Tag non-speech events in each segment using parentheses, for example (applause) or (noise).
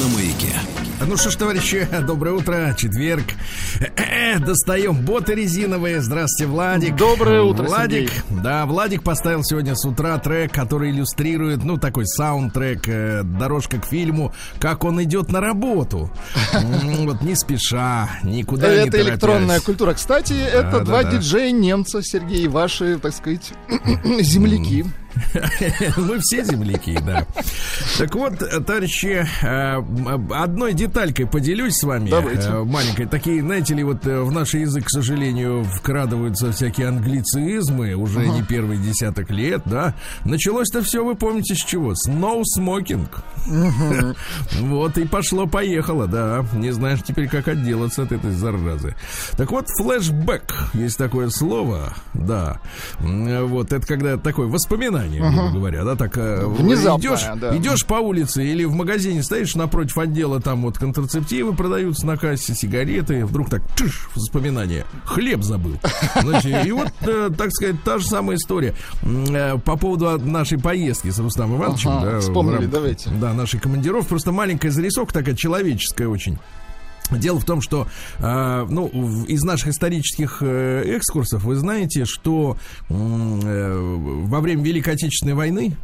на маяке. Ну что ж, товарищи, доброе утро, четверг. Достаем боты резиновые. Здравствуйте, Владик. Доброе утро, Владик. Сергей. Да, Владик поставил сегодня с утра трек, который иллюстрирует, ну, такой саундтрек, э, дорожка к фильму, как он идет на работу. (laughs) Вот не спеша, никуда не Это электронная культура. Кстати, это да, два да. диджея немца, Сергей, ваши, так сказать, (clears throat) земляки. (laughs) Мы все земляки, да. Так вот, товарищи, э, одной деталькой поделюсь с вами. Давайте. э, Маленькой. Такие, знаете ли, вот э, в наш язык, к сожалению, вкрадываются всякие англицизмы уже не первый десяток лет, да. Началось-то все, вы помните, с чего? С smoking. (laughs) Вот и пошло-поехало, да. Не знаешь теперь, как отделаться от этой заразы. Так вот, флешбэк, есть такое слово, да. Вот, это когда такое воспоминание, грубо говоря, да, так э, идешь, да. идешь по улице или в магазине стоишь напротив отдела, там вот контрацептивы продаются на кассе, сигареты, вдруг так, чиш, воспоминание, хлеб забыл. Значит, и вот, э, так сказать, та же самая история э, по поводу нашей поездки с Рустамом Ивановичем. Ага, да, вспомнили, рамках, давайте. Да, нашей командировки. Просто маленькая зарисовка такая человеческая очень. Дело в том, что э, ну, из наших исторических э, экскурсов вы знаете, что э, во время Великой Отечественной войны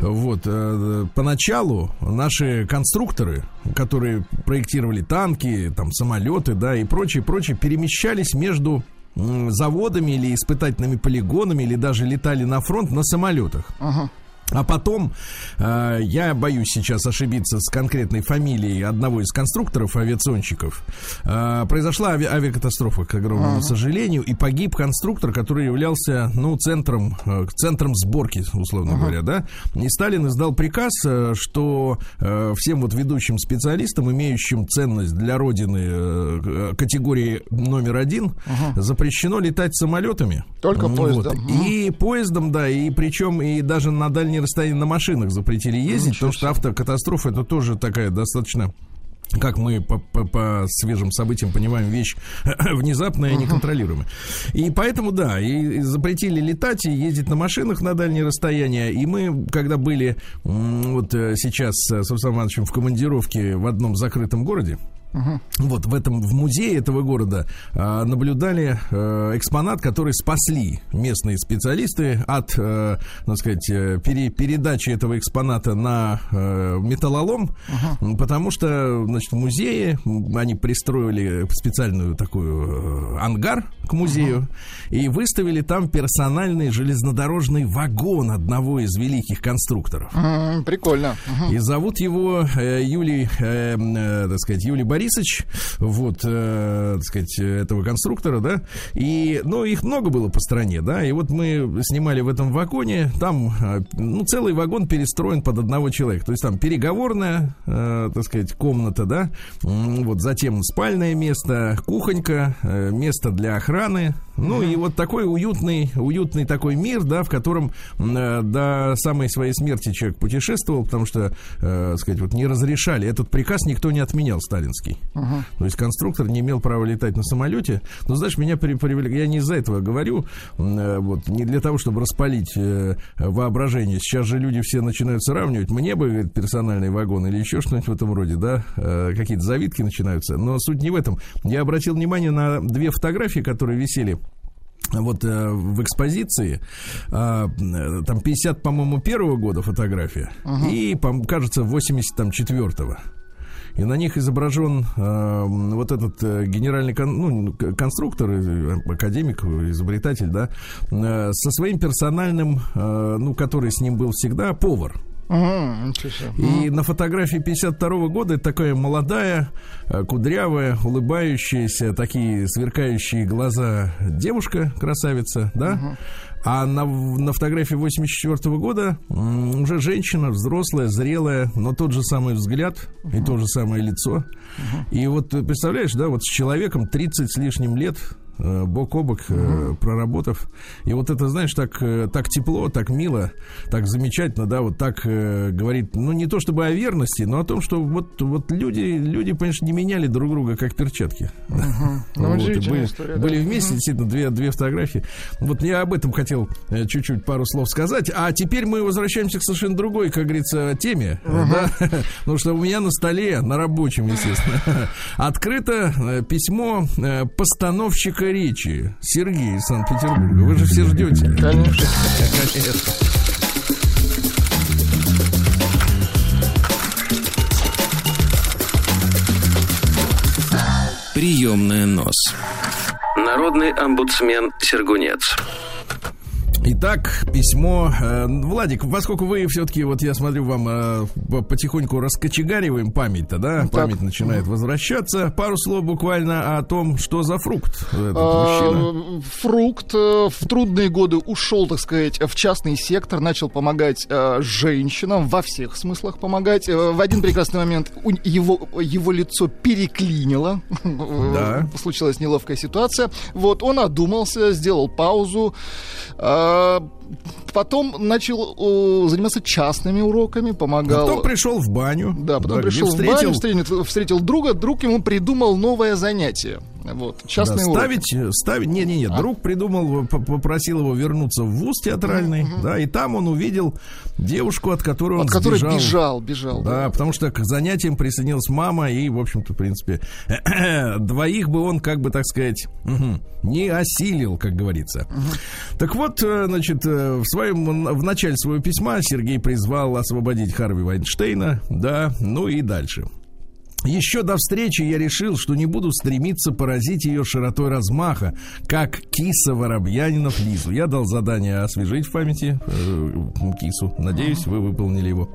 вот, э, поначалу наши конструкторы, которые проектировали танки, там, самолеты, да, и прочее, прочее, перемещались между заводами или испытательными полигонами, или даже летали на фронт на самолетах. Ага. А потом, э, я боюсь сейчас ошибиться с конкретной фамилией одного из конструкторов авиационщиков, э, произошла ави- авиакатастрофа, к огромному сожалению, и погиб конструктор, который являлся, ну, центром, э, центром сборки, условно говоря, да. И Сталин издал приказ, э, что э, всем вот ведущим специалистам, имеющим ценность для Родины э, категории номер один, запрещено летать самолетами. Только М, поездом. вот. И поездом, да, и причем и даже на дальние расстояния на машинах запретили ездить, Ничего потому что автокатастрофа это тоже такая достаточно как мы по, по- по свежим событиям понимаем, вещь (clears throat) внезапная и неконтролируемая. И поэтому, да, и, запретили летать и ездить на машинах на дальние расстояния. И мы, когда были вот э, сейчас с Александром Ивановичем в командировке в одном закрытом городе, вот в этом в музее этого города а, наблюдали э, экспонат, который спасли местные специалисты от, э, так сказать, э, пере- передачи этого экспоната на э, металлолом, м, потому что, значит, в музее они пристроили специальную такую э, ангар к музею и выставили там персональный железнодорожный вагон одного из великих конструкторов. М, Прикольно. Мгм. И зовут его э, Юлий, э, э, так сказать, Юлий Борисович, вот, э, так сказать, этого конструктора, да. И, ну, их много было по стране, да. И вот мы снимали в этом вагоне, там, э, ну, целый вагон перестроен под одного человека. То есть там переговорная, э, так сказать, комната, да. Вот затем спальное место, кухонька, э, место для охраны. Ну и вот такой уютный, уютный такой мир, да, в котором э, до самой своей смерти человек путешествовал, потому что, э, сказать, вот не разрешали. Этот приказ никто не отменял сталинский. То есть конструктор не имел права летать на самолете. Но знаешь, меня при- я не из-за этого говорю, э, вот не для того, чтобы распалить э, воображение. Сейчас же люди все начинают сравнивать. Мне бы говорит, персональный вагон или еще что-нибудь в этом роде, да, Э, какие-то завитки начинаются. Но суть не в этом. Я обратил внимание на две фотографии, которые висели вот э, в экспозиции а, э, там 50, по-моему, первого года фотография и, пом- кажется, 84-го. И на них изображен э, вот этот э, генеральный кон- ну, конструктор, э, академик, изобретатель, да, э, со своим персональным, э, ну, который с ним был всегда, повар. И на фотографии 52 года это такая молодая, э, кудрявая, улыбающаяся, такие сверкающие глаза девушка, красавица, да? А на, на фотографии 84 года уже женщина, взрослая, зрелая, но тот же самый взгляд и то же самое лицо. И вот ты представляешь, да, вот с человеком 30 с лишним лет, э, бок о бок, э, проработав. И вот это, знаешь, так, э, так тепло, так мило, так замечательно, да, вот так э, говорит, ну, не то чтобы о верности, но о том, что вот, вот люди, люди, конечно, не меняли друг друга как перчатки. (laughs) Ну, Вот, были, история, да. были вместе, действительно, две, две фотографии. Вот я об этом хотел э, чуть-чуть пару слов сказать. А теперь мы возвращаемся к совершенно другой, как говорится, теме. э, Да? Потому (laughs) что у меня на столе, на рабочем, естественно, (laughs) открыто э, письмо э, постановщика речи Сергея из Санкт-Петербурга. Вы же все ждете. Конечно. Конечно. Приемная нос. Народный омбудсмен Сергунец. Итак, письмо. Э, Владик, поскольку вы все-таки, вот я смотрю, вам э, по- потихоньку раскочегариваем память-то, да? Так. Память начинает возвращаться. Пару слов буквально о том, что за фрукт этот А, мужчина. Фрукт э, в трудные годы ушел, так сказать, в частный сектор, начал помогать женщинам, во всех смыслах помогать. В один прекрасный момент его, его лицо переклинило. Да. Случилась неловкая ситуация. Вот, он одумался, сделал паузу. А, Потом начал э, заниматься частными уроками, помогал. Потом пришел в баню. Да, потом пришел в встретил, баню, встретил, встретил друга, друг ему придумал новое занятие. Вот, да, частный урок. ставить, э, ставить, не, не, не, А? друг придумал, п- попросил его вернуться в вуз театральный, да, и там он увидел девушку, от которой он От которой сбежал. бежал, бежал. Да, потому что к занятиям присоединилась мама, и, в общем-то, в принципе, (clears throat) двоих бы он, как бы, так сказать, не осилил, как говорится. Так вот, э, значит, э, в своем, в начале своего письма Сергей призвал освободить Харви Вайнштейна, да, ну и дальше. Еще до встречи я решил, что не буду стремиться поразить ее широтой размаха, как киса Воробьянинов Лизу. Я дал задание освежить в памяти э, кису. Надеюсь, вы выполнили его.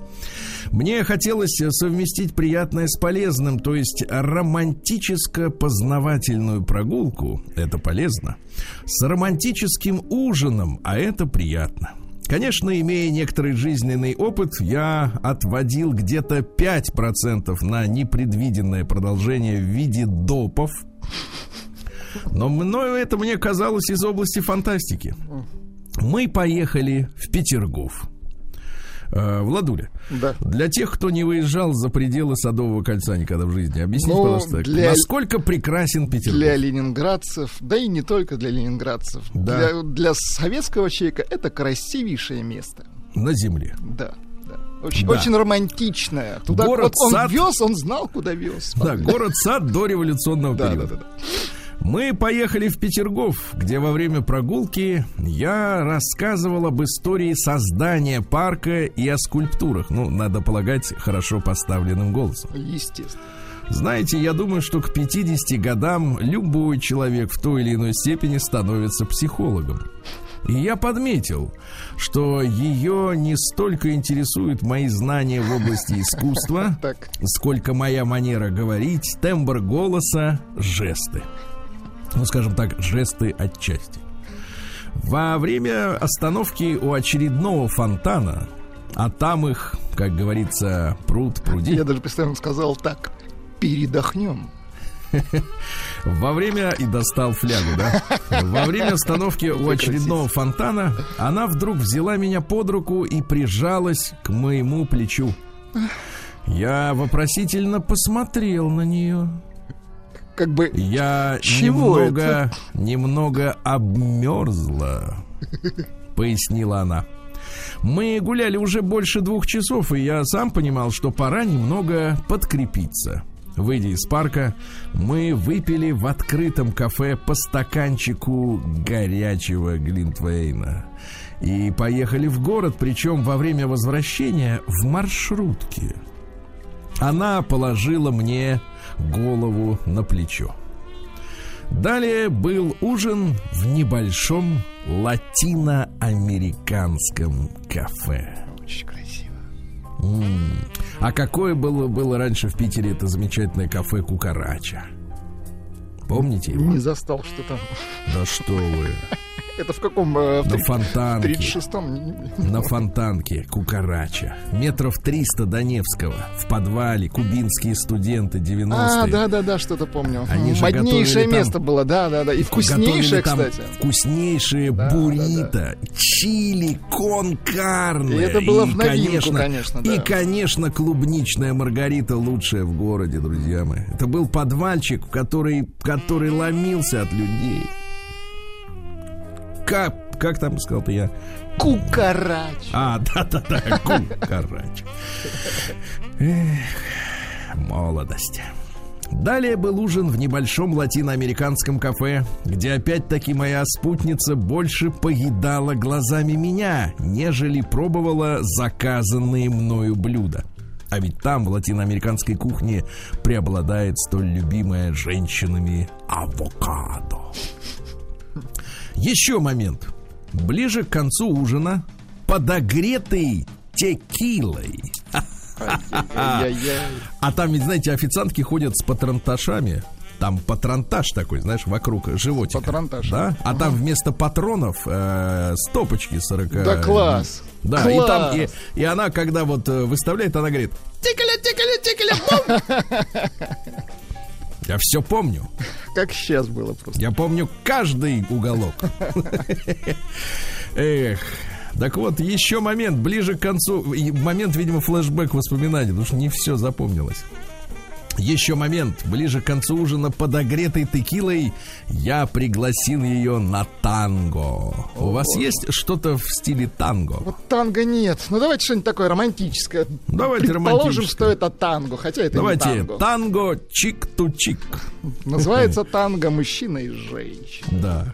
Мне хотелось совместить приятное с полезным, то есть романтическо-познавательную прогулку, это полезно, с романтическим ужином, а это приятно. Конечно, имея некоторый жизненный опыт, я отводил где-то 5% на непредвиденное продолжение в виде допов. Но мною это мне казалось из области фантастики. Мы поехали в Петергоф. Э, Владуля, Да. для тех, кто не выезжал за пределы Садового кольца никогда в жизни, объясните, Ну, пожалуйста, для- насколько прекрасен Петербург? Для ленинградцев, да и не только для ленинградцев. Да. Для, для советского человека это красивейшее место. На земле. Да. Очень, Да. очень романтичное. Туда Город, вот он сад. вез, он знал, куда вез. Да, город-сад до революционного Да, да, периода. да, да. Мы поехали в Петергоф, где во время прогулки я рассказывал об истории создания парка и о скульптурах. Ну, надо полагать, хорошо поставленным голосом. Естественно. Знаете, я думаю, что к 50 годам любой человек в той или иной степени становится психологом. И я подметил, что ее не столько интересуют мои знания в области искусства, (laughs) сколько моя манера говорить, тембр голоса, жесты. Ну, скажем так, жесты отчасти. Во время остановки у очередного фонтана, а там их, как говорится, пруд пруди. Я даже представил, сказал так. Передохнем. (laughs) Во время и достал флягу, да? (laughs) Во время остановки у очередного фонтана она вдруг взяла меня под руку и прижалась к моему плечу. Я вопросительно посмотрел на нее. Как бы Я Чего немного, немного обмерзла, пояснила она. Мы гуляли уже больше двух часов, и я сам понимал, что пора немного подкрепиться. Выйдя из парка, мы выпили в открытом кафе по стаканчику горячего глинтвейна. И поехали в город, причем во время возвращения в маршрутке. Она положила мне голову на плечо. Далее был ужин в небольшом латиноамериканском кафе. очень красиво. М. А какое было, было раньше в Питере это замечательное кафе Кукарача? Помните его? Не застал, что там. Да что вы. Это в каком? э, В На фонтанке. 36-м? На фонтанке Кукарача. Метров 300 до Невского. В подвале кубинские студенты 90-е. А, да-да-да, что-то помню. Они же Моднейшее там- место было, да-да-да. И вкуснейшее, кстати. Вкуснейшие Да, буррито, чили, кон карне. И это было в новинку, конечно, конечно, да. И, конечно, клубничная маргарита лучшая в городе, друзья мои. Это был подвальчик, который, который ломился от людей. Как, как там сказал-то я? Кукарач. А, да-да-да, кукарач. Эх, молодость. Далее был ужин в небольшом латиноамериканском кафе, где опять-таки моя спутница больше поедала глазами меня, нежели пробовала заказанные мною блюда. А ведь там, в латиноамериканской кухне, преобладает столь любимая женщинами авокадо. Еще момент. Ближе к концу ужина, подогретый текилой. А там ведь, знаете, официантки ходят с патронташами. Там патронтаж такой, знаешь, вокруг животика. Патронтаж. Да? А там вместо патронов э, стопочки 40. Да класс. Да, и там, и, Класс. и она, когда вот э, выставляет, она говорит, тикали, тикали, тикали, бум!» (laughs) Я все помню. Как сейчас было просто. Я помню каждый уголок. Эх. Так вот, еще момент, ближе к концу, момент, видимо, флешбэк воспоминаний, потому что не все запомнилось. Еще момент, ближе к концу ужина, подогретой текилой, я пригласил ее на танго. У вас есть что-то в стиле танго? Вот танго нет. Ну давайте что-нибудь такое романтическое. Давайте Предположим, романтическое. что это танго, хотя это Давайте не танго. танго чик-ту-чик. Называется (laughs) танго мужчина и женщина. Да.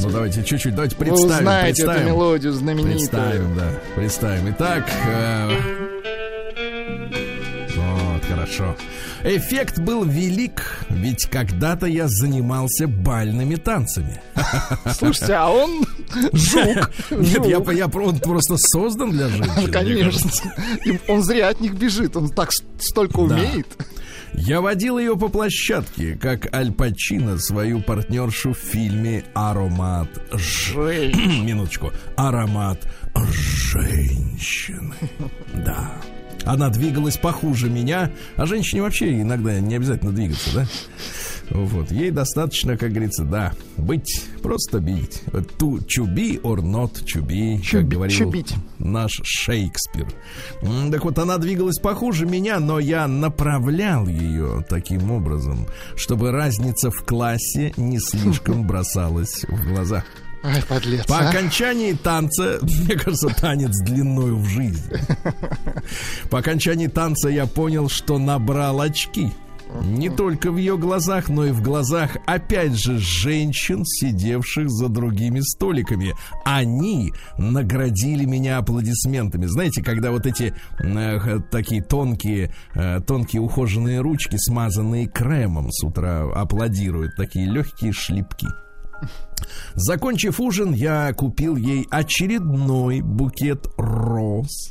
Ну давайте чуть-чуть, давайте Вы представим. узнаете эту представим. мелодию знаменитую. Представим, да, представим. Итак, э, хорошо. Эффект был велик, ведь когда-то я занимался бальными танцами. (laughs) Слушайте, а он (laughs) жук. (laughs) Нет, я, я, он просто создан для женщин. Конечно. Он зря от них бежит, он так столько умеет. Я водил ее по площадке, как Аль Пачино свою партнершу в фильме «Аромат Ж...» Жень. (clears throat) Минуточку. Аромат женщины. Да. Она двигалась похуже меня, а женщине вообще иногда не обязательно двигаться, да? Вот, ей достаточно, как говорится, да, быть, просто бить. To, to be or not to be, как Чуби- говорил чубить. наш Шекспир. М, Так вот, она двигалась похуже меня, но я направлял ее таким образом, чтобы разница в классе не слишком (laughs) бросалась в глаза. Ай, подлец. По а. окончании танца, (laughs) мне кажется, танец длиною в жизнь. (laughs) По окончании танца я понял, что набрал очки. Не только в ее глазах, но и в глазах, опять же, женщин, сидевших за другими столиками. Они наградили меня аплодисментами. Знаете, когда вот эти э, такие тонкие, э, тонкие ухоженные ручки, смазанные кремом с утра, аплодируют, такие легкие шлепки. Закончив ужин, я купил ей очередной букет роз.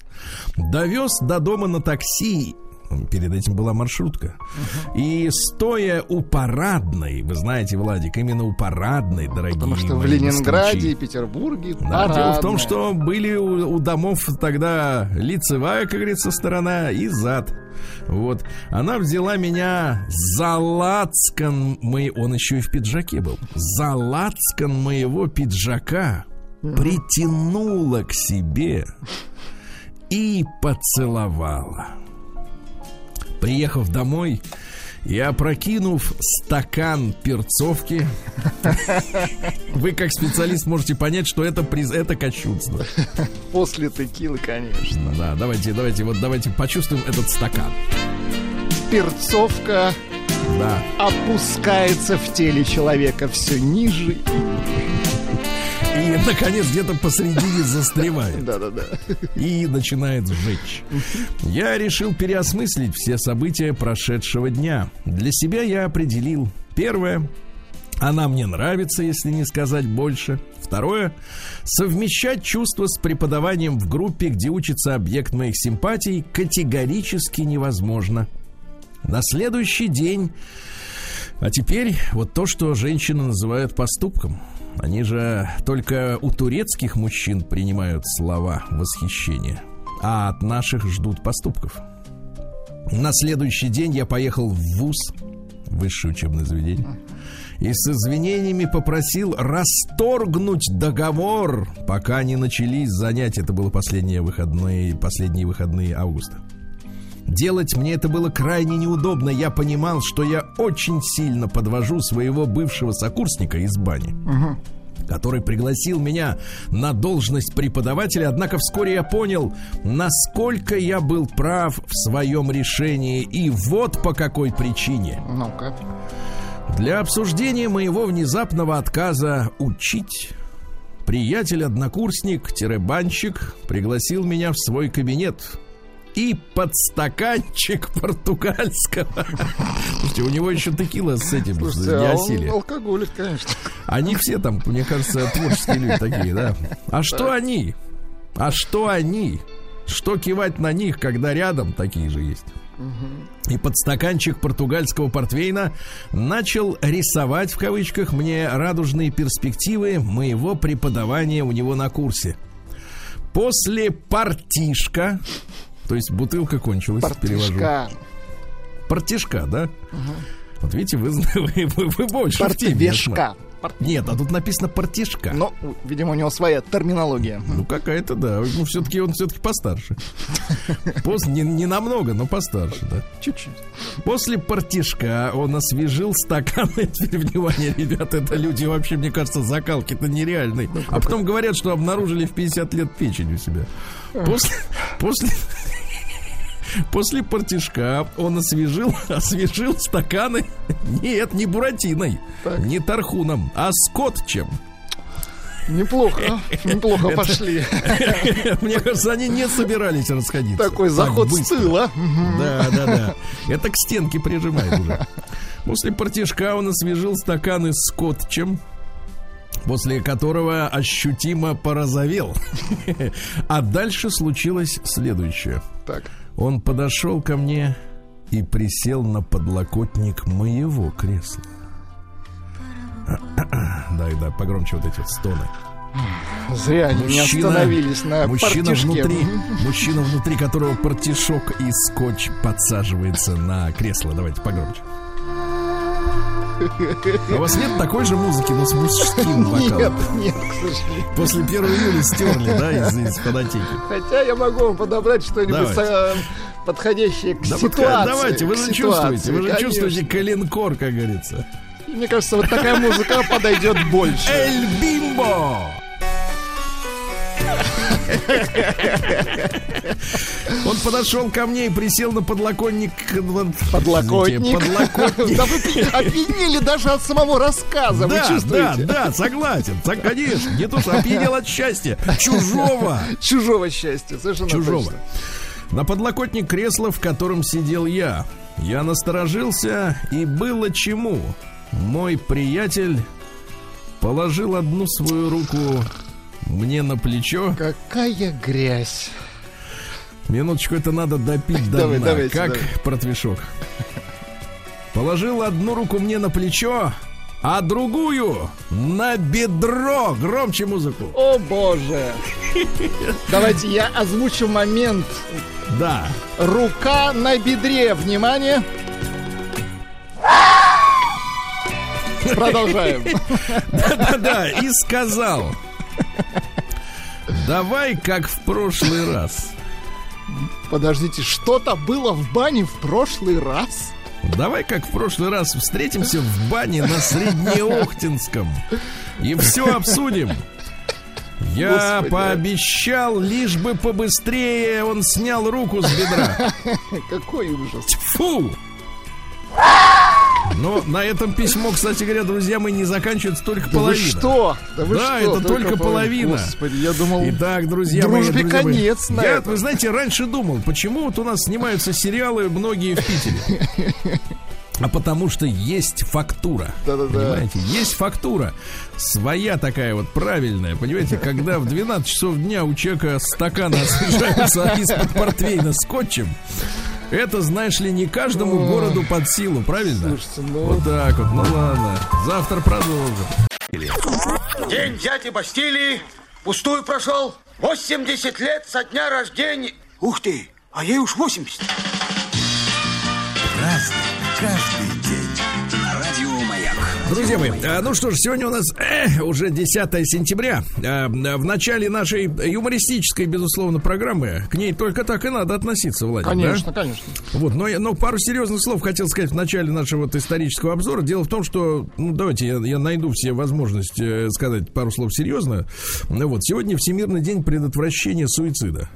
Довез до дома на такси. Перед этим была маршрутка. И стоя у парадной, вы знаете, Владик, именно у парадной, дорогие Потому что в Ленинграде москвичи. и Петербурге Да, дело в том, что были у, у домов тогда лицевая, как говорится, сторона и зад. Вот. Она взяла меня за лацкан мой... Он еще и в пиджаке был. За лацкан моего пиджака притянула к себе и поцеловала. Приехав домой и опрокинув стакан перцовки, (laughs) вы как специалист можете понять, что это, приз- это кощунство. После текилы, конечно. Да, давайте, давайте, вот давайте почувствуем этот стакан. Перцовка Да. опускается в теле человека все ниже. И, наконец, где-то посредине застревает. Да-да-да. и начинает сжечь. Я решил переосмыслить все события прошедшего дня. Для себя я определил. Первое. Она мне нравится, если не сказать больше. Второе. Совмещать чувства с преподаванием в группе, где учится объект моих симпатий, категорически невозможно. На следующий день... А теперь вот то, что женщины называют поступком. Они же только у турецких мужчин принимают слова восхищения, а от наших ждут поступков. На следующий день я поехал в ВУЗ, высшее учебное заведение, и с извинениями попросил расторгнуть договор, пока не начались занятия. Это было последние выходные, последние выходные августа. Делать мне это было крайне неудобно. Я понимал, что я очень сильно подвожу своего бывшего сокурсника из бани. который пригласил меня на должность преподавателя, однако вскоре я понял, насколько я был прав в своем решении и вот по какой причине. Ну-ка. Для обсуждения моего внезапного отказа учить приятель-однокурсник-банщик пригласил меня в свой кабинет и под стаканчик португальского. Слушайте, у него еще текила с этим, Слушайте, с а он алкоголик, конечно. Они все там, мне кажется, творческие люди такие, да. А что они? А что они? Что кивать на них, когда рядом такие же есть? И под стаканчик португальского портвейна начал рисовать в кавычках мне радужные перспективы моего преподавания у него на курсе. После партишка, то есть бутылка кончилась, перевожу. Портишка. Партишка, да? Вот видите, вы, (laughs) вы, вы, вы больше. Пор- Нет, а тут написано партишка. Ну, видимо, у него своя терминология. Ну, какая-то, да. Ну, все-таки он все-таки постарше. (laughs) После, не, не намного, но постарше, да. Чуть-чуть. После партишка он освежил стаканы. Теперь, внимание, ребят, это люди вообще, мне кажется, закалки-то нереальные. А потом говорят, что обнаружили в 50 лет печень у себя. После, после, после партишка он освежил, (laughs) освежил стаканы. Нет, не буратиной, Так. не тархуном, а скотчем. Неплохо, (laughs) неплохо пошли. (laughs) Мне кажется, они не собирались расходиться. Такой Так заход с тыла. Да, да, да. Это к стенке прижимает уже. После партишка он освежил стаканы с скотчем, после которого ощутимо порозовел. А дальше случилось следующее. Так. Он подошел ко мне и присел на подлокотник моего кресла. (clears throat) Да, да, погромче вот эти стоны. Зря они не Мужчина- остановились на Мужчина партишке. внутри, мужчина внутри которого партишок и скотч подсаживается на кресло. Давайте погромче. А у вас нет такой же музыки, но с мужским (laughs) Нет, вокалом? нет, к сожалению. После 1 июля стерли, да, из, из фонотеки. Хотя я могу вам подобрать что-нибудь э, подходящее к Да ситуации. давайте, вы же чувствуете, вы же конечно. чувствуете коленкор, как говорится. Мне кажется, вот такая музыка подойдет больше. Эль Бимбо! Он подошел ко мне и присел на подлокотник. Подлокотник. Подлокотник. Да вы опьянели даже от самого рассказа, вы Да, да, да, согласен. Так, конечно. Не то, что опьянел от счастья. Чужого. Чужого счастья, совершенно Чужого. точно. На подлокотник кресла, в котором сидел я. Я насторожился, и было чему. Мой приятель положил одну свою руку мне на плечо. Какая грязь. Минуточку, это надо допить до Давай, дна, давайте, как давай. протвишок. Положил одну руку мне на плечо, а другую на бедро. Громче музыку. О боже. Давайте я озвучу момент. Да. Рука на бедре. Внимание. Продолжаем. (laughs) Да-да-да, и сказал. Давай, как в прошлый раз. Подождите, что-то было в бане в прошлый раз? Давай, как в прошлый раз, встретимся в бане на Среднеохтинском. И все обсудим. Я Господи. пообещал, лишь бы побыстрее он снял руку с бедра. (laughs) Какой ужас. Фу! Но на этом письмо, кстати говоря, друзья, мы не заканчивается только Да вы половина. что? Да, вы Да, что? это только половина. Господи, я думал... Итак, друзья мои, Дружбе друзья мои, конец на Я, этом. вы знаете, раньше думал, почему вот у нас снимаются сериалы многие в Питере. (laughs) А потому что есть фактура. Да-да-да. Понимаете, есть фактура. Своя такая вот правильная. Понимаете, когда в 12 часов дня у человека стаканы освежаются (laughs) из-под портвейна скотчем, это, знаешь ли, не каждому Ой. городу под силу, правильно? Слушайте, ну... Вот так вот, ну ладно. Завтра продолжим. День дяди Бастилии пустую прошел. 80 лет со дня рождения. Ух ты, а ей уж 80. Разный, каждый. Друзья мои, а, ну что ж, сегодня у нас э, уже 10 сентября. А, В начале нашей юмористической, безусловно, программы к ней только так и надо относиться, Владимир. Конечно, да? конечно. Вот, но, но пару серьезных слов хотел сказать в начале нашего вот исторического обзора. Дело в том, что, ну, давайте я, я найду все возможность э, сказать пару слов серьезно. Ну, Вот, сегодня Всемирный день предотвращения суицида.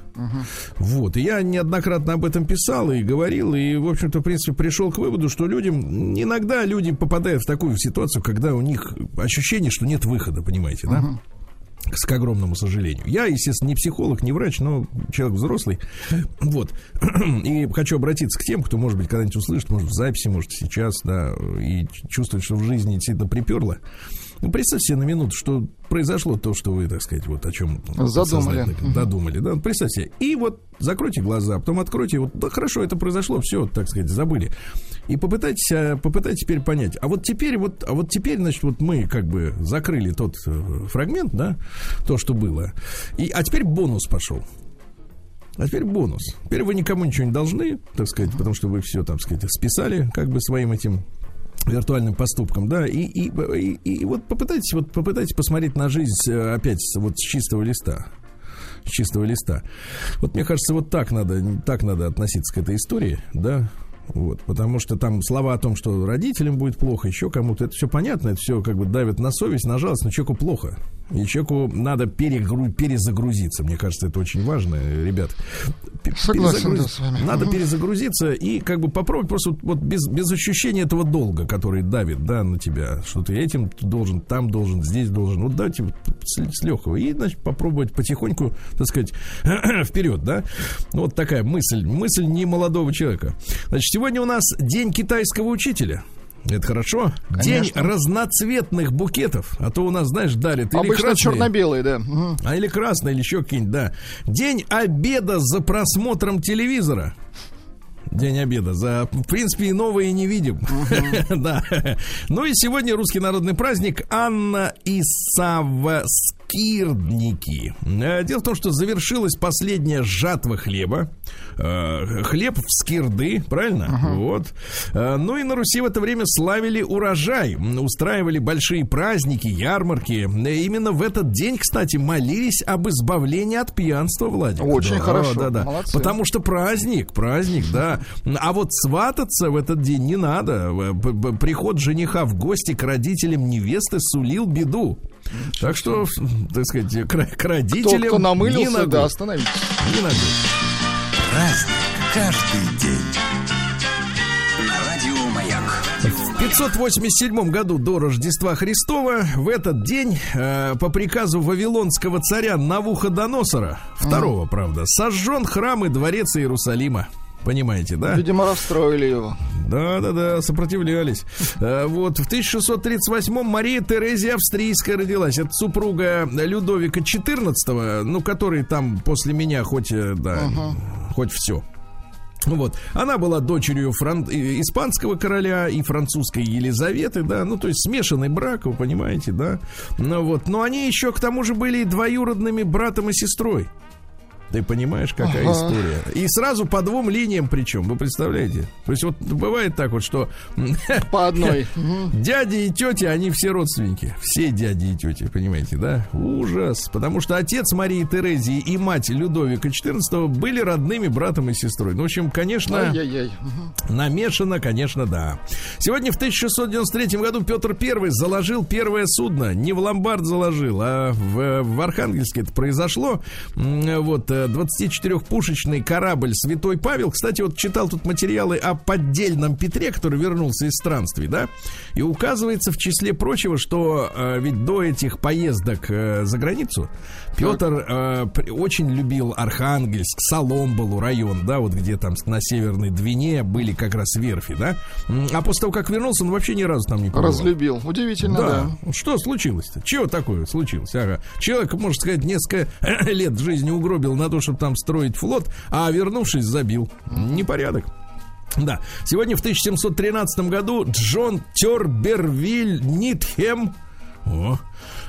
Вот, и я неоднократно об этом писал и говорил, и, в общем-то, в принципе, пришел к выводу, что людям, иногда люди попадают в такую ситуацию, когда у них ощущение, что нет выхода, понимаете, да? К, к огромному сожалению. Я, естественно, не психолог, не врач, но человек взрослый. Вот. (clears throat) И хочу обратиться к тем, кто, может быть, когда-нибудь услышит, может, в записи, может, сейчас, да, и чувствует, что в жизни действительно приперло. Ну, представьте себе на минуту, что произошло то, что вы, так сказать, вот о чем Задумали. додумали. Да? Представьте себе. И вот закройте глаза, потом откройте, вот, да, хорошо, это произошло, все, так сказать, забыли. И попытайтесь, а, попытайтесь теперь понять. А вот теперь, вот, а вот теперь, значит, вот мы как бы закрыли тот э, фрагмент, да, то, что было. И, а теперь бонус пошел. А теперь бонус. Теперь вы никому ничего не должны, так сказать, потому что вы все, так сказать, списали как бы своим этим виртуальным поступком, да, и, и, и, и вот попытайтесь, вот попытайтесь посмотреть на жизнь э, опять вот с чистого листа. С чистого листа. Вот мне кажется, вот так надо, так надо относиться к этой истории, да, вот, потому что там слова о том, что родителям будет плохо, еще кому-то, это все понятно, это все как бы давит на совесть, на жалость, но человеку плохо. И человеку надо перегру- перезагрузиться. Мне кажется, это очень важно, ребят. Согласен, перезагруз- да, с вами. Надо перезагрузиться и как бы попробовать просто вот, без, без ощущения этого долга, который давит, да, на тебя, что ты этим должен, там должен, здесь должен. Вот давайте вот с, легкого. И, значит, попробовать потихоньку, так сказать, (clears throat) вперед, да. Вот такая мысль, мысль не молодого человека. Значит, сегодня у нас день китайского учителя. Это хорошо. День разноцветных букетов. А то у нас, знаешь, дарят или Обычно красные, черно-белые, да. Мгм. а или красный, или еще какие-нибудь, да. День обеда за просмотром телевизора. День обеда. За, в принципе, и не видим. (laughs) да. Ну и сегодня русский народный праздник Анна и Савва Скирдники. Э, Дело в том, что завершилась последняя жатва хлеба. Э, Хлеб в скирды, правильно? Вот. Э, Ну и на Руси в это время славили урожай. Устраивали большие праздники, ярмарки. Именно в этот день, кстати, молились об избавлении от пьянства, Владимир. Очень Да, хорошо. Да, да. Молодцы. Потому что праздник, праздник, да. А вот свататься в этот день не надо. Приход жениха в гости к родителям невесты сулил беду. Так что, так сказать, к, к Кто, родителям кто ни намылился, ногой, да, остановитесь. ни ногой. Праздник каждый день. На Радио Маяк. В 587 году до Рождества Христова в этот день э, по приказу вавилонского царя Навуходоносора, второго, правда, сожжен храм и дворец Иерусалима. Понимаете, да? Видимо, расстроили его. Да, да, да, сопротивлялись. Э, Вот в 1638-м Мария Терезия Австрийская родилась. Это супруга Людовика XIV, ну, который там после меня хоть, э, да, хоть все. Вот. Она была дочерью фран- э, испанского короля и французской Елизаветы, да, ну, то есть смешанный брак, вы понимаете, да. Ну, вот. Но они еще к тому же были и двоюродными братом и сестрой. Ты понимаешь, какая Ага. история? И сразу по двум линиям причем, вы представляете? То есть вот бывает так вот, что (laughs) По одной. (laughs) Дяди и тети, они все родственники. Все дяди и тети, понимаете, да? Ужас. Потому что отец Марии Терезии и мать Людовика XIV были родными братом и сестрой. Ну, в общем, конечно... Ай-яй-яй. Мгм. Намешано, конечно, да. Сегодня в 1693 году Петр I заложил первое судно. Не в ломбард заложил, а в, в Архангельске это произошло. Вот, э, 24-пушечный корабль «Святой Павел». Кстати, вот читал тут материалы о поддельном Петре, который вернулся из странствий, да? И указывается в числе прочего, что э, ведь до этих поездок э, за границу Петр э, очень любил Архангельск, Соломбалу район, да, вот где там на Северной Двине были как раз верфи, да? А после того, как вернулся, он вообще ни разу там не побывал. Разлюбил. Удивительно, да. Да. Что случилось-то? Чего такое случилось? Ага. Человек, можно сказать, несколько (clears throat) лет жизни угробил на то, чтобы там строить флот, а вернувшись, забил. Непорядок. Да. Сегодня в 1713 году Джон Тербервиль Нитхем О,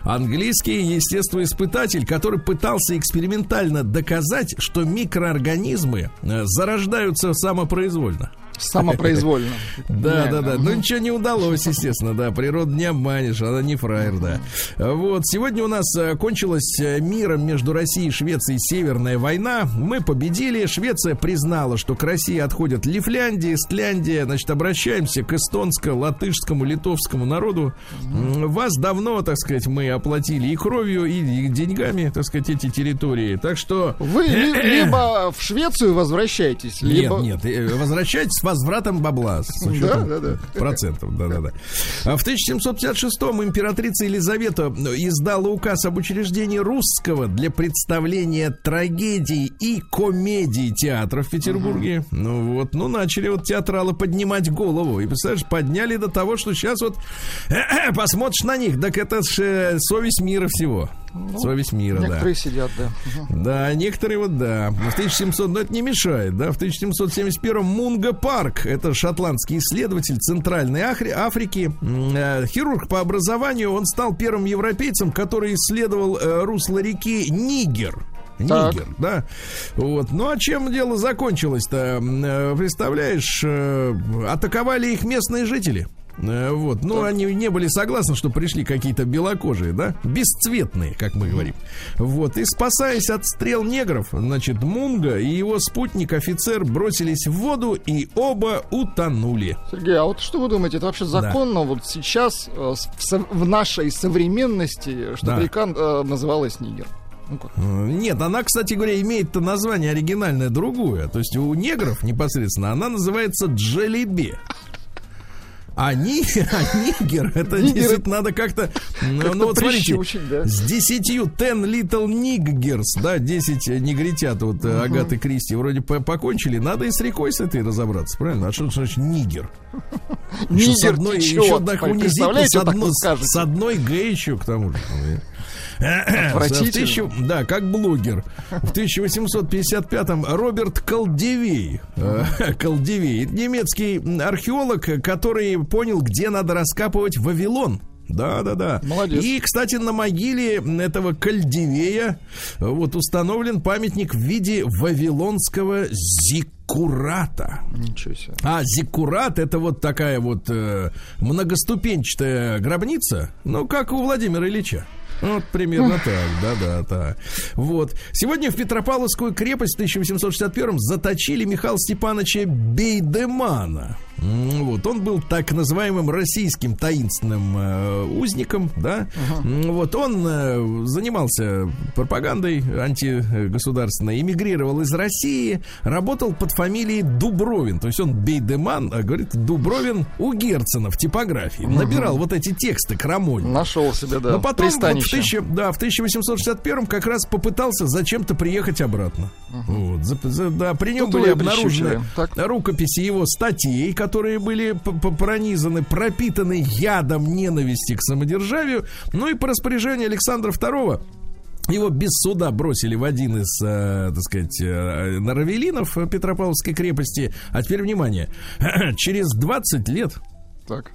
английский естествоиспытатель, который пытался экспериментально доказать, что микроорганизмы э, зарождаются самопроизвольно. Самопроизвольно. (laughs) Да, да, да. Ну ничего не удалось, естественно, да. Природа не обманешь, она не фраер, да. Вот, сегодня у нас э, кончилась э, миром между Россией и Швецией Северная война. Мы победили. Швеция признала, что к России отходят Лифляндия, Эстляндия. Значит, обращаемся к эстонскому, латышскому, литовскому народу. Вас давно, так сказать, мы оплатили и кровью, и деньгами, так сказать, эти территории. Так что... Вы либо в Швецию возвращаетесь, либо... Нет, нет, э, возвращайтесь с возвратом бабла. С учетом да, да, да. процентов. Да, да, да. А в 1756-м императрица Елизавета издала указ об учреждении русского для представления трагедий и комедий театра в Петербурге. Угу. Ну вот, ну начали вот театралы поднимать голову. И, представляешь, подняли до того, что сейчас вот (clears throat) посмотришь на них, так это же э, совесть мира всего. Ну, Совесть мира, некоторые да. сидят, да. Да, некоторые вот, да. В 1700, но это не мешает, да. В 1771 Мунга Парк, это шотландский исследователь Центральной Афри- Африки, э, хирург по образованию, он стал первым европейцем, который исследовал э, русло реки Нигер. Так. Нигер, да. Вот. Ну а чем дело закончилось-то? Э, представляешь, э, атаковали их местные жители. Э, вот. Ну, они не были согласны, что пришли какие-то белокожие, да? Бесцветные, как мы говорим. Вот. И спасаясь от стрел негров, значит, Мунга и его спутник, офицер, бросились в воду и оба утонули. Сергей, а вот что вы думаете, это вообще законно да. вот сейчас э, в нашей современности, что да. э, называлась Нигер? Ну Нет, она, кстати говоря, имеет название оригинальное другое. То есть у негров непосредственно она называется Джелебе. А, ни, (laughs) а нигер, это нигер. действительно надо как-то... Ну, ну вот смотрите, да? с десятью ten little niggers, да, 10 негритят вот угу. Агаты Кристи вроде покончили, надо и с рекой с этой разобраться, правильно? А что значит нигер? (laughs) Нигер с одной, течет, еще так унизительно, с, одно, с одной Г еще к тому же. Отвратительно. Да, как блогер. В 1855-м Роберт Колдевей, э, Колдевей, немецкий археолог, который понял, где надо раскапывать Вавилон. Да, да, да. Молодец. И, кстати, на могиле этого Кальдивея вот установлен памятник в виде вавилонского зиккурата. Ничего себе. А зиккурат это вот такая вот э, многоступенчатая гробница, ну, как у Владимира Ильича. Вот примерно (laughs) так, да-да, да. Вот. Сегодня в Петропавловскую крепость в 1861 заточили Михаила Степановича Бейдемана. Вот, он был так называемым российским таинственным э, узником, да. Uh-huh. Вот, он э, занимался пропагандой антигосударственной, эмигрировал из России, работал под фамилией Дубровин. То есть он Бейдеман, а говорит Дубровин у Герцена в типографии. Uh-huh. Набирал вот эти тексты крамольные. Нашел себе, да, Но потом вот, в, тысяча, да, в 1861 как раз попытался зачем-то приехать обратно. Uh-huh. Вот, за, за, да, при нем Тут были обнаружены рукописи его статей, которые были пронизаны, пропитаны ядом ненависти к самодержавию. Ну и по распоряжению Александра II его без суда бросили в один из, э, так сказать, э, Наравелинов Петропавловской крепости. А теперь внимание. (clears throat) Через 20 лет так.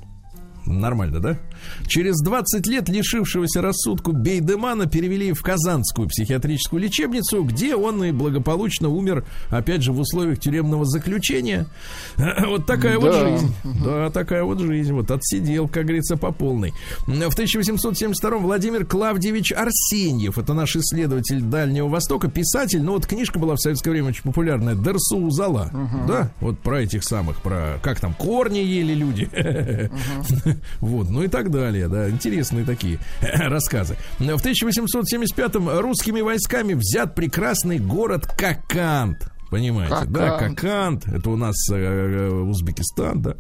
Нормально, да? Через 20 лет лишившегося рассудку Бейдемана перевели в Казанскую психиатрическую лечебницу, где он и благополучно умер, опять же, в условиях тюремного заключения. (clears throat) Вот такая да. вот жизнь. Да, такая вот жизнь. Вот отсидел, как говорится, по полной. В 1872 Владимир Клавдевич Арсеньев, это наш исследователь Дальнего Востока, писатель, ну вот книжка была в советское время очень популярная, Дерсу Узала, uh-huh. да, вот про этих самых, про как там корни ели люди. Uh-huh. (laughs) Вот, ну и так далее, да, интересные такие (clears throat) рассказы. В 1875-м русскими войсками взят прекрасный город Кокант. Понимаете, Кокант. да, Кокант, это у нас э, э Узбекистан, да.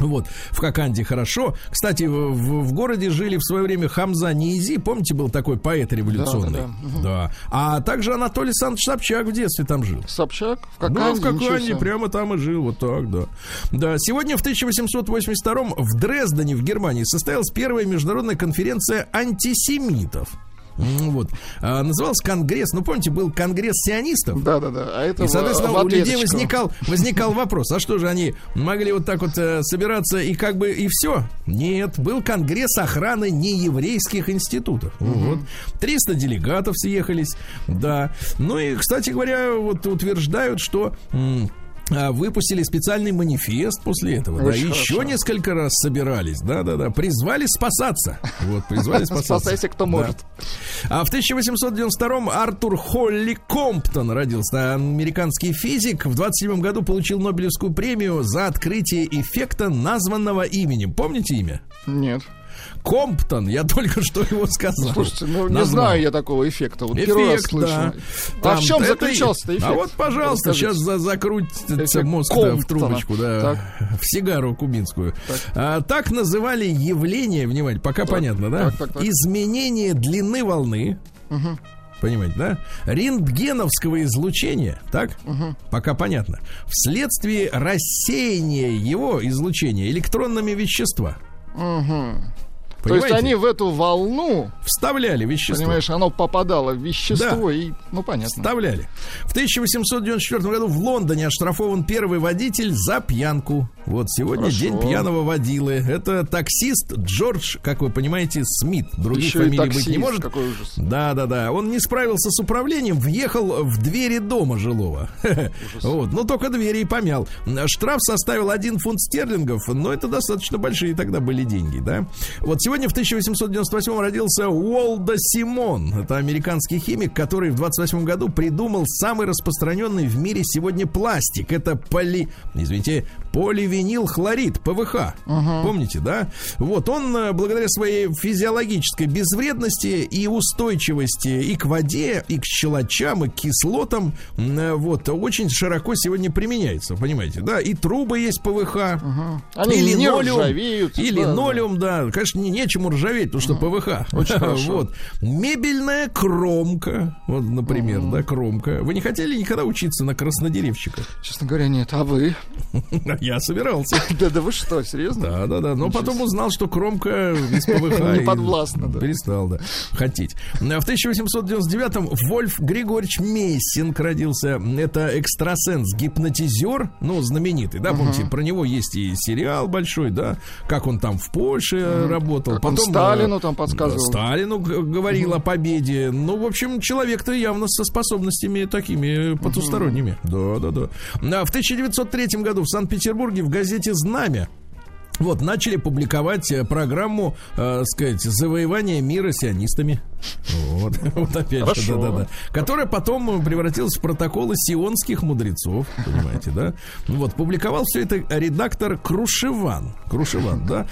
Вот, в Коканде хорошо. Кстати, в, в городе жили в свое время Хамза Ниизи, помните, был такой поэт революционный? Да, да, да. да. А также Анатолий Александрович Собчак в детстве там жил. Собчак? В Коканде? Да, в Коканде, прямо там и жил, вот так, да. Да, сегодня в 1882 в Дрездене, в Германии, состоялась первая международная конференция антисемитов. М, Вот. А, назывался Конгресс, ну, помните, был Конгресс сионистов. Да-да-да. А это И, в- соответственно, в у людей возникал, возникал (laughs) вопрос, а что же они могли вот так вот э, собираться и как бы и все? Нет, был Конгресс охраны нееврейских институтов. Вот. 300 делегатов съехались, да. Ну и, кстати говоря, вот утверждают, что... м, Выпустили специальный манифест после этого. Да, Очень еще хорошо. несколько раз собирались. Да, да, да. Призвали спасаться. Вот, призвали (laughs) спасаться. Спасайся, кто Да. может. А в 1892-м Артур Холли Комптон родился. Американский физик. В 27 году получил Нобелевскую премию за открытие эффекта, названного именем. Помните имя? Нет. Комптон. Я только (laughs) что его сказал. Слушайте, ну не Назвал. знаю я такого эффекта. Вот первый раз Эффект, слышу. да. А Там в чем заключался-то эффект? А вот, пожалуйста, Расскажите. сейчас за закрутится Эффект мозг да, в трубочку, да, в сигару кубинскую. А, так называли явление, внимание, пока понятно, да? так, так, так. Изменение длины волны. Понимаете, да? Рентгеновского излучения, так? Пока понятно. Вследствие рассеяния его излучения электронными вещества. То есть Понимаете? они в эту волну, вставляли вещество. понимаешь, оно попадало в вещество и, ну понятно. Вставляли. В 1894 году в Лондоне оштрафован первый водитель за пьянку. Вот сегодня Хорошо. день пьяного водилы. Это таксист Джордж, как вы понимаете, Смит. Других Еще фамилий быть таксист, не может. какой ужас. Да, да, да. Он не справился с управлением, въехал в двери дома жилого. (laughs) Вот, но только двери и помял. Штраф составил 1 фунт стерлингов, но это достаточно большие тогда были деньги, да. Вот сегодня в 1898 родился Уолда Симон. Это американский химик, который в 28 году придумал самый распространенный в мире сегодня пластик. Это поли... Извините, поливинил хлорид, ПВХ. Помните, да? Вот он, э, благодаря своей физиологической безвредности и устойчивости и к воде, и к щелочам, и к кислотам, э, вот, очень широко сегодня применяется, понимаете, да? И трубы есть ПВХ, Они и линолеум, ржавеют, и да, линолеум, да. Конечно, не, нечему ржаветь, потому что ПВХ. Очень хорошо. Вот. Мебельная кромка, вот, например, да, кромка. Вы не хотели никогда учиться на краснодеревщика? Честно говоря, нет. А вы? (laughs) Я собирался. (laughs) Да, да вы что, серьезно? Да, да, да. Но потом узнал, что кромка из (laughs) ПВХ. Не подвластна, да. Перестал, да, хотеть. В 1899-м Вольф Григорьевич Мессинг родился. Это экстрасенс, гипнотизер, ну, знаменитый, да, помните, про него есть и сериал большой, да, как он там в Польше работал. Как он Потом, Сталину э, там подсказывал. Сталину говорил о победе. Ну, в общем, человек-то явно со способностями такими потусторонними. Да, да, да. А В 1903 году в Санкт-Петербурге в газете «Знамя» Вот, начали публиковать э, программу, э, сказать, завоевания мира сионистами. Вот, (laughs) вот опять же, Хорошо. да-да-да. Которая потом превратилась в протоколы сионских мудрецов, понимаете, да? Вот, публиковал все это редактор Крушеван. Крушеван, да?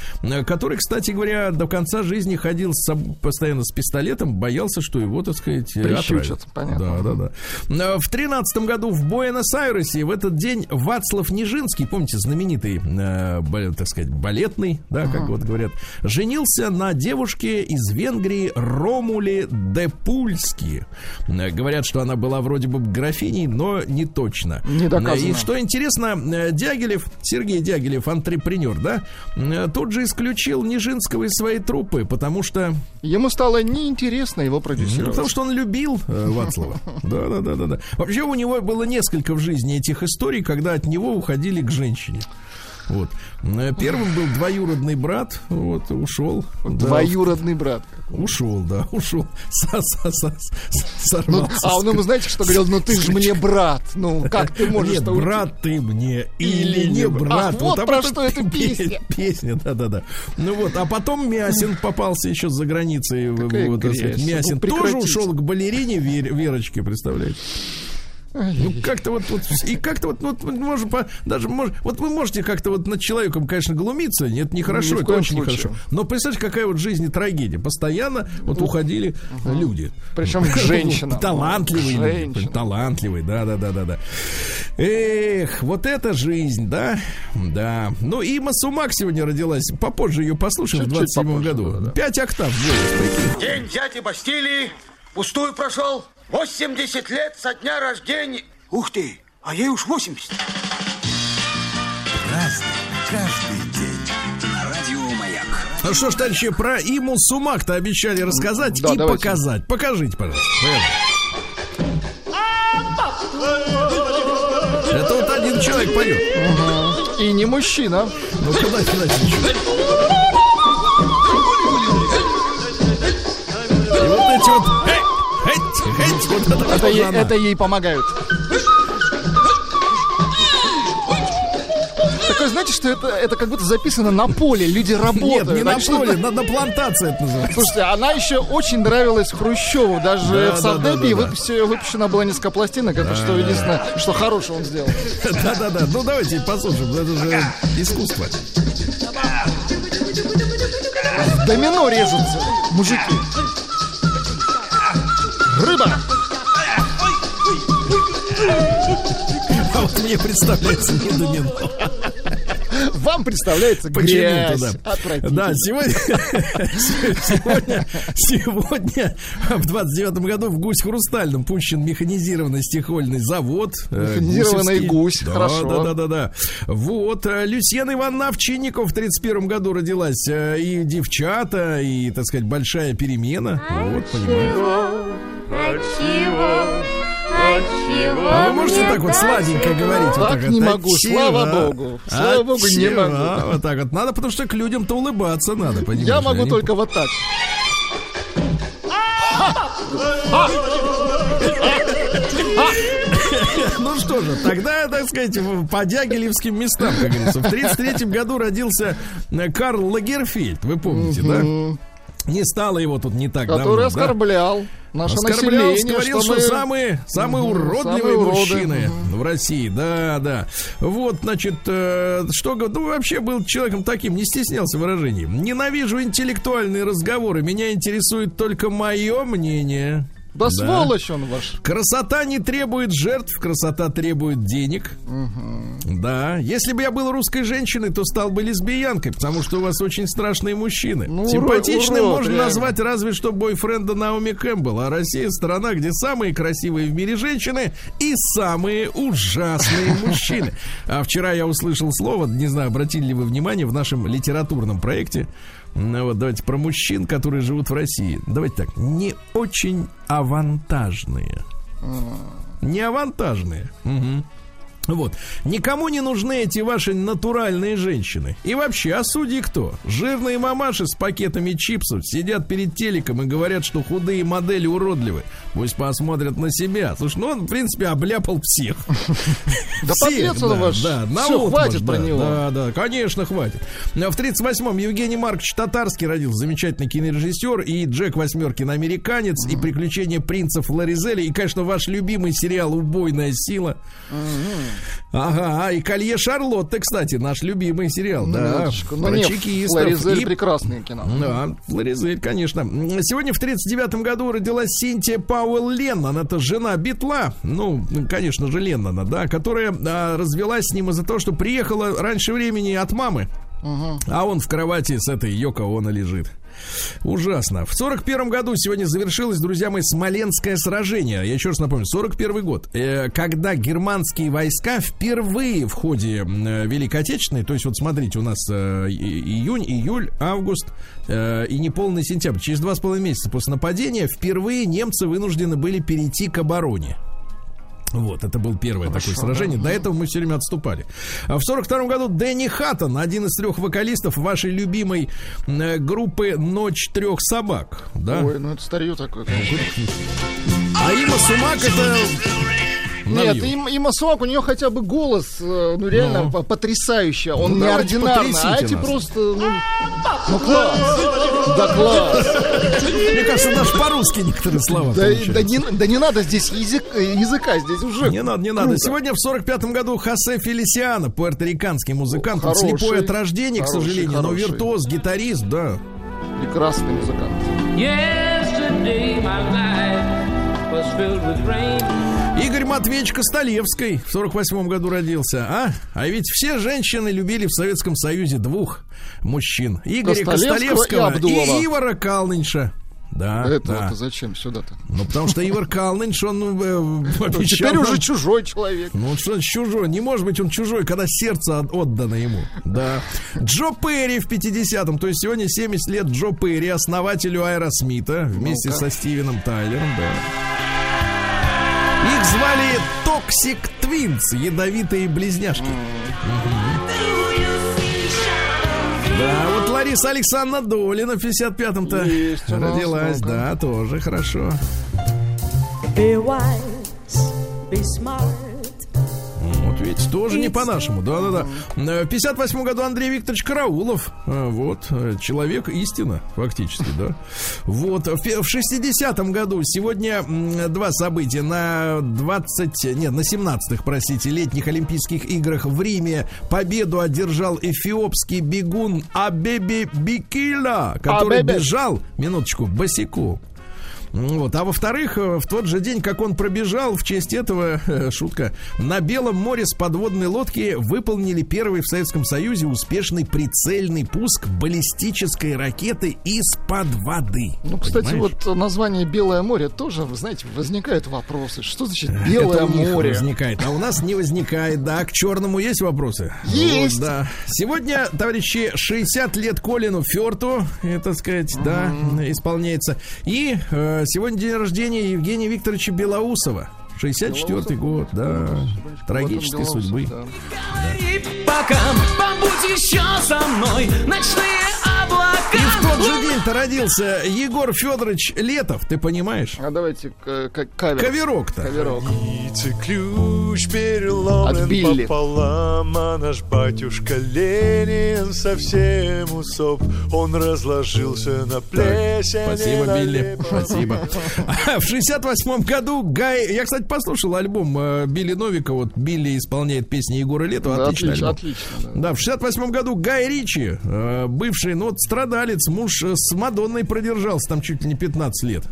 Который, кстати говоря, до конца жизни ходил с постоянно с пистолетом, боялся, что его, так сказать, э, Прищучат, понятно. Да, да, да. В тринадцатом году в Буэнос-Айресе в этот день Вацлав Нижинский, помните, знаменитый, э, так сказать, балетный, да, как вот говорят, женился на девушке из Венгрии Ромуле де Пульски. Э, Говорят, что она была вроде бы графиней, но не точно. Не доказано. И что интересно, э, Дягилев, Сергей Дягилев, антрепренер, да, э, тут же исключил Нижинского из своей труппы, потому что Ему стало неинтересно его ну, продюсировать. потому что он любил э, Вацлава. Да, да, да, да, да. Вообще у него было несколько в жизни этих историй, когда от него уходили к женщине. Вот. Э, Первым был двоюродный брат, вот, ушел. Да, Двоюродный брат. Ушел, да, ушел. Со- со- со- Ну, Сорвался. а он ему, знаете, что говорил? Ну ты же мне брат. Ну как ты можешь Нет, брат ты мне Или или не брат. Ах, вот об про что эта пе- песня. (laughs) Песня, да-да-да. Ну вот, а потом Мясин попался еще за границей. Какая вот. Мясин Ну, тоже ушел к балерине Вер- Верочке, представляете? Ну, как-то вот, вот, и как-то вот, вот, можно по- даже, мож- вот вы можете как-то вот над человеком, конечно, глумиться, это нехорошо, Ни в это очень случае. нехорошо. Но представьте, какая вот жизнь и трагедия. Постоянно вот уходили люди. Причем к женщинам. (laughs) Талантливые люди. Женщинам. Талантливые, да, да, да, да, да. Эх, вот это жизнь, да? Да. Ну, Има Сумак сегодня родилась. Попозже ее послушаем в Чуть-чуть 27 попозже, году. да, да. Пять октав. День дяди Бастилии пустую прошел. 80 лет со дня рождения. Ух ты, а ей уж 80. Разный, каждый день. На радио Маяк. Ну что ж, товарищи, про Иму Сумак-то обещали рассказать Да, и давайте. показать. Покажите, пожалуйста. Это вот один человек поет. И не мужчина. Ну куда кидать ничего. Вот это, ей, это ей помогают. Такое, знаете, что это, это как будто записано на поле, люди работают. Нет, не на поле, на, на плантации это называется. Слушайте, она еще очень нравилась Хрущеву. Даже Да, в да, да, Сардепии да, да. выпущена, была несколько пластинок. Это что единственное, что хорошего он сделал. Да-да-да, ну давайте послушаем, это же искусство. В домино режутся мужики. Рыба! (laughs) мне представляется не домино. Вам представляется Почему-то, грязь. да. Отвратительно. Да, сегодня, сегодня, сегодня в 29 году в Гусь Хрустальном пущен механизированный стихольный завод. э, Механизированный гусевский. гусь, да, хорошо. Да, да, да, да. Вот, э, Люсьена Ивановна Овчинников в 31 году родилась. э, И девчата, и, так сказать, большая перемена. Вот, понимаете. А вы можете так вот сладенько говорить? вот Так вот, не могу, «Отчего? слава богу. Слава богу, не Отчего?» могу. Вот так вот. Надо, потому что к людям-то улыбаться надо, понимаешь? Я могу только вот так. Ну что же, тогда, так сказать, по дягилевским местам, как говорится. В 33 году родился э, Карл Лагерфельд, вы помните, да? Не стало его тут не так давно. Который да? оскорблял наше Оскорблял, население. говорил, что, мы- самые, самые Мгм, уродливые самые уроды, мужчины в России. Да, да. Вот, значит, э, что ну, вообще был человеком таким, не стеснялся выражений. Ненавижу интеллектуальные разговоры. Меня интересует только мое мнение. Да, сволочь он ваш. Красота не требует жертв, красота требует денег. Да. Если бы я был русской женщиной, то стал бы лесбиянкой, потому что у вас очень страшные мужчины. Ну, Симпатичным урод, можно реально. назвать разве что бойфренда Наоми Кэмпбелл. А Россия страна, где самые красивые в мире женщины и самые ужасные (laughs) мужчины. А вчера я услышал слово, не знаю, обратили ли вы внимание, в нашем литературном проекте. Ну, вот давайте про мужчин, которые живут в России. Давайте так, не очень авантажные. Не авантажные. Мгм. Вот. Никому не нужны эти ваши натуральные женщины. И вообще, а судьи кто? Жирные мамаши с пакетами чипсов сидят перед телеком и говорят, что худые модели уродливы. Пусть посмотрят на себя. Слушай, ну он, в принципе, обляпал всех. (laughs) Да подлец он ваш. Да, хватит про него. Да, да, конечно, хватит. В 38-м Евгений Маркович Татарский родился, замечательный кинорежиссер, и Джек Восьмеркин американец, и приключения принцев Ларизели, и, конечно, ваш любимый сериал «Убойная сила». Ага, и «Колье Шарлотты», кстати, наш любимый сериал, да, Минуточку. Ну, про чекистов. Флоризель И прекрасное кино. да, Флоризель, конечно. Сегодня в 39 году родилась Синтия Пауэлл Леннон. Это жена Битла. Ну, конечно же, Леннона, да, которая а, развелась с ним из-за того, что приехала раньше времени от мамы. А он в кровати с этой Йоко Оно лежит. Ужасно. В 41 году сегодня завершилось, друзья мои, Смоленское сражение. Я еще раз напомню, 41 год. Э, когда германские войска впервые в ходе э, Великой Отечественной, то есть вот смотрите, у нас э, июнь, июль, август и неполный сентябрь, через два с половиной месяца после нападения, впервые немцы вынуждены были перейти к обороне. Вот, это было первое такое сражение. До этого мы все время отступали. А в сорок втором году Дэнни Хаттон, один из трех вокалистов вашей любимой э, группы «Ночь трех собак». Да? Ой, ну это старье такое. конечно. А Има Сумак это... Нет, Навью. им, Има Суак, у нее хотя бы голос, э, ну реально Ну. по- потрясающий. Он Ну, неординарный, а эти нас. просто, ну, ну класс. Да класс. Мне кажется, даже по-русски некоторые слова Да, да не, да не надо здесь язык, э, языка, здесь уже Не надо, не надо. круто. Сегодня в 45-м году Хосе Фелисиано, пуэрториканский музыкант, он Хороший, слепой от рождения, к хороший, сожалению, но хороший. виртуоз, гитарист, да. Прекрасный музыкант. Yesterday my life was filled with rain. Игорь Матвеевич Костолевский в 48 году родился. А? А ведь все женщины любили в Советском Союзе двух мужчин. Игоря Костолевского и Костолевского и, Абдулова. Ивара Калнинша. Да, Это да. зачем сюда-то? Ну, потому что Ивар Калныньш, он э, Ну, обещал Теперь уже чужой человек. Ну, что значит чужой? Не может быть он чужой, когда сердце от- отдано ему. Да. Джо Перри в 50-м, то есть сегодня 70 лет Джо Перри, основателю Аэросмита, вместе со Стивеном Тайлером, да. Их звали Toxic Twins, ядовитые близняшки. Да, вот Лариса Александровна Долина в 55-м-то Есть у нас, родилась, да, тоже хорошо. Be wise, be smart. Видите, тоже не по-нашему. Да-да-да. Э, В 58 году Андрей Викторович Караулов. э, Вот, э, человек истина, фактически, да. Вот, в пе- в 60-м году сегодня два события. На 20, нет, на 17-х, простите, летних Олимпийских играх в Риме победу одержал эфиопский бегун Абеби Бикила, который Абебе. бежал, минуточку, босиком. Вот. А во-вторых, э, в тот же день, как он пробежал, в честь этого, э, шутка, на Белом море с подводной лодки выполнили первый в Советском Союзе успешный прицельный пуск баллистической ракеты из-под воды. Ну, кстати, Понимаешь? вот название Белое море тоже, вы знаете, возникают вопросы. Что значит Это Белое у них море? возникает, а у нас не возникает. Да, к черному есть вопросы? Есть. Вот, да. Сегодня, товарищи, 60 лет Колину Ферту, э, так сказать, да, исполняется. И э, сегодня день рождения Евгения Викторовича Белоусова. 64-й год, да. Трагической Белоусов, судьбы. да. Пока побудь еще со мной Ночные облака И в тот же день-то родился Егор Федорович Летов, ты понимаешь? А давайте к- к- кавер. Коверок-то. Каверок. Птицы ключ переломлен От Билли. пополам, а наш батюшка Ленин совсем усоп. Он разложился на плесень. Спасибо, на Билли. лепо. Спасибо. (laughs) В 68 году Гай... Я, кстати, послушал альбом э, Билли Новика. Вот Билли исполняет песни Егора Летова. Да, отлично, альбом. отлично. да. Да, в 68 году Гай Ричи, э, бывший, ну, вот страдалец, муж э, с Мадонной продержался там чуть ли не 15 лет.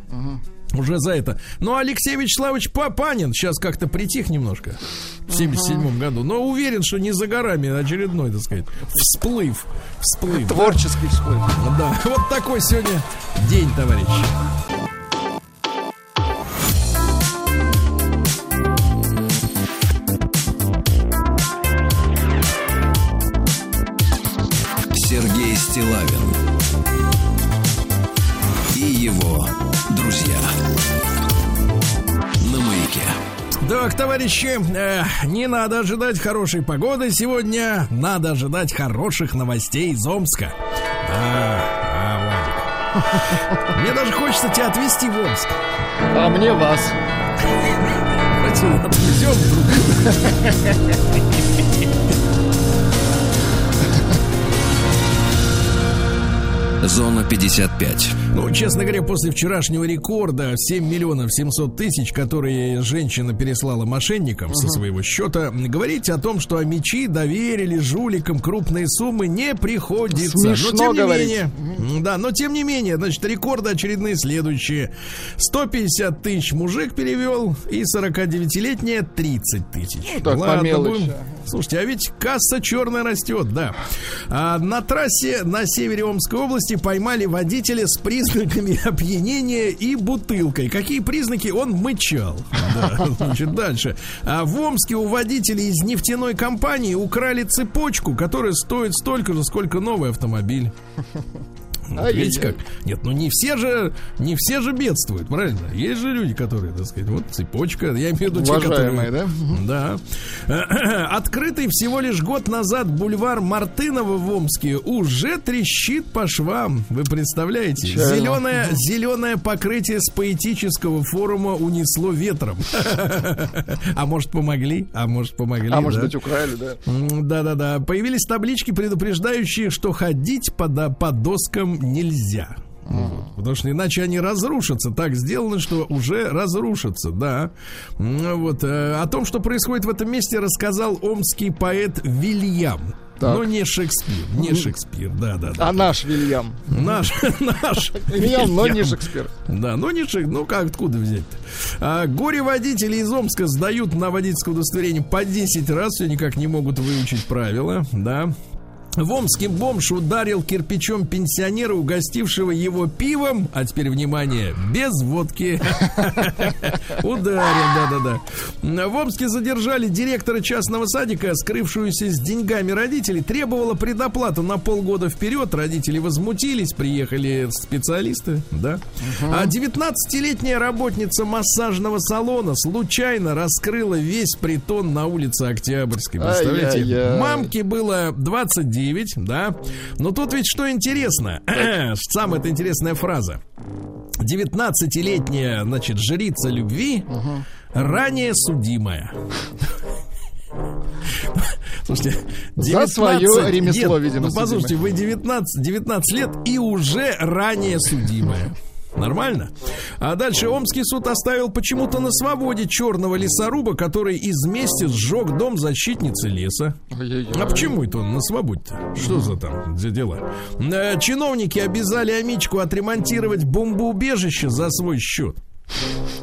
Уже за это. Ну, а Алексей Вячеславович Папанин сейчас как-то притих немножко в 77 году. Но уверен, что не за горами очередной, так сказать, всплыв. Всплыв. да. Творческий всплыв. Да, вот такой сегодня день, товарищи. Сергей Стилавин Так, товарищи, э, не надо ожидать хорошей погоды сегодня, надо ожидать хороших новостей из Омска. Да, да, Владик. Мне даже хочется тебя отвезти в Омск. А мне вас. Давайте отвезем друг друга. Зона 55. Ну, честно говоря, после вчерашнего рекорда 7 миллионов 700 тысяч, которые женщина переслала мошенникам со своего счета, говорить о том, что мечи доверили жуликам крупные суммы не приходится. Смешно но тем не говорить. менее, да, но тем не менее, значит, рекорды очередные следующие. 150 тысяч мужик перевел и 49-летняя 30 тысяч. Ну, так, по мелочи. Слушайте, а ведь касса черная растет, да. А на трассе на севере Омской области поймали водителя с признаками (laughs) опьянения и бутылкой. Какие признаки? Он мычал. Да, значит, дальше. А в Омске у водителей из нефтяной компании украли цепочку, которая стоит столько же, сколько новый автомобиль. Вот Ай-яй-яй. видите как? Нет, ну не все же, не все же бедствуют, правильно? Есть же люди, которые, так сказать, вот цепочка, я имею в виду те, которые... да? Да. (clears throat) Открытый всего лишь год назад бульвар Мартынова в Омске уже трещит по швам. Вы представляете? Печально. Зеленое, зеленое покрытие с поэтического форума унесло ветром. (laughs) А может помогли? А может помогли? А может быть, украли, да? Да-да-да. Появились таблички, предупреждающие, что ходить по, до- нельзя. Вот. Потому что иначе они разрушатся. Так сделано, что уже разрушатся, да. М, Вот. э, О том, что происходит в этом месте, рассказал омский поэт Вильям. Так. Но не Шекспир. Не Шекспир, да-да-да. А наш Вильям. Наш, (laughs) наш. Вильям, но не. Шекспир. Да, ну не шик, ну как, откуда взять-то? А, горе-водители из Омска сдают на водительское удостоверение по 10 раз, все никак не могут выучить правила, да. В Омске бомж ударил кирпичом пенсионера, угостившего его пивом, а теперь, внимание, без водки. (laughs) Ударил, да-да-да. В Омске задержали директора частного садика, скрывшуюся с деньгами родителей, требовала предоплату на полгода вперед. Родители возмутились, приехали специалисты, да. А 19-летняя работница массажного салона случайно раскрыла весь притон на улице Октябрьской. Представляете? Мамке было 29, да. Но тут ведь что интересно, (clears throat) самая интересная фраза. 19-летняя, значит, жрица любви, ранее судимая. (laughs) Слушайте, За свое 19 ремесло, нет, видимо, Ну, послушайте, вы 19, 19 лет и уже ранее судимая. Нормально? А дальше Омский суд оставил почему-то на свободе черного лесоруба, который из мести сжег дом защитницы леса. А почему это он на свободе-то? Что за там за дела? Э, Чиновники обязали Амичку отремонтировать бомбоубежище за свой счет.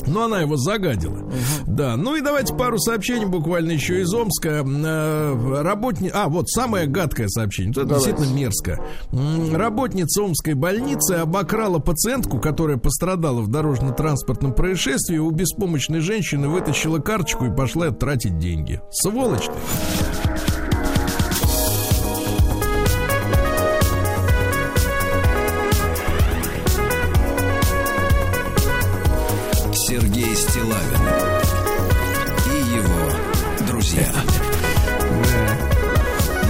Но она его загадила. Да, ну и давайте пару сообщений буквально еще из Омска. Э, Работни... А, вот самое гадкое сообщение. Это Давайте. действительно мерзко. Работница Омской больницы обокрала пациентку, которая пострадала в дорожно-транспортном происшествии. У беспомощной женщины вытащила карточку и пошла тратить деньги. Сволочь ты. Стилавин и его друзья.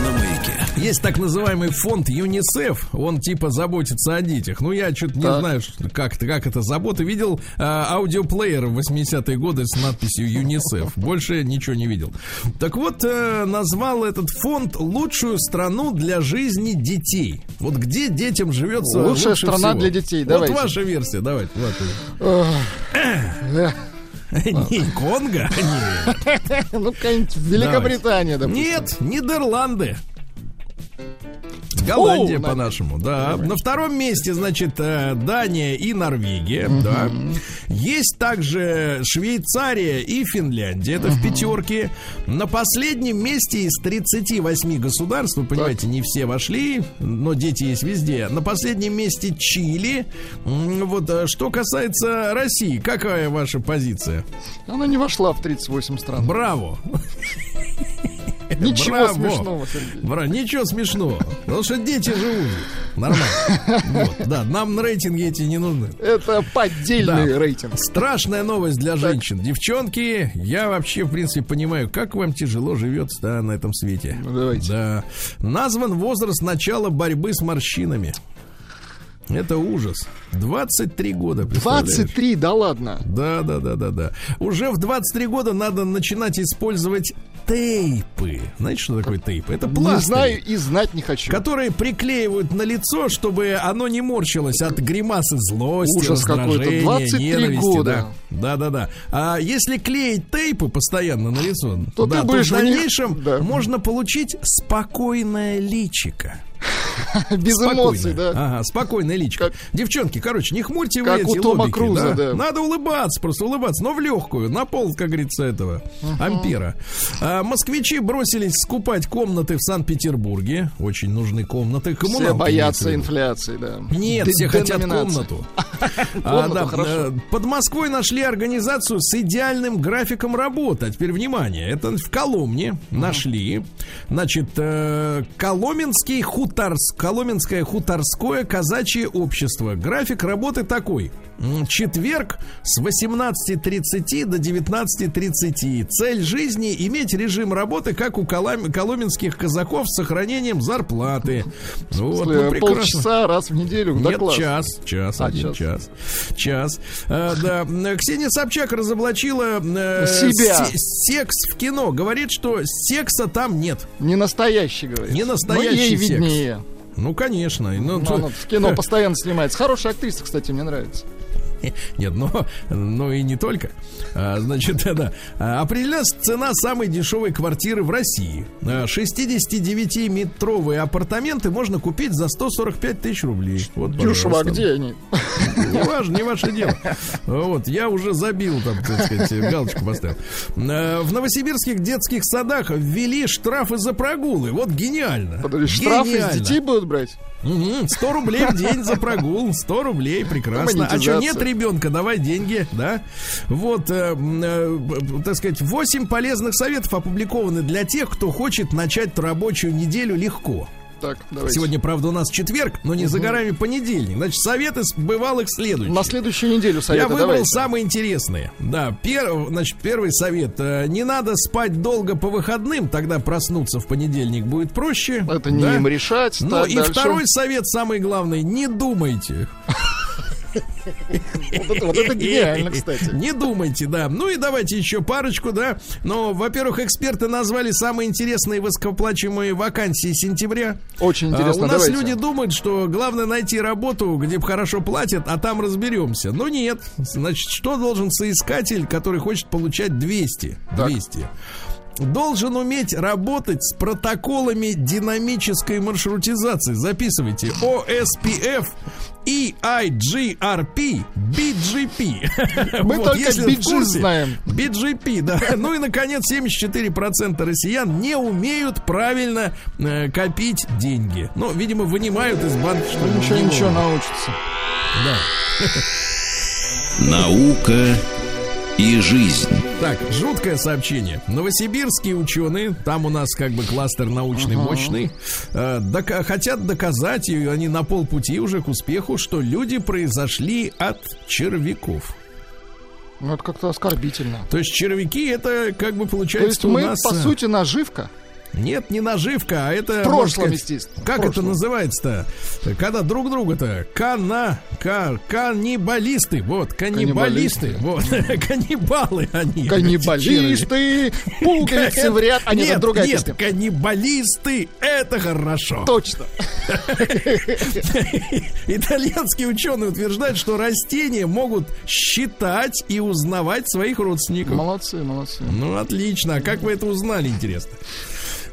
На маяке. Есть так называемый фонд ЮНИСЕФ, он типа заботится о детях. Ну, я что-то не знаю, как, это- как это забота. Видел а, аудиоплеер в 80-е годы с надписью ЮНИСЕФ. Больше ничего не видел. Так вот, э, назвал этот фонд лучшую страну для жизни детей. Вот где детям живется Лучшая лучше страна всего? для детей, Вот давайте. ваша версия, давайте. ваша. Не, Конго? (laughs) Нет. Ну, какая-нибудь Великобритания, допустим. Нет, Нидерланды. Голландия О, на- по-нашему, да. На втором месте, значит, э, Дания и Норвегия, да. Есть также Швейцария и Финляндия, это в пятерке. На последнем месте из 38 государств, вы понимаете, не все вошли, но дети есть везде. На последнем месте Чили. Вот, э, что касается России, какая ваша позиция? Она не вошла в 38 стран. Браво! Ничего Браво. смешного, Сергей. Бра, ничего смешного. Потому что дети живут. Нормально. Вот, да, нам рейтинги эти не нужны. Это поддельный Да. рейтинг. Страшная новость для женщин. Девчонки, я вообще, в принципе, понимаю, как вам тяжело живется да, на этом свете. Ну, давайте. Да. Назван возраст начала борьбы с морщинами. Это ужас. 23 года, представляешь? 23, да ладно. Да, да, да, да, да. Уже в 23 года надо начинать использовать тейпы. Знаете, что такое тейпы? Это Не пластырь. знаю и знать не хочу. Которые приклеивают на лицо, чтобы оно не морщилось от гримасы злости, Ужас какой-то. раздражения, 23 ненависти. года. Да, да, да. А если клеить тейпы постоянно на лицо, То да, ты будешь в них- дальнейшем да. можно получить спокойное личико. (laughs) Без эмоций, да. Ага, спокойное личико. Как- Девчонки, короче, не хмурьте вы Как эти у Тома лобики, Круза, да. Надо улыбаться, просто улыбаться, но в легкую, на пол, как говорится, этого ампера. А, москвичи бросились скупать комнаты в Санкт-Петербурге. Очень нужны комнаты. Все Коммуналки боятся имеется в виду. инфляции, да. Нет, Д- все хотят комнату. (laughs) А, да, хорошо. э, Под Москвой нашли организацию с идеальным графиком работы. А теперь внимание, это в Коломне нашли. Значит, э, Коломенский хуторс, Коломенское хуторское казачье общество. График работы такой. Четверг с 18.30 до 19.30. Цель жизни иметь режим работы, как у колом- коломенских казаков с сохранением зарплаты. Вот, ну, Э, прекрасно. Полчаса раз в неделю. Да Нет, класс. час, час, А, один час, час. А, да, М, Ксения Собчак разоблачила э, Себя. се- секс в кино. Говорит, что секса там нет. Не настоящий, говорит. Не настоящий Но ей секс. виднее. Ну, конечно. Ну, Ну, то- в кино (laughs) постоянно снимается. Хорошая актриса, кстати, мне нравится. (laughs) Нет, но, но и не только. А, значит, (laughs) да. А, Определена цена самой дешевой квартиры в России. А, 69-метровые апартаменты можно купить за 145 тысяч рублей. Вот, Дюшева, а где они? (laughs) Не важно, не ваше дело. Вот, я уже забил там, так сказать, галочку поставил. В новосибирских детских садах ввели штрафы за прогулы. Вот гениально. Подожди, штрафы с Гениально. детей будут брать? Мгм, 100 рублей в день за прогул. 100 рублей, прекрасно. А что, нет ребенка, давай деньги, да? Вот, э, э, так сказать, 8 полезных советов опубликованы для тех, кто хочет начать рабочую неделю легко. Так, давайте. Сегодня, правда, у нас четверг, но не за горами понедельник. Значит, советы с бывалых следующих. На следующую неделю Я советы выбрал давайте. самые интересные. Да, пер- значит, первый совет. Э, Не надо спать долго по выходным, тогда проснуться в понедельник будет проще. Это не Да? им решать. Ну и дальше. второй совет, самый главный, не думайте. (laughs) Вот это, вот это гениально, кстати. Не думайте, да. Ну и давайте еще парочку, да. Но, во-первых, эксперты назвали самые интересные высокооплачиваемые вакансии сентября. Очень А, интересно. у нас давайте. люди думают, что главное найти работу, где хорошо платят, а там разберемся. Но нет. Значит, что должен соискатель, который хочет получать 200? Так. 200. Должен уметь работать с протоколами динамической маршрутизации. Записывайте. OSPF, EIGRP, BGP. Мы только если BG курсе, знаем. BGP, да. (laughs) Ну и, наконец, 74% россиян не умеют правильно э, копить деньги. Ну, видимо, вынимают из банка, что Ничего, не ничего, научится. Да. Наука и жизнь. Так, жуткое сообщение. Новосибирские ученые, там у нас как бы кластер научный мощный, э, дока- хотят доказать, и они на полпути уже к успеху, что люди произошли от червяков. Ну, это как-то оскорбительно. То есть червяки это как бы То получается есть у мы, нас... по э, сути, наживка. Нет, не наживка, а это... В прошлом, сказать, естественно, Как это прошлом. называется-то? Когда друг друга-то... Кана... Ка, каннибалисты. Вот, каннибалисты. Вот, (laughs) каннибалы они. Каннибалисты, пуговицы в ряд. А нет, это другая нет, песня. каннибалисты, это хорошо. Точно. (laughs) Итальянские ученые утверждают, что растения могут считать и узнавать своих родственников. Молодцы, молодцы. Ну, отлично. А как вы это узнали, интересно?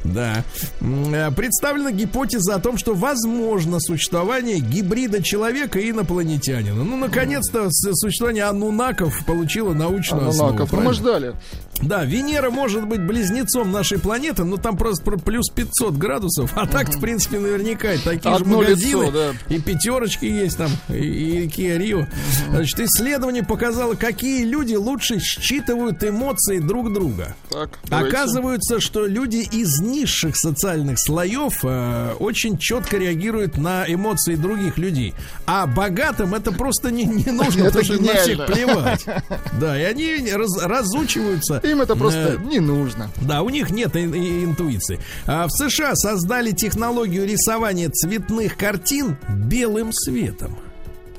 Да. Э, Представлена гипотеза о том, что возможно существование гибрида человека и инопланетянина. Ну, наконец-то существование анунаков получило научную основу. Анунаков. Ну, мы ждали. Да, Венера может быть близнецом нашей планеты, но там просто про- плюс 500 градусов. А так, в принципе, наверняка такие же Одно магазины. лицо, да. И пятерочки есть там, и, и Kia Rio. Значит, исследование показало, какие люди лучше считывают эмоции друг друга. Так, давайте. Оказывается, что люди из низших социальных слоев э, очень четко реагируют на эмоции других людей. А богатым это просто не, не нужно, (laughs) Это потому что на всех плевать. (laughs) Да, и они раз- разучиваются. Им это просто не нужно. да, у них нет интуиции. А в США создали технологию рисования цветных картин белым светом.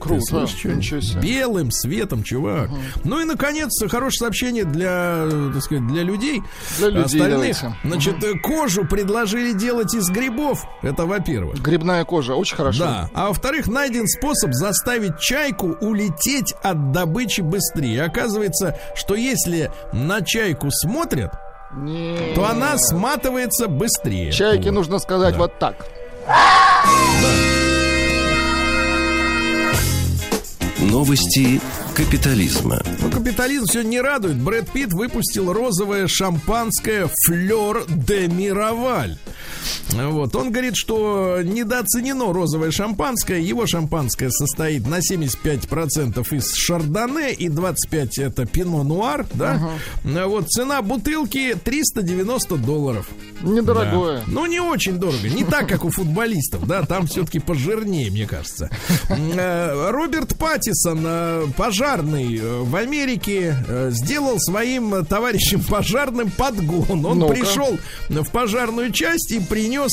Круто. слышишь. Белым светом, чувак. Ну и наконец хорошее сообщение для, э, так сказать, для людей. Для людей остальных. давайте. Значит, э, кожу предложили делать из грибов. Это во-первых. Грибная кожа, очень хорошо. Да. А во-вторых, найден способ заставить чайку улететь от добычи быстрее. Оказывается, что если на чайку смотрят, Не. то она сматывается быстрее. Чайке Вот. нужно сказать Да. вот так. Новости капитализма. Ну, капитализм все не радует. Брэд Питт выпустил розовое шампанское Флер де Мироваль. Вот. Он говорит, что недооценено розовое шампанское. Его шампанское состоит на 75% из шардоне и 25% это пино нуар. Да? Вот. Цена бутылки 390 долларов. Недорогое. Да. Ну, не очень дорого. Не так, как у футболистов, да, там все-таки пожирнее, мне кажется. Э, Роберт Паттисон, э, пожарный э, в Америке, э, сделал своим э, товарищам (laughs) пожарным подгон. Он Ну-ка. пришел в пожарную часть и принес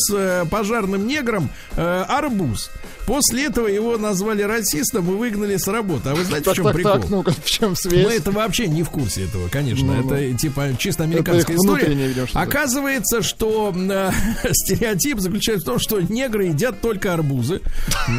пожарным неграм арбуз. После этого его назвали расистом и выгнали с работы. А вы знаете, в чем так, прикол? так, ну-ка, в чем Мы связь? это вообще не в курсе этого, конечно. Ну, ну. это типа чисто американская история. видимо. Оказывается, что э, (laughs) стереотип заключается в том, что негры едят только арбузы. (laughs)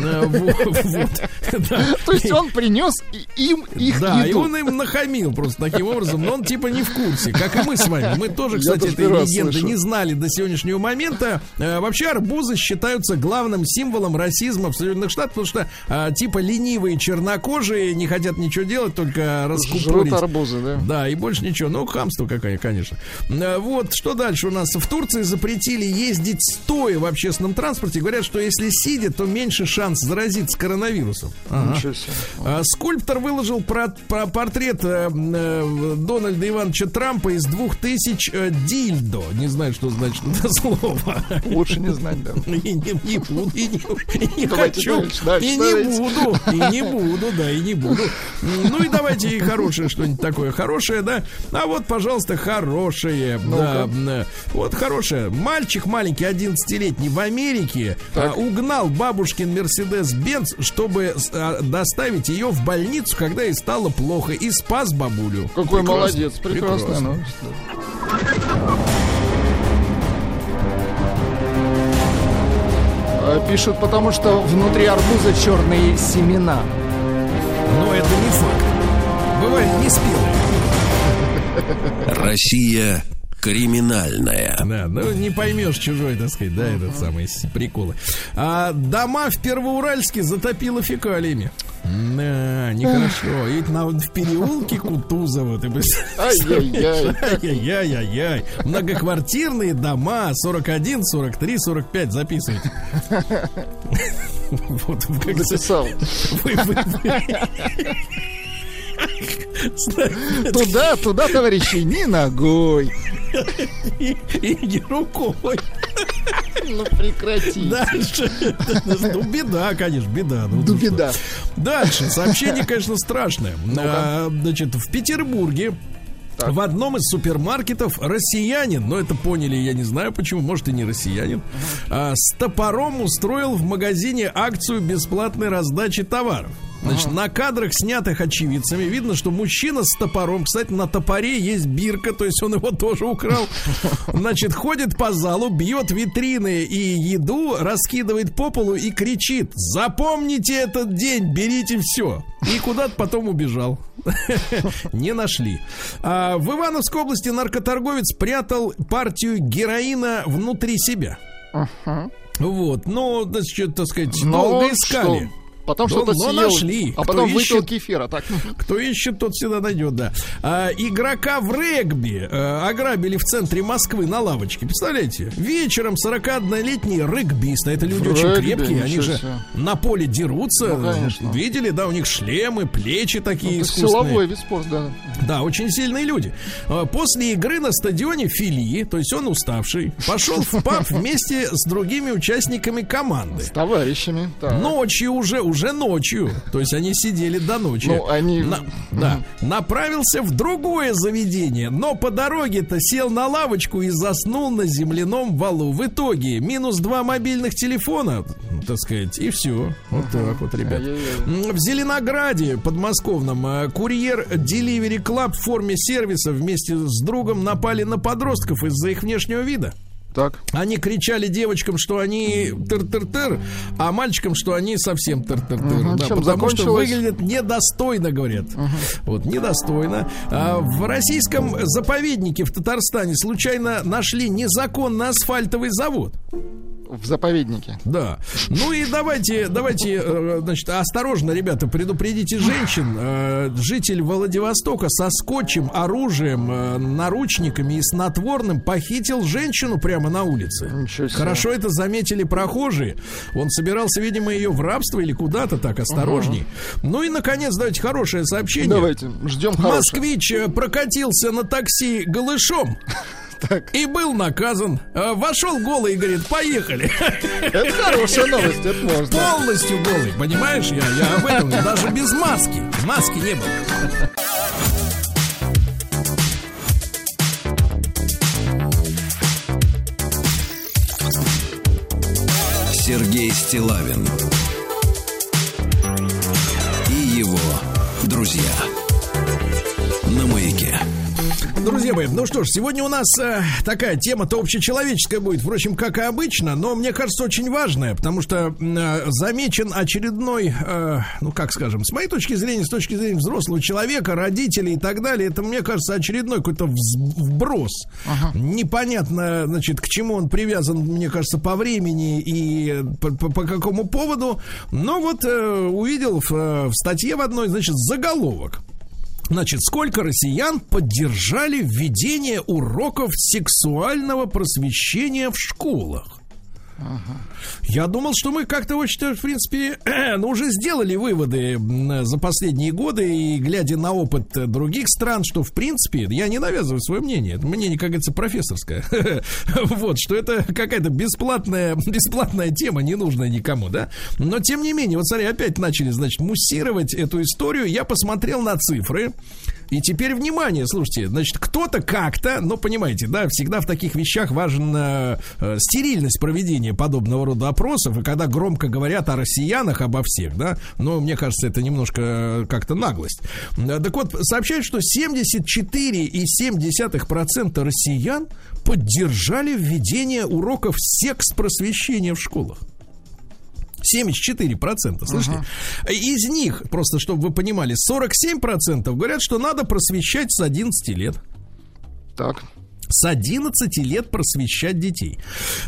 То есть он принес и- им их Да, и еду. он им нахамил просто таким образом, но он типа не в курсе, как и мы с вами. Мы тоже, кстати, этой легенды слышу. не знали до сегодняшнего момента. Э, Вообще арбузы считаются главным символом расизма в Соединенных Штатах, потому что а, типа ленивые чернокожие не хотят ничего делать, только Жрут раскупорить. арбузы, да. Да, и больше ничего. Ну, хамство какое, конечно. Э, Вот, что дальше у нас? В Турции запретили ездить стоя в общественном транспорте. Говорят, что если сидя, то меньше шанс заразиться коронавирусом. Ага. Ничего себе. А, Скульптор выложил про, про портрет э, э, Дональда Ивановича Трампа из двух тысяч э, дильдо. Не знаю, что значит это (laughs) слово. Лучше не знать, да. (laughs) И не, не буду, и не, и не Давайте хочу, дальше, дальше, и давайте. не буду, и не буду, да, и не буду. Ну и давайте и хорошее что-нибудь такое хорошее, да. А вот, пожалуйста, хорошее. Да, да. вот хорошее. Мальчик маленький, 11-летний в Америке а, угнал бабушкин Мерседес Бенц, чтобы а, доставить ее в больницу, когда ей стало плохо, и спас бабулю. Какой Прекрасно, молодец, прекрасно. да. А, Пишут, потому что внутри арбуза черные семена. Но это не факт. Бывает не спелые. Россия криминальная. Да, ну не поймешь чужой, так сказать, да, этот самый приколы. А дома в Первоуральске затопило фекалиями. Да, нехорошо. И на, в переулке Кутузова, ты представляешь? (laughs) Ай-яй-яй. Многоквартирные дома 41, 43, 45. Записывайте. (laughs) Вот как Записал. вы- вы- вы- Туда, туда, товарищи, ни ногой. И и не рукой. Ну прекрати. Дальше. Ну, беда, конечно, беда. Ну, Ну, что. беда. Дальше. Сообщение, конечно, страшное. А, Значит, в Петербурге в одном из супермаркетов россиянин, но это поняли, я не знаю почему, может и не россиянин, а, с топором устроил в магазине акцию бесплатной раздачи товаров. Значит, на кадрах, снятых очевидцами, видно, что мужчина с топором, кстати, на топоре есть бирка, то есть он его тоже украл. Значит, ходит по залу, бьет витрины и еду, раскидывает по полу и кричит: Запомните этот день, берите все. И куда-то потом убежал. Не нашли. А в Ивановской области наркоторговец прятал партию героина внутри себя. Вот, ну, значит, так сказать, Но долго искали. что? Потом Да, что-то но съел, нашли. а Кто потом выпил ищет? кефира. Так, (laughs) Кто ищет, тот всегда найдет, да. А, игрока в регби э, ограбили в центре Москвы на лавочке. Представляете? Вечером 41-летний регбисты. Это люди В очень регби? крепкие. Они же себе. на поле дерутся. Ну, конечно. Видели, да, у них шлемы, плечи такие это искусственные. силовой вид спорта, да. Да, очень сильные люди. А, После игры на стадионе Филии, то есть он уставший, пошел в паб (laughs) вместе с другими участниками команды. С товарищами. так. Ночью уже, уже ночью. То есть они сидели до ночи. Ну, они- На- да. Направился в другое заведение, но по дороге-то сел на лавочку и заснул на земляном валу. В итоге минус два мобильных телефона, так сказать, и все. Вот так вот, ребят. В Зеленограде подмосковном э, курьер Delivery Club в форме сервиса вместе с другом напали на подростков из-за их внешнего вида. Так. Они кричали девочкам, что они тыр-тыр-тыр, а мальчикам, что они совсем тыр-тыр-тыр. Мгм. Да, потому что закончилось? выглядят недостойно, говорят. Вот, недостойно. А в российском заповеднике в Татарстане случайно нашли незаконно асфальтовый завод. В заповеднике. Да. Ну и давайте, давайте, э, значит, осторожно, ребята, предупредите женщин. Э, Житель Владивостока со скотчем, оружием, э, наручниками и снотворным похитил женщину прямо на улице. Хорошо это заметили прохожие. Он собирался, видимо, ее в рабство или куда-то так осторожней. Ну и, наконец, давайте хорошее сообщение. Давайте, ждем хорошего. Москвич прокатился на такси голышом. И был наказан. Э, Вошел голый и говорит, поехали. Это хорошая новость, это можно. Полностью голый, понимаешь? Я, я об этом даже без маски. Маски не было. Сергей Стилавин и его друзья на маяке. Друзья мои, ну что ж, сегодня у нас э, такая тема-то общечеловеческая будет, впрочем, как и обычно, но мне кажется, очень важная, потому что э, замечен очередной, э, ну как скажем, с моей точки зрения, с точки зрения взрослого человека, родителей и так далее, это, мне кажется, очередной какой-то вброс. Непонятно, значит, к чему он привязан, мне кажется, по времени и по, по- по какому поводу. Но вот э, увидел в, э, в статье в одной, значит, заголовок. Значит, сколько россиян поддержали введение уроков сексуального просвещения в школах? Я думал, что мы как-то очень, в принципе, (clears throat) ну, уже сделали выводы за последние годы, и глядя на опыт других стран, что, в принципе, я не навязываю свое мнение, это мнение, как говорится, профессорское, (laughs) вот, что это какая-то бесплатная, (laughs) бесплатная тема, не нужная никому, да, но, тем не менее, вот, смотри, опять начали, значит, муссировать эту историю, я посмотрел на цифры, и теперь внимание, слушайте, значит, кто-то как-то, ну, понимаете, да, всегда в таких вещах важен э, стерильность проведения подобного рода опросов, и когда громко говорят о россиянах, обо всех, да, ну, мне кажется, это немножко э, как-то наглость. Э, Так вот, сообщают, что 74,7% россиян поддержали введение уроков секс-просвещения в школах. 74%, слышите? Из них, просто чтобы вы понимали, 47% говорят, что надо просвещать с 11 лет. Так. С 11 лет просвещать детей.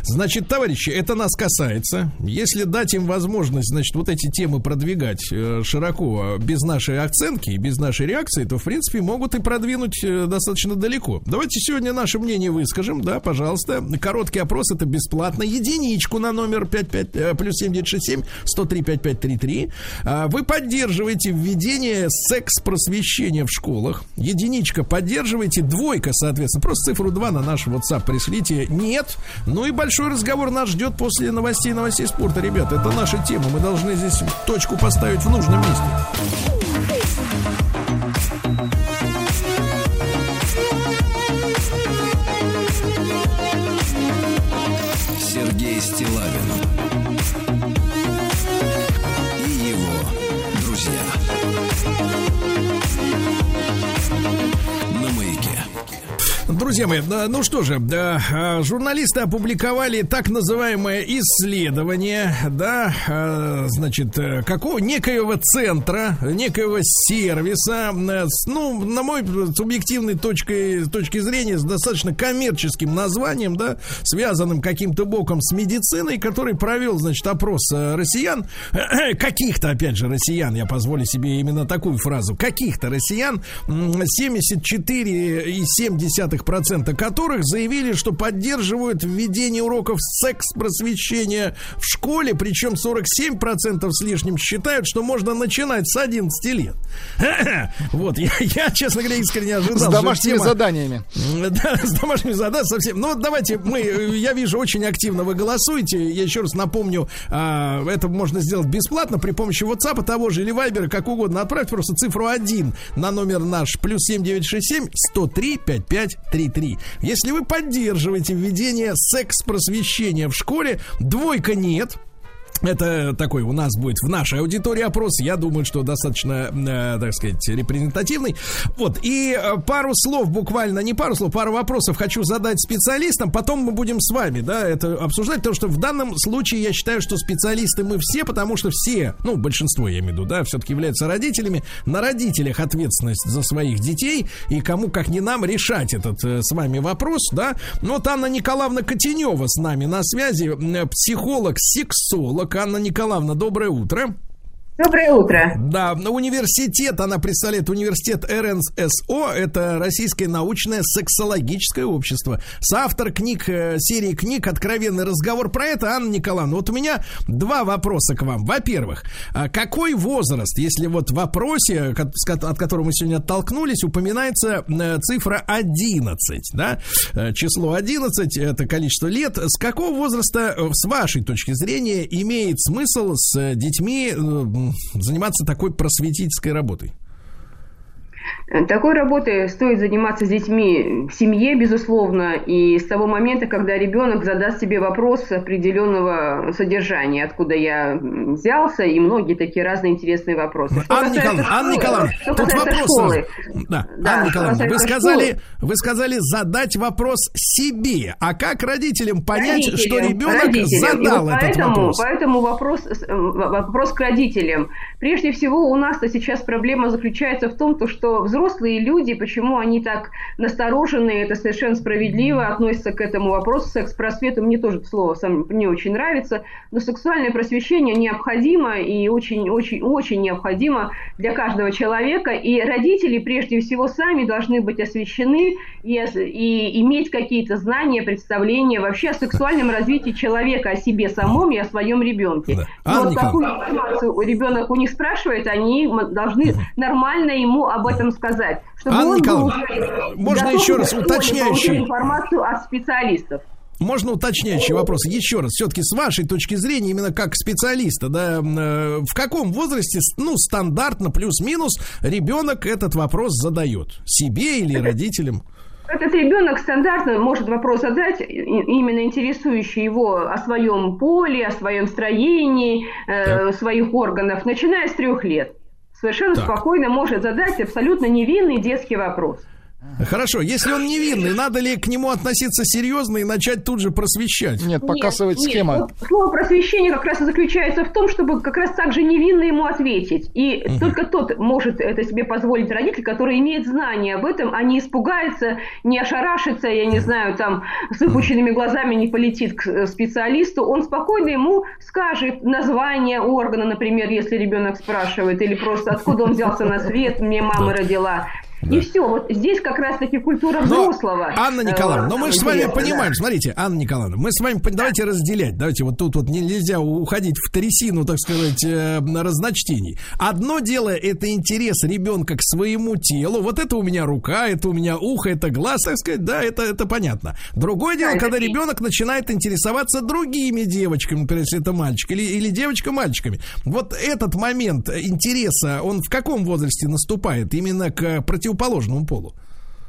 Значит, товарищи, это нас касается. Если дать им возможность, значит, вот эти темы продвигать э, широко, без нашей оценки и без нашей реакции, то, в принципе, могут и продвинуть э, достаточно далеко. Давайте сегодня наше мнение выскажем, да, пожалуйста. Короткий опрос, это бесплатно. Единичку на номер 55, э, плюс 7967 103 5533. А, Вы поддерживаете введение секс-просвещения в школах. Единичка поддерживаете, двойка, соответственно. Просто цифру 2 на наш WhatsApp пришлите. Нет. Ну и большой разговор нас ждет после новостей новостей спорта. Ребята, это наша тема. Мы должны здесь точку поставить в нужном месте. Друзья мои, да, ну что же, да, а, журналисты опубликовали так называемое исследование, да, а, значит, э, какого некоего центра, некоего сервиса, э, ну, на мой субъективной точки точки зрения, с достаточно коммерческим названием, да, связанным каким-то боком с медициной, который провел, значит, опрос э, россиян, (clears throat) каких-то, опять же, россиян, я позволю себе именно такую фразу, каких-то россиян, 74,7% 40% которых заявили, что поддерживают введение уроков секс-просвещения в школе, причем 47% с лишним считают, что можно начинать с 11 лет. (laughs) Вот, я, я, честно говоря, искренне ожидал. С домашними тема... заданиями. (laughs) Да, с домашними заданиями совсем. Ну, вот давайте мы, я вижу, очень активно вы голосуете. Я еще раз напомню, а, это можно сделать бесплатно при помощи WhatsApp того же или Viber, как угодно. Отправьте просто цифру 1 на номер наш, плюс 7967 103 55 5533. Если вы поддерживаете введение секс-просвещения в школе, двойка нет. Это такой у нас будет в нашей аудитории опрос. Я думаю, что достаточно, э, так сказать, репрезентативный. Вот, и э, пару слов буквально, не пару слов, пару вопросов хочу задать специалистам. Потом мы будем с вами, да, это обсуждать, потому что в данном случае я считаю, что специалисты мы все, потому что все, ну, большинство, я имею в виду, да, все-таки являются родителями. На родителях ответственность за своих детей, и кому, как не нам, решать этот э, с вами вопрос, да. Но вот Анна Николаевна Котенева с нами на связи, э, психолог-сексолог. Анна Николаевна, доброе утро. Доброе утро. Да, университет, она представляет университет РНСО, это Российское научное сексологическое общество. Соавтор книг, э, серии книг «Откровенный разговор» про это, Анна Николаевна. Вот у меня два вопроса к вам. Во-первых, а какой возраст, если вот в вопросе, от которого мы сегодня оттолкнулись, упоминается э, цифра 11, да? Э, Число 11 – это количество лет. С какого возраста, с вашей точки зрения, имеет смысл с детьми заниматься такой просветительской работой? Такой работой стоит заниматься с детьми в семье, безусловно, и с того момента, когда ребенок задаст себе вопрос определенного содержания, откуда я взялся, и многие такие разные интересные вопросы. Что Анна Николаевна, Анна школы- Николаевна, что тут вопрос. школы, Да, Да, Анна Николаевна, вы сказали, школы. вы сказали задать вопрос себе. А как родителям понять, Родителям, что ребенок родителям. Задал вот этот поэтому, вопрос? Поэтому вопрос, э, вопрос к родителям. Прежде всего, у нас-то сейчас проблема заключается в том, то, что взрослые люди, почему они так насторожены, это совершенно справедливо, относятся к этому вопросу. Секс-просвету мне тоже это слово сам не очень нравится, но сексуальное просвещение необходимо и очень-очень-очень необходимо для каждого человека. И родители, прежде всего, сами должны быть освещены и, и иметь какие-то знания, представления вообще о сексуальном развитии человека, о себе самом и о своем ребенке. Да. Вот какую информацию ребенок у них спрашивает, они должны нормально ему об этом сказать. Чтобы Анна он был Николаевна, уже можно еще раз уточняющий? информацию от специалистов. Можно уточняющий вопрос еще раз, все-таки с вашей точки зрения, именно как специалиста, да, э, в каком возрасте, ну, стандартно, плюс-минус, ребенок этот вопрос задает? Себе или родителям? Этот ребенок стандартно может вопрос задать, именно интересующий его о своем поле, о своем строении, э, своих органов, начиная с трех лет. Совершенно Так. спокойно может задать абсолютно невинный детский вопрос. Хорошо, если он невинный, надо ли к нему относиться серьезно и начать тут же просвещать? Нет, показывать Нет, схема. вот слово просвещение как раз и заключается в том, чтобы как раз так же невинно ему ответить. И только тот может это себе позволить родитель, который имеет знания об этом, а не испугается, не ошарашится, я не знаю, там с выпученными глазами не полетит к э, специалисту. Он спокойно ему скажет название органа, например, если ребенок спрашивает, или просто откуда он взялся на свет, мне мама родила. И все, вот здесь как раз-таки культура Но, взрослого. Анна Николаевна, э, но мы же с вами да. понимаем, смотрите, Анна Николаевна, мы с вами давайте разделять, давайте вот тут вот нельзя уходить в трясину, так сказать, э, разночтений. Одно дело это интерес ребенка к своему телу, вот это у меня рука, это у меня ухо, это глаз, так сказать, да, это, это понятно. Другое дело, когда ребенок начинает интересоваться другими девочками, например, если это мальчик, или, или девочка мальчиками. Вот этот момент интереса, он в каком возрасте наступает именно к противоположному полу?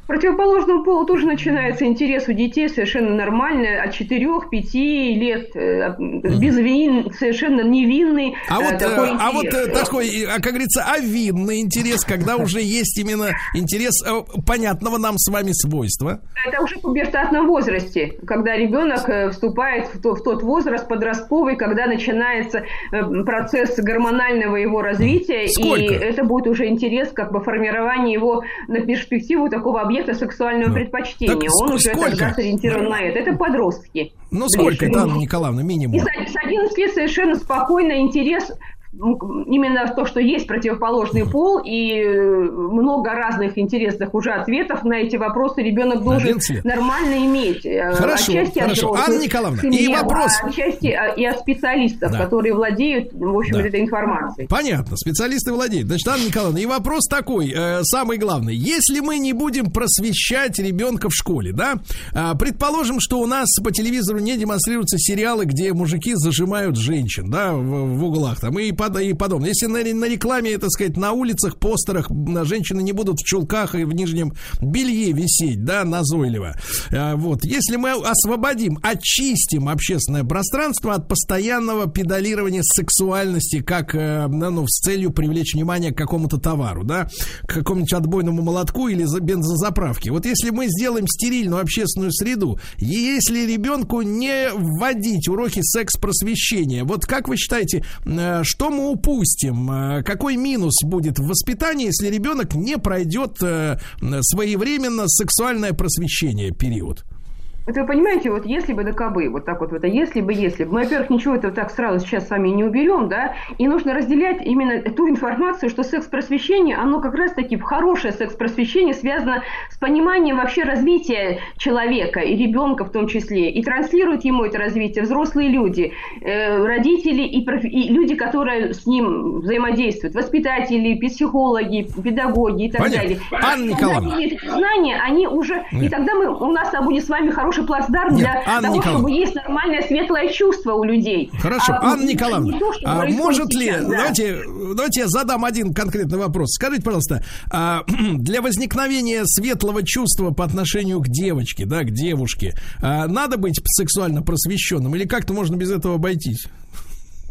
К противоположному полу тоже начинается интерес у детей совершенно нормально, от 4-5 лет, э, безвин, совершенно невинный А э, вот, э, такой а вот э, такой, э, а, как говорится, овинный интерес, когда уже есть именно интерес э, понятного нам с вами свойства. Это уже в пубертатном возрасте, когда ребенок э, вступает в, то- в тот возраст подростковый, когда начинается э, процесс гормонального его развития, Сколько? и это будет уже интерес как бы формирования его на перспективу такого объекта сексуального предпочтения. Так Он уже сколько? тогда сориентирован на это. Это подростки. Ну, сколько Ближе. это, Анна Николаевна, И минимум? с с 11 лет совершенно спокойно интерес ну, именно в то, что есть противоположный пол и э, много разных интересных уже ответов на эти вопросы ребенок должен 11 лет. нормально иметь. э, Хорошо, отчасти от хорошо. взрослых, Анна Николаевна, семьи, и вопрос. а отчасти а, и от специалистов, Да. которые владеют, в общем, Да. этой информацией. Понятно, специалисты владеют. Значит, Анна Николаевна, и вопрос такой, э, самый главный. Если мы не будем просвещать ребенка в школе, да, а, предположим, что у нас по телевизору не демонстрируются сериалы, где мужики зажимают женщин, да, в, в углах там и, под, и подобное. Если на, на рекламе, так сказать, на улицах, постерах женщины не будут в чулках и в нижнем белье висеть, да, назойливо. А, вот, если мы освободим, очистим общественное пространство от постоянного педалирования сексуальности, как, э, ну, с целью привлечь внимание к какому-то товару, да, к какому-нибудь отбойному молотку или за бензозаправке. Вот если мы сделаем стерильную общественную среду, если ребенку не вводить уроки секс-просвещения, вот как вы считаете, э, что мы упустим? Э, Какой минус будет в воспитании, если ребенок не пройдет э, своевременно сексуальное просвещение период? Вот вы понимаете, вот если бы да кабы, вот так вот, это если бы, если бы, мы, во-первых, ничего этого так сразу сейчас с вами не уберем, да, и нужно разделять именно ту информацию, что секс-просвещение, оно как раз-таки, хорошее секс-просвещение связано с пониманием вообще развития человека и ребенка в том числе, и транслируют ему это развитие взрослые люди, э, родители и, профи- и люди, которые с ним взаимодействуют, воспитатели, психологи, педагоги и так Понятно. далее. Анна И Николаевна. знания, они уже, и Нет. тогда мы, у нас будет с вами хорошее хороший плацдарм Нет, для Анна того, Николаевна. чтобы есть нормальное светлое чувство у людей. Хорошо, А, Анна Николаевна, то, а может ли, сейчас, да. давайте, давайте я задам один конкретный вопрос. Скажите, пожалуйста, а, (clears throat) для возникновения светлого чувства по отношению к девочке, да, к девушке, а, надо быть сексуально просвещенным или как-то можно без этого обойтись?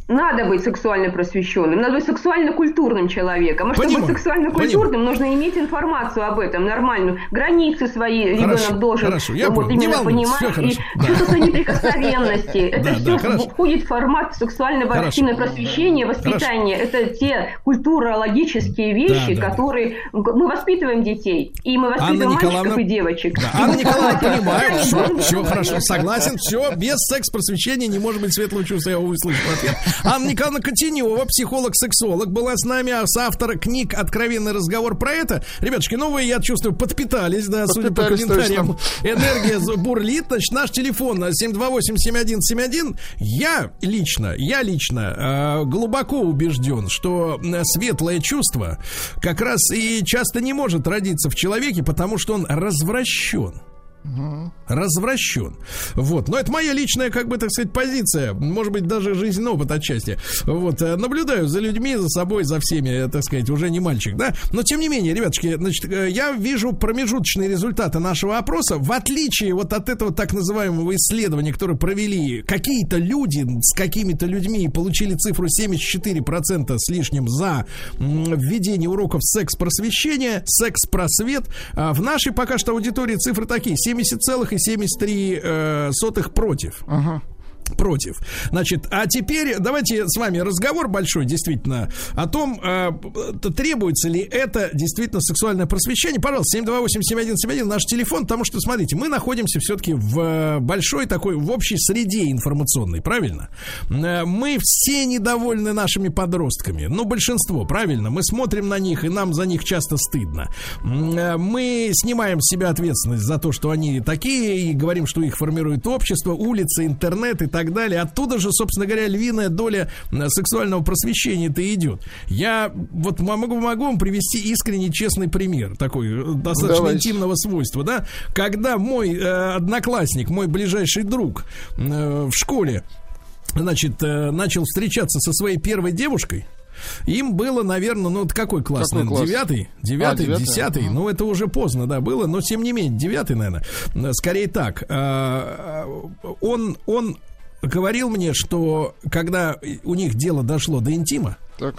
Надо быть сексуально просвещенным, надо быть сексуально-культурным человеком. А чтобы быть сексуально-культурным, нужно иметь информацию об этом нормальную. Границы свои Хорошо, ребенок должен хорошо, я вот именно волнуйтесь, понимать. всё хорошо, и да. чувство неприкосновенности. (laughs) Это Да, все да, хорошо. входит в формат сексуального Хорошо. активного просвещения, воспитания. Это те культурологические вещи, Да, да, которые мы воспитываем детей. И мы воспитываем мальчиков Николаевна. и девочек. Да, Анна Николаевна, (laughs) понимаю, (laughs) все, все хорошо, согласен, все, без секс-просвещения не может быть светлого чувства, я услышал ответ. Анна Николаевна Котенева, психолог-сексолог, была с нами, а автор книг «Откровенный разговор» про это. Ребятушки, ну вы, я чувствую, подпитались, да, судя по комментариям. Энергия бурлит, значит, наш телефон 728-7171. Я лично, я лично э, глубоко убежден, что э, светлое чувство как раз и часто не может родиться в человеке, потому что он развращен. Развращен. Вот. Но это моя личная, как бы, так сказать, позиция. Может быть, даже жизненный опыт отчасти. Вот. э, Наблюдаю за людьми, за собой, за всеми, э, так сказать, уже не мальчик, да. Но, тем не менее, ребятушки, значит, э, я вижу промежуточные результаты нашего опроса. В отличие вот от этого так называемого исследования, которое провели какие-то люди с какими-то людьми и получили цифру 74% с лишним за введение уроков секс-просвещения, секс-просвет. А в нашей пока что аудитории цифры такие. 70,73 э, сотых против. Против. Значит, а теперь давайте с вами разговор большой, действительно, о том, э, требуется ли это действительно сексуальное просвещение. Пожалуйста, 728-7171 наш телефон, потому что, смотрите, мы находимся все-таки в э, большой такой, в общей среде информационной, правильно? Э, Мы все недовольны нашими подростками, ну, большинство, правильно? Мы смотрим на них, и нам за них часто стыдно. Э, Мы снимаем с себя ответственность за то, что они такие, и говорим, что их формирует общество, улицы, интернет и так далее. Оттуда же, собственно говоря, львиная доля сексуального просвещения-то идет. Я вот могу, могу вам привести искренне честный пример, такой э, достаточно Давайте. интимного свойства, да? Когда мой э, одноклассник, мой ближайший друг э, в школе, значит, э, начал встречаться со своей первой девушкой, им было, наверное, ну вот какой класс, Какой наверное, класс? девятый, девятый, А, девятый? десятый, Ага. ну это уже поздно, да, было, но тем не менее, девятый, наверное, Э, скорее так, э, он, он говорил мне, что когда у них дело дошло до интима, Так.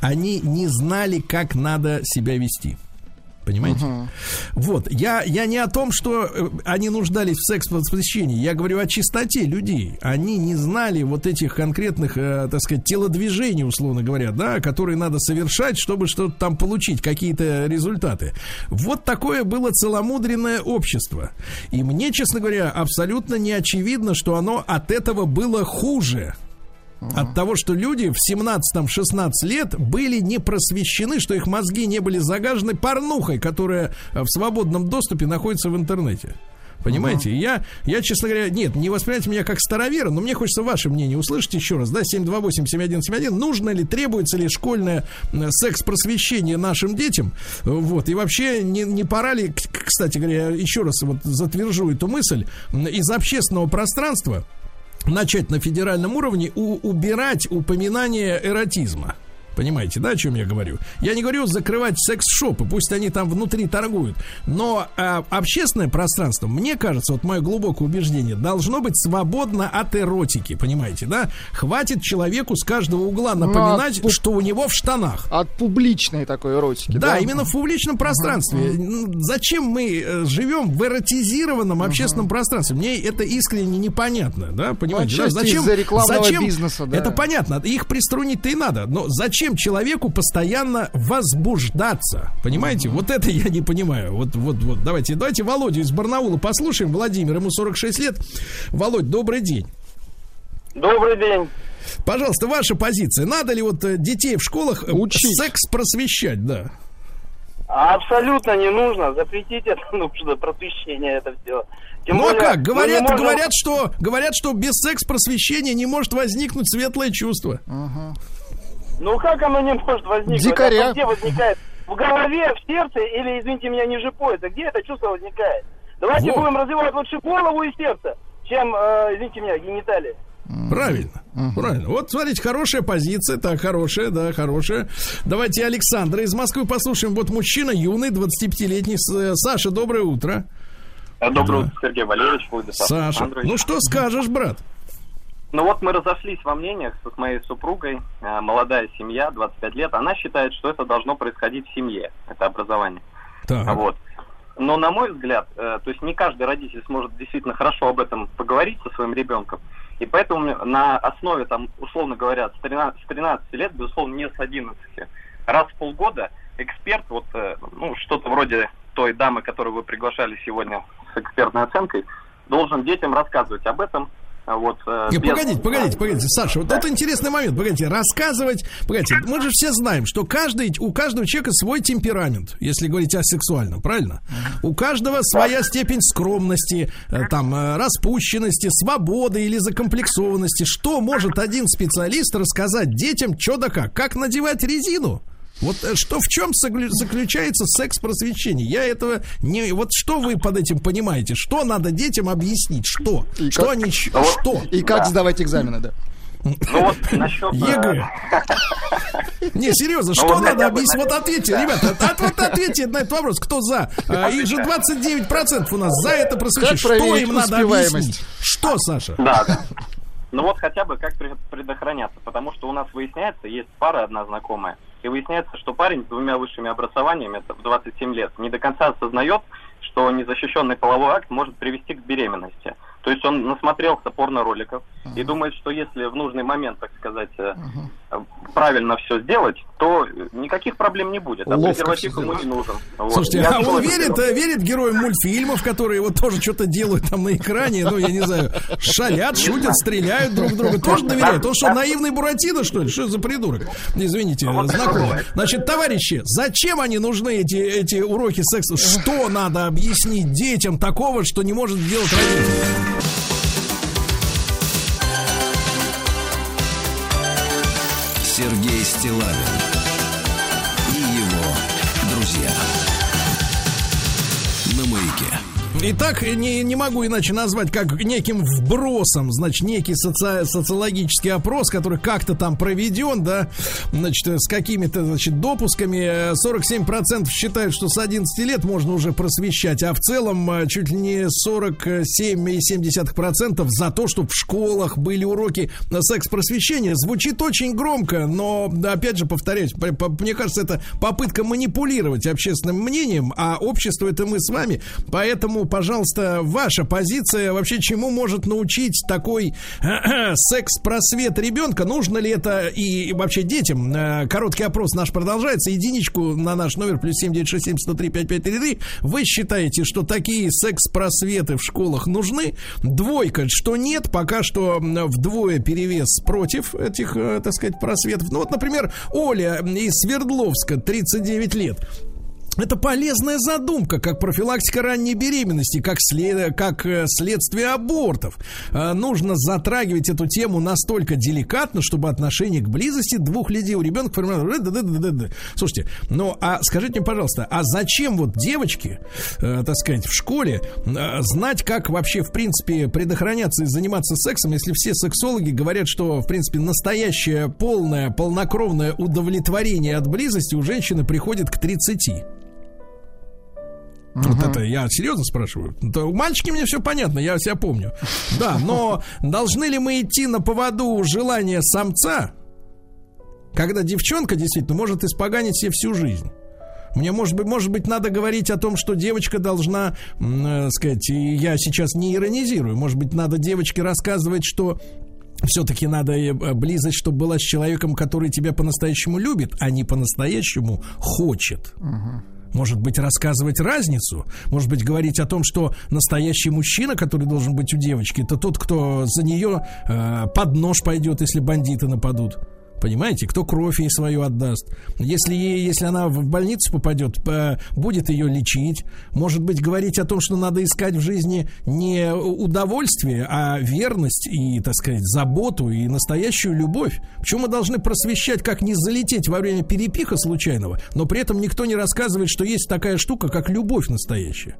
они не знали, как надо себя вести. Понимаете? Вот, я, я не о том, что э, они нуждались в секс-просвещении, я говорю о чистоте людей. Они не знали вот этих конкретных, э, так сказать, телодвижений, условно говоря, да, которые надо совершать, чтобы что-то там получить, какие-то результаты. Вот такое было целомудренное общество. И мне, честно говоря, абсолютно не очевидно, что оно от этого было хуже. От того, что люди в 17-16 лет были не просвещены, что их мозги не были загажены порнухой, которая э, в свободном доступе находится в интернете. Понимаете? И Я, я, честно говоря, нет, не воспринимайте меня как старовера, но мне хочется ваше мнение услышать еще раз. Да, 728-7171. Нужно ли, требуется ли школьное э, секс-просвещение нашим детям? Э, Вот. И вообще, не, не пора ли, кстати говоря, еще раз вот затвержу эту мысль, из общественного пространства начать на федеральном уровне у- убирать упоминание эротизма. Понимаете, да, о чем я говорю? Я не говорю закрывать секс-шопы, пусть они там внутри торгуют. Но а, общественное пространство, мне кажется, вот мое глубокое убеждение, должно быть свободно от эротики, понимаете, да? Хватит человеку с каждого угла напоминать, Ну, пу- что у него в штанах. От публичной такой эротики, Да, да? именно в публичном пространстве. Ну, Зачем мы э, живем в эротизированном общественном пространстве? Мне это искренне непонятно, да, понимаете? да? отчасти из-за рекламного бизнеса, да. Это понятно, их приструнить-то и надо, но зачем человеку постоянно возбуждаться? Понимаете? Вот это я не понимаю. Вот, вот, вот. Давайте, давайте Володю из Барнаула послушаем. Владимир, ему 46 лет. Володь, добрый день. Добрый день. Пожалуйста, ваша позиция. Надо ли вот э, детей в школах э, Учить. секс просвещать, да? Абсолютно не нужно. Запретить это (laughs) нужно, просвещение это все. Тем ну а более, как? мы Говорят, можем- говорят, что говорят, что без секс-просвещения не может возникнуть светлое чувство. Ну как оно не может возникнуть? Дикаря. Где возникает? В голове, в сердце или, извините меня, ниже пояса? Где это чувство возникает? Давайте Во. будем развивать лучше голову и сердце, чем, э, извините меня, гениталии. Правильно, правильно. Вот, смотрите, хорошая позиция, так, хорошая, да, хорошая. Давайте Александра из Москвы послушаем. Вот мужчина юный, 25-летний. С- э, Саша, доброе утро. Доброе Да. утро, Сергей Валерьевич, Владислав Саша, ну что скажешь, брат? Ну вот мы разошлись во мнениях с моей супругой, э, молодая семья, 25 лет. Она считает, что это должно происходить в семье, это образование. Так. Вот. Но на мой взгляд, э, то есть не каждый родитель сможет действительно хорошо об этом поговорить со своим ребенком. И поэтому на основе, там, условно говоря, с 13, с 13 лет, безусловно, не с 11, раз в полгода эксперт, вот э, ну, что-то вроде той дамы, которую вы приглашали сегодня с экспертной оценкой, должен детям рассказывать об этом. А Вот, э, без- погодите, погодите, погодите, Саша, вот тут интересный момент, погодите, рассказывать, погодите, мы же все знаем, что каждый, у каждого человека свой темперамент, если говорить о сексуальном, правильно? У каждого своя степень скромности, э, там, э, распущенности, свободы или закомплексованности. Что может один специалист рассказать детям, что да как? Как надевать резину? Вот э, что в чем заключается секс-просвещение? Я этого не... Вот что вы под этим понимаете? Что надо детям объяснить? Что? И что как- они... Ну вот- Что? И как сдавать экзамены, да. Ну вот насчет... ЕГЭ. (laughs) Не, серьезно, что вот надо объяснить? Вот ответьте, ребята, от- вот ответьте на этот вопрос, кто за? А, Их же 29% у нас за это просвещение. Как Что им надо объяснить? Что, Саша? Да, да. Ну вот хотя бы как пред- предохраняться, потому что у нас выясняется, есть пара одна знакомая, и выясняется, что парень с двумя высшими образованиями, это в 27 лет, не до конца осознает, что незащищенный половой акт может привести к беременности. То есть он насмотрелся порно-роликов и думает, что если в нужный момент, так сказать, э, правильно все сделать, то никаких проблем не будет. А Ловко презерватив ему не нужен. Вот. Слушайте, Я а он верит, э, верит героям мультфильмов, которые вот тоже что-то делают там на экране, ну, я не знаю, шалят, шутят, стреляют друг друга. Тоже доверяет. Он что, наивный Буратино, что ли? Что за придурок? Извините, знакомый. Значит, товарищи, зачем они нужны, эти, эти уроки секса? Что надо объяснить детям такого, что не может сделать родитель? Стилавин Итак, не, не могу иначе назвать как неким вбросом, значит, некий соци- социологический опрос, который как-то там проведен, да, значит, с какими-то, значит, допусками. Э, 47% считают, что с 11 лет можно уже просвещать, а в целом э, чуть ли не 47,7% за то, чтобы в школах были уроки э, секс-просвещения. Звучит очень громко, но, опять же, повторяюсь, по- по- мне кажется, это попытка манипулировать общественным мнением, а общество это мы с вами, поэтому, пожалуйста, ваша позиция вообще чему может научить такой (clears throat) секс-просвет ребенка? Нужно ли это и вообще детям? Э, Короткий опрос наш продолжается. Единичку на наш номер плюс 7967 103 5533. Вы считаете, что такие секс-просветы в школах нужны? Двойка, что нет, пока что вдвое перевес против этих, э, так сказать, просветов. Ну вот, например, Оля из Свердловска, 39 лет. Это полезная задумка, как профилактика ранней беременности, как, след, как э, следствие абортов. Э, нужно затрагивать эту тему настолько деликатно, чтобы отношение к близости двух людей у ребенка формировалось. Слушайте, ну а скажите мне, пожалуйста, а зачем вот девочки, э, так сказать, в школе знать, как вообще, в принципе, предохраняться и заниматься сексом, если все сексологи говорят, что, в принципе, настоящее полное, полнокровное удовлетворение от близости у женщины приходит к 30? Вот это я серьезно спрашиваю. У мальчики мне все понятно, я себя помню. Да, но должны ли мы идти на поводу желания самца, когда девчонка действительно может испоганить себе всю жизнь? Мне, может быть, может быть, надо говорить о том, что девочка должна, э, сказать, и я сейчас не иронизирую, может быть, надо девочке рассказывать, что все-таки надо э, близость, чтобы была с человеком, который тебя по-настоящему любит, а не по-настоящему хочет. Может быть, рассказывать разницу? Может быть, говорить о том, что настоящий мужчина, который должен быть у девочки, это тот, кто за нее э, под нож пойдет, если бандиты нападут. Понимаете, кто кровь ей свою отдаст. Если, ей, если она в больницу попадет, э, будет ее лечить. Может быть, говорить о том, что надо искать в жизни не удовольствие, а верность и, так сказать, заботу и настоящую любовь. Почему мы должны просвещать, как не залететь во время перепиха случайного, но при этом никто не рассказывает, что есть такая штука, как любовь настоящая.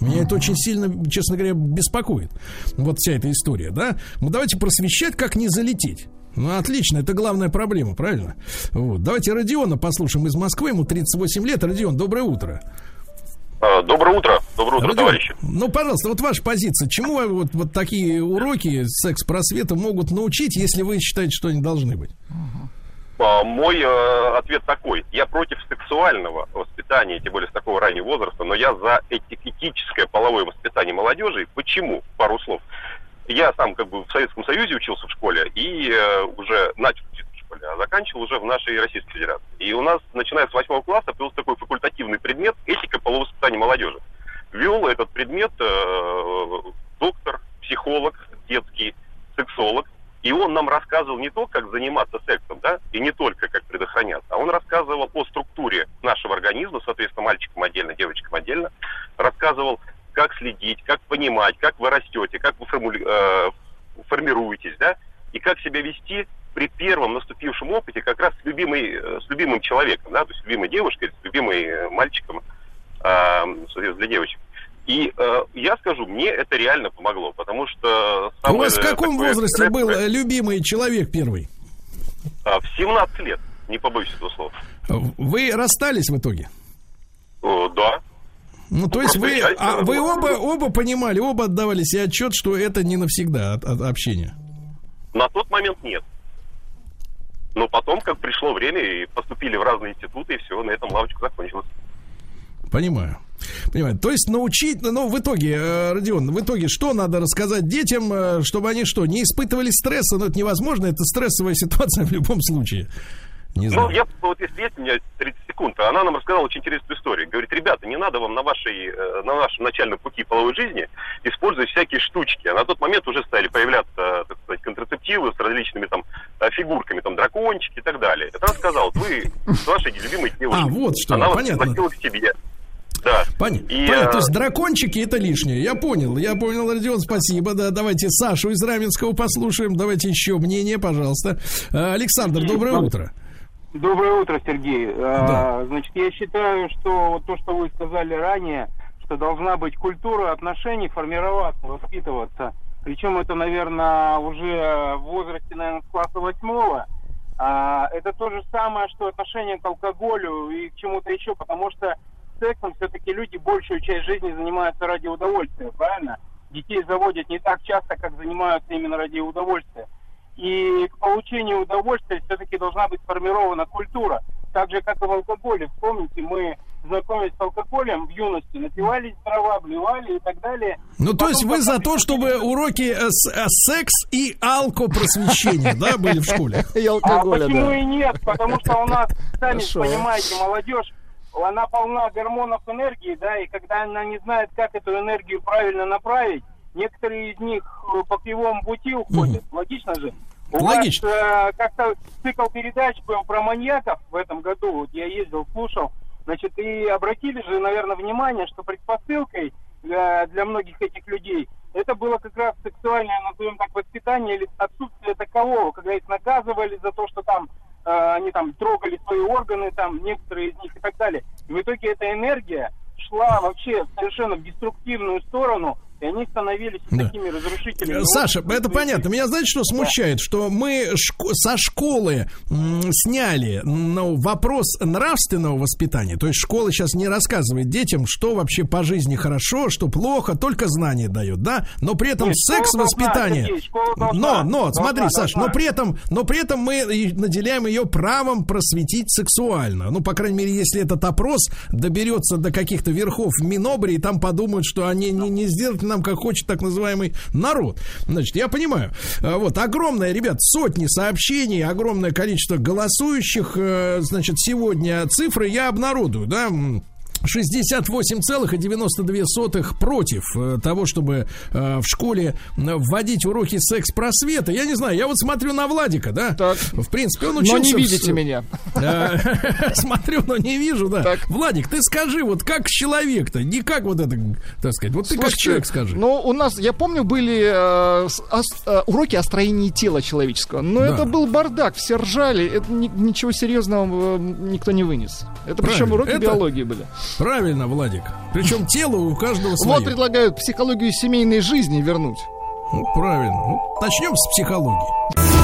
Меня это очень сильно, честно говоря, беспокоит. Вот вся эта история, да? Ну, давайте просвещать, как не залететь. Ну, отлично, это главная проблема, правильно? Вот. Давайте Родиона послушаем из Москвы, ему 38 лет. Родион, доброе утро. А, Доброе утро, доброе утро, Родион, товарищи. Ну, пожалуйста, вот ваша позиция. Чему вот, вот такие уроки секс-просвета могут научить, если вы считаете, что они должны быть? А, Мой э, ответ такой. Я против сексуального воспитания, тем более с такого раннего возраста, но я за эти- этическое половое воспитание молодежи. Почему? Пару слов. Я сам как бы в Советском Союзе учился в школе и э, уже начал учиться в школе, а заканчивал уже в нашей Российской Федерации. И у нас, начиная с восьмого класса, появился такой факультативный предмет «Этика полового воспитания молодежи». Вел этот предмет э, доктор, психолог детский, сексолог, и он нам рассказывал не то, как заниматься сексом, да, и не только как предохраняться, а он рассказывал о структуре нашего организма, соответственно, мальчикам отдельно, девочкам отдельно, рассказывал, как следить, как понимать, как вы растете, как вы формули- э, формируетесь, да, и как себя вести при первом наступившем опыте как раз с, любимой, э, с любимым человеком, да, то есть с любимой девушкой, с любимым э, мальчиком, э, для девочек. И э, я скажу, мне это реально помогло, потому что... У вас в каком возрасте был крепкое- э, любимый человек первый? а, В 17 лет, не побоюсь этого слова. Вы расстались в итоге? О, да. Ну, то есть вы, а, вы счастье. оба, оба понимали, оба отдавали себе отчет, что это не навсегда от- от общения. На тот момент нет. Но потом, как пришло время, и поступили в разные институты, и все, на этом лавочка закончилась. Понимаю. Понимаю. То есть научить, ну, в итоге, э, Родион, в итоге что надо рассказать детям, э, чтобы они что, не испытывали стресса? Ну, это невозможно, это стрессовая (laughs) ситуация в любом случае. Не знаю. Ну, я, вот если есть у меня 30 секунд, а она нам рассказала очень интересную историю. Говорит, ребята, не надо вам на вашей, э, на нашем начальном пути половой жизни использовать всякие штучки. А на тот момент уже стали появляться, так сказать, контрацептивы с различными там э, фигурками, там, дракончики и так далее. Это она сказала, вы с вашей любимой девушкой. А, вот что, она понятно. пригласила к себе. Да. Понятно. И, Понятно. э, То есть дракончики это лишнее. Я понял. Я понял, Родион, спасибо. Да, давайте Сашу из Раменского послушаем. Давайте еще мнение, пожалуйста. Александр, доброе утро. Доброе утро, Сергей. А, Значит, я считаю, что вот то, что вы сказали ранее, что должна быть культура отношений, формироваться, воспитываться. Причем это, наверное, уже в возрасте, наверное, с класса восьмого. А, это то же самое, что отношение к алкоголю и к чему-то еще, потому что сексом все-таки люди большую часть жизни занимаются ради удовольствия, правильно? Детей заводят не так часто, как занимаются именно ради удовольствия. И к получению удовольствия все-таки должна быть сформирована культура. Так же, как и в алкоголе. Вспомните, мы знакомились с алкоголем в юности, напивались дрова, обливали и так далее. Ну, то есть вы за то, чтобы уроки э, с- э, секс и алкопросвещения, да, были в школе? (laughs) И а алкоголя, почему да. и нет? Потому что у нас, сами Хорошо. понимаете, молодежь, она полна гормонов энергии, да, и когда она не знает, как эту энергию правильно направить, некоторые из них э, по кривому пути уходят. Логично же? У Логично. вас э, как-то цикл передач был про маньяков в этом году, вот я ездил, слушал, значит, и обратили же, наверное, внимание, что предпосылкой для, для многих этих людей это было как раз сексуальное, назовем так, воспитание или отсутствие такового, когда их наказывали за то, что там э, они там трогали свои органы, там некоторые из них и так далее. И в итоге эта энергия шла вообще совершенно в деструктивную сторону, и они становились Да. такими разрушителями. Э, Саша, это понятно. Меня знаете, что смущает? Что мы шко- со школы м, сняли ну, вопрос нравственного воспитания. То есть школа сейчас не рассказывает детям, что вообще по жизни хорошо, что плохо, только знания дает, да? Но при этом Нет, должна, школа должна. Но, но, Должна, смотри, Саш, должна. но при этом, но при этом мы наделяем ее правом просветить сексуально. Ну, по крайней мере, если этот опрос доберется до каких-то верхов Минобри, и там подумают, что они не, не сделают нам, как хочет так называемый народ. Значит, я понимаю. А, Вот, огромное, ребят, сотни сообщений, огромное количество голосующих. э, Значит, сегодня цифры я обнародую, да, 68,92 против э, того, чтобы э, в школе вводить уроки секс-просвета. Я не знаю, я вот смотрю на Владика, да? В принципе, он учился... Но не в- видите меня. Э, (laughs) Смотрю, но не вижу, да. Так. Владик, ты скажи, вот как человек-то, не как вот это, так сказать, вот ты как Слушайте, человек скажи. Ну, у нас, я помню, были э, ос- э, уроки о строении тела человеческого. Но Да. это был бардак, все ржали. Это ни- ничего серьезного никто не вынес. Это причем уроки Это- биологии были. Правильно, Владик. Причем тело у каждого свое. Вот предлагают психологию семейной жизни вернуть. Ну, правильно. Ну, начнем с психологии.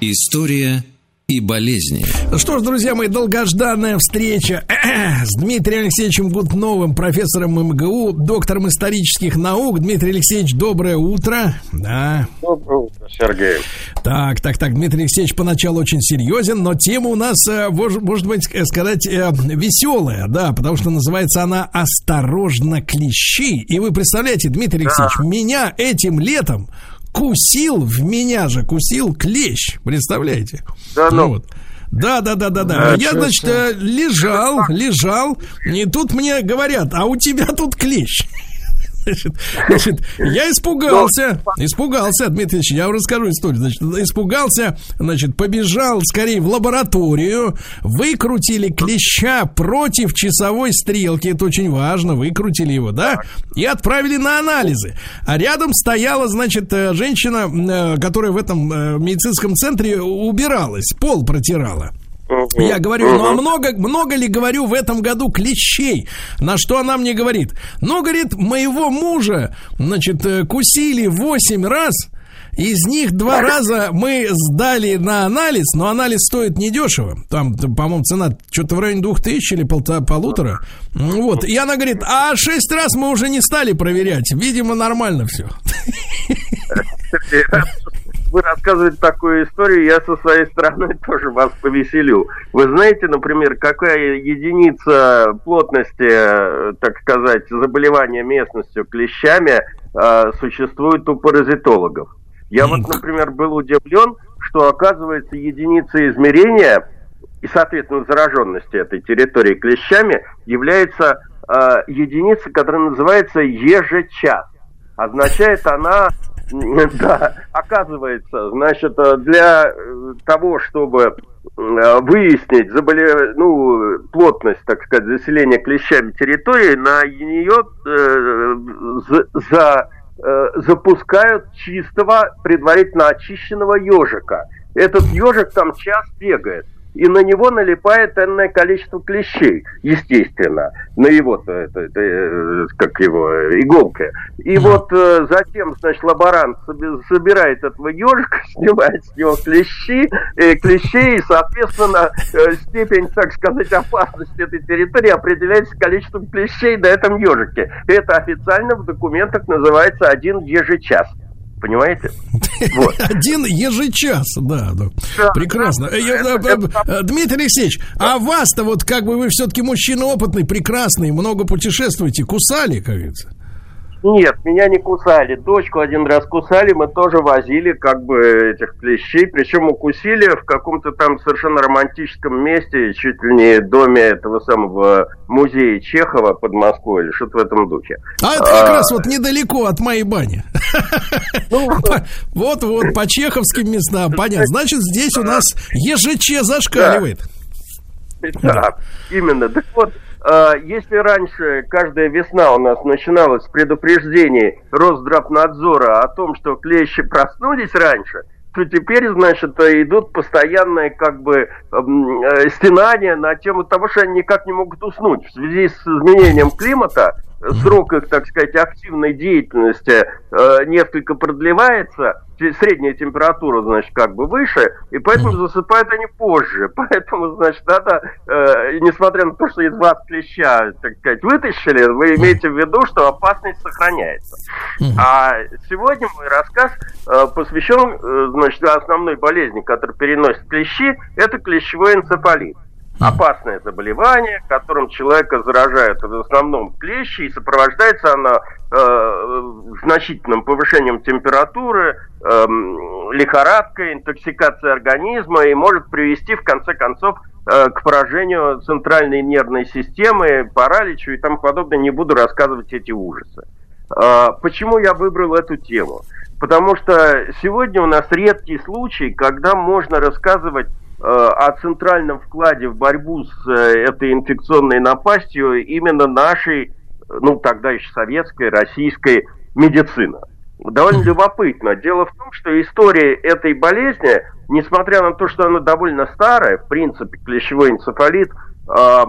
История и болезни. Что ж, друзья мои, долгожданная встреча (clears throat) с Дмитрием Алексеевичем Гутновым, профессором МГУ, доктором исторических наук. Дмитрий Алексеевич, доброе утро. Да. Доброе утро, Сергей. Так, так, так, Дмитрий Алексеевич поначалу очень серьезен, но тема у нас, э, мож- может быть, э, сказать, э, веселая, да, потому что называется она «Осторожно, клещи». И вы представляете, Дмитрий Алексеевич, меня этим летом кусил, в меня же кусил клещ, представляете? Да ну. Вот. Да, да, да, да, да. Я, значит, э, лежал, лежал, и тут мне говорят, а у тебя тут клещ. Значит, значит, я испугался, испугался, Дмитрий Ильич, я вам расскажу историю. Значит, испугался, значит, побежал скорее в лабораторию, выкрутили клеща против часовой стрелки, это очень важно, выкрутили его, да, и отправили на анализы. А рядом стояла, значит, э, женщина, э, которая в этом э, медицинском центре убиралась, пол протирала. Я говорю, ну а много, много ли, говорю, в этом году клещей? На что она мне говорит? Ну, говорит, моего мужа, значит, э, кусили 8 раз, из них два раза мы сдали на анализ, но анализ стоит недешево. Там, по-моему, цена что-то в районе двух тысяч или полта- полутора. Ну, Вот. И она говорит, а шесть раз мы уже не стали проверять. Видимо, нормально все. Вы рассказываете такую историю, я со своей стороны (laughs) тоже вас повеселю. Вы знаете, например, какая единица плотности, э, так сказать, заболевания местностью клещами э, существует у паразитологов? Я вот, например, был удивлен, что оказывается единица измерения и, соответственно, зараженности этой территории клещами является э, единица, которая называется ежечас. Означает она, (laughs) да, оказывается, значит, э, для э, того, чтобы э, выяснить заболе... ну, плотность, так сказать, заселения клещами территории, на нее э, за э, запускают чистого, предварительно очищенного ежика. Этот ежик там час бегает. И на него налипает энное количество клещей, естественно. На его-то, это, это, э, как его, э, иголка. И вот э, затем, значит, лаборант соби- собирает этого ежика, (laughs) снимает с него клещи, э, клещей, и, соответственно, э, степень, так сказать, опасности этой территории определяется количеством клещей на этом ежике. Это официально в документах называется один ежечас. Понимаете? (laughs) Вот. Один ежечас, да, да. Да. Прекрасно. Я- Дмитрий Алексеевич, а вас-то вот как бы вы все-таки мужчина опытный, прекрасный, много путешествуете, кусали, как говорится? Нет, меня не кусали. Дочку один раз кусали, мы тоже возили как бы этих клещей. Причем укусили в каком-то там совершенно романтическом месте, чуть ли не доме этого самого музея Чехова под Москвой или что-то в этом духе. А это как раз вот недалеко от моей бани. (laughs) Вот-вот, по чеховским местам, понятно. Значит, здесь у нас ЕЖЧ зашкаливает. Да, именно. Так вот, если раньше каждая весна у нас начиналась с предупреждений Росздравнадзора о том, что клещи проснулись раньше, то теперь, значит, идут постоянные как бы эм, э, стенания на тему того, что они никак не могут уснуть. В связи с изменением климата срок их, так сказать, активной деятельности э, несколько продлевается, средняя температура, значит, как бы выше, и поэтому засыпают они позже. (laughs) Поэтому, значит, надо, э, несмотря на то, что из вас клеща, так сказать, вытащили, вы имеете в виду, что опасность сохраняется. А сегодня мой рассказ э, посвящен, э, значит, основной болезни, которую переносят клещи, это клещевой энцефалит. Опасное заболевание, которым человека заражают в основном клещи, и сопровождается оно э, значительным повышением температуры, эм, лихорадкой, интоксикацией организма и может привести в конце концов э, к поражению центральной нервной системы, параличу и тому подобное. Не буду рассказывать эти ужасы. А, Почему я выбрал эту тему? Потому что сегодня у нас редкий случай, когда можно рассказывать э, о центральном вкладе в борьбу с э, этой инфекционной напастью именно нашей, ну тогда еще советской, российской медицины. Довольно любопытно. Дело в том, что история этой болезни, несмотря на то, что она довольно старая, в принципе, клещевой энцефалит, э,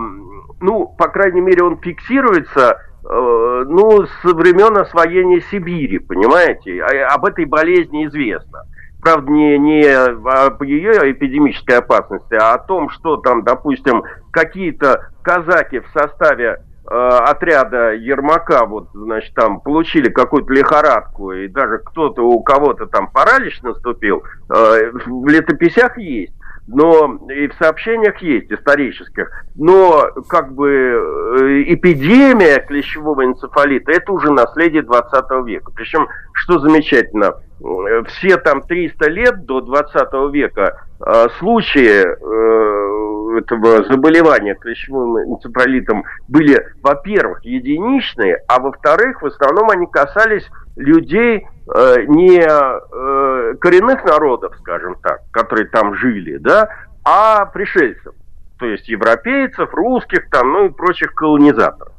ну, по крайней мере, он фиксируется Э, ну, со времен освоения Сибири, понимаете? А, об этой болезни известно. Правда, не, не о ее эпидемической опасности, а о том, что там, допустим, какие-то казаки в составе э, отряда Ермака, вот, значит, там получили какую-то лихорадку, и даже кто-то у кого-то там паралич наступил, э, в летописях есть но и в сообщениях есть исторических, но как бы э, эпидемия клещевого энцефалита это уже наследие 20 века. Причем, что замечательно, э, все там 300 лет до 20 века э, случаи этого заболевания клещевым энцефалитом были, во-первых, единичные, а во-вторых, в основном они касались людей э, не э, коренных народов, скажем так, которые там жили, да, а пришельцев, то есть европейцев, русских там, ну и прочих колонизаторов.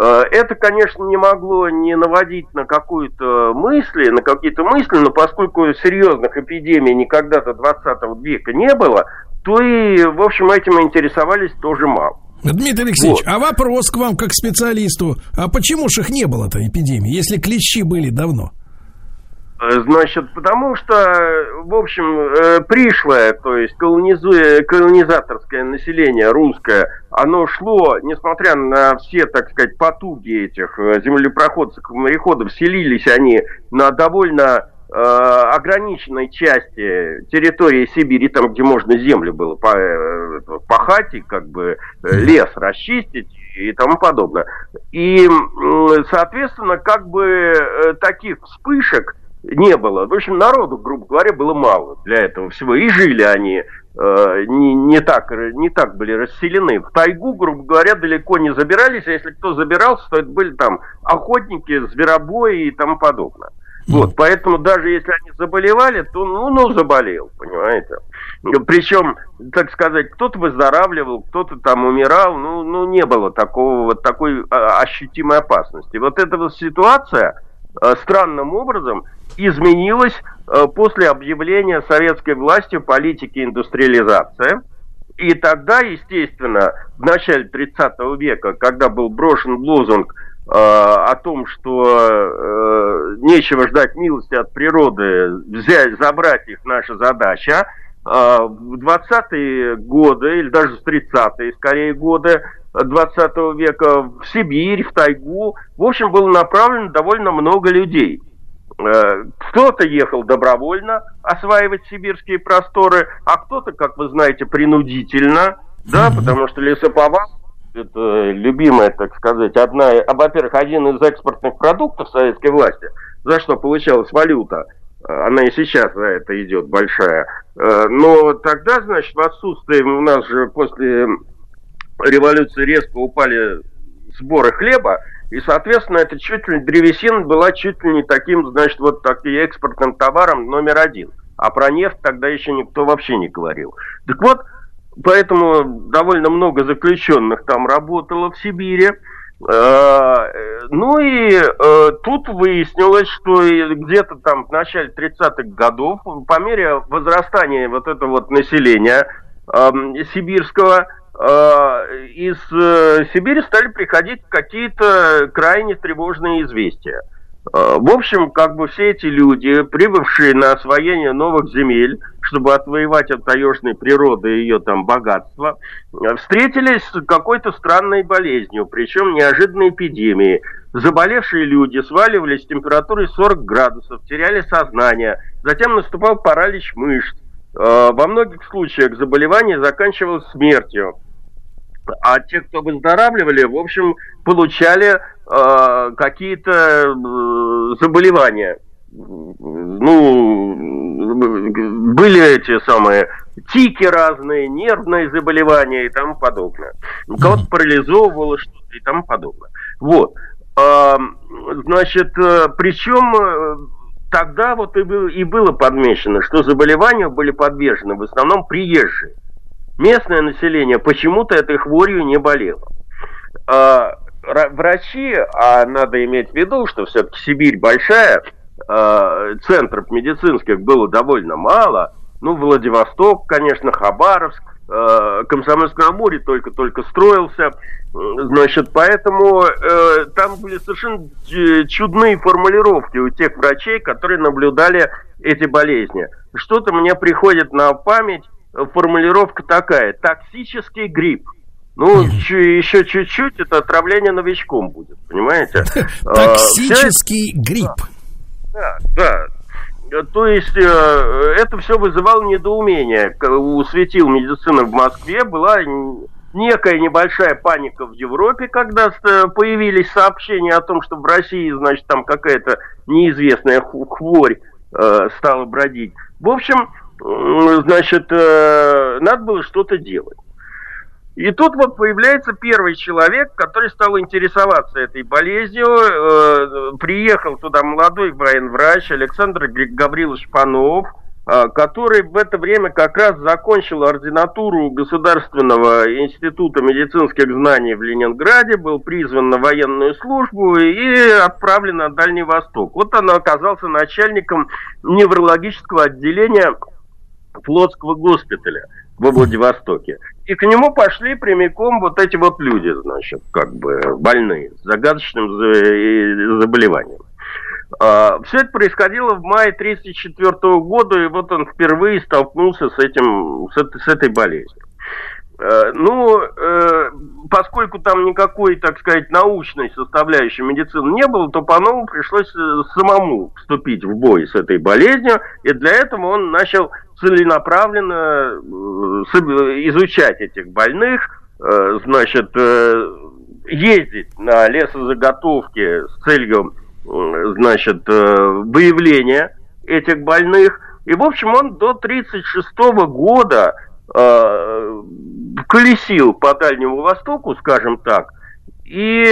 Э, это, конечно, не могло не наводить на какую-то мысли, на какие-то мысли, но поскольку серьезных эпидемий никогда-то 20 века не было, то и, в общем, этим интересовались тоже мало. Дмитрий Алексеевич, вот. а вопрос к вам как к специалисту. А почему же их не было-то эпидемии, если клещи были давно? Э, значит, потому что, в общем, э, пришлое, то есть колонизаторское население русское, оно шло, несмотря на все, так сказать, потуги этих э, землепроходцев и мореходов, селились они на довольно ограниченной части территории Сибири, там, где можно землю было э, пахать и как бы э, лес расчистить и тому подобное. И, соответственно, как бы таких вспышек не было. В общем, народу, грубо говоря, было мало для этого всего. И жили они э, не, не, так, не так были расселены. В тайгу, грубо говоря, далеко не забирались, а если кто забирался, то это были там охотники, зверобои и тому подобное. Вот, поэтому даже если они заболевали, то ну, ну заболел, понимаете. Причем, так сказать, кто-то выздоравливал, кто-то там умирал, ну, ну не было такого вот такой а, ощутимой опасности. Вот эта вот ситуация а, странным образом изменилась а, после объявления советской властью политики индустриализации. И тогда, естественно, в начале 30 века, когда был брошен лозунг Э, о том, что э, нечего ждать милости от природы, взять, забрать их наша задача. Э, в 20-е годы, или даже в 30-е, скорее, годы 20 века в Сибирь, в тайгу, в общем, было направлено довольно много людей. Э, кто-то ехал добровольно осваивать сибирские просторы, а кто-то, как вы знаете, принудительно, да, потому что лесоповал это любимая, так сказать, одна, а, во-первых, один из экспортных продуктов советской власти, за что получалась валюта, она и сейчас за это идет большая. Э, но тогда, значит, в отсутствии у нас же после революции резко упали сборы хлеба, и, соответственно, это чуть ли древесина была чуть ли не таким, значит, вот таким экспортным товаром номер один. А про нефть тогда еще никто вообще не говорил. Так вот, Поэтому довольно много заключенных там работало в Сибири. Э, ну и э, тут выяснилось, что где-то там в начале 30-х годов, по мере возрастания вот этого вот населения эм, сибирского, э, из Сибири стали приходить какие-то крайне тревожные известия – в общем, как бы все эти люди, прибывшие на освоение новых земель, чтобы отвоевать от таежной природы ее там богатства, э, встретились с какой-то странной болезнью, причем неожиданной эпидемией. Заболевшие люди сваливались с температурой 40 градусов, теряли сознание, затем наступал паралич мышц. Э, во многих случаях заболевание заканчивалось смертью. А те, кто выздоравливали, в общем, получали э, какие-то э, заболевания. Ну, были эти самые тики разные, нервные заболевания и тому подобное. У кого-то парализовывало что-то и тому подобное. Вот. А, значит, э, причем э, тогда вот и, был- и было подмечено, что заболеванию были подвержены в основном приезжие. Местное население почему-то этой хворью не болело. А, ра- врачи, а надо иметь в виду, что все-таки Сибирь большая, а, центров медицинских было довольно мало. Ну, Владивосток, конечно, Хабаровск, э, Комсомольск на Амуре только-только строился. Значит, поэтому э, там были совершенно ч- чудные формулировки у тех врачей, которые наблюдали эти болезни. Что-то мне приходит на память э, формулировка такая. Токсический грипп. Ну, чу- еще чуть-чуть, это отравление новичком будет, понимаете? (laughs) А, Токсический грипп. да, да. Э, То есть э, это все вызывало недоумение. У светил медицины в Москве была некая небольшая паника в Европе, когда с- появились сообщения о том, что в России, значит, там какая-то неизвестная хворь э, стала бродить. В общем, значит, э, надо было что-то делать. И тут вот появляется первый человек, который стал интересоваться этой болезнью. Э, приехал туда молодой военврач Александр Гаврилович Панов, э, который в это время как раз закончил ординатуру Государственного института медицинских знаний в Ленинграде, был призван на военную службу и отправлен на Дальний Восток. Вот он оказался начальником неврологического отделения флотского госпиталя во Владивостоке. И к нему пошли прямиком вот эти вот люди, значит, как бы больные с загадочным заболеванием. все это происходило в мае 1934 года, и вот он впервые столкнулся с, этим, с, этой, с этой болезнью. Э, Ну, э, поскольку там никакой, так сказать, научной составляющей медицины не было, то Панову пришлось э, самому вступить в бой с этой болезнью, и для этого он начал целенаправленно изучать этих больных, значит, ездить на лесозаготовки с целью, значит, выявления этих больных. И, в общем, он до 1936 года э, колесил по Дальнему Востоку, скажем так, и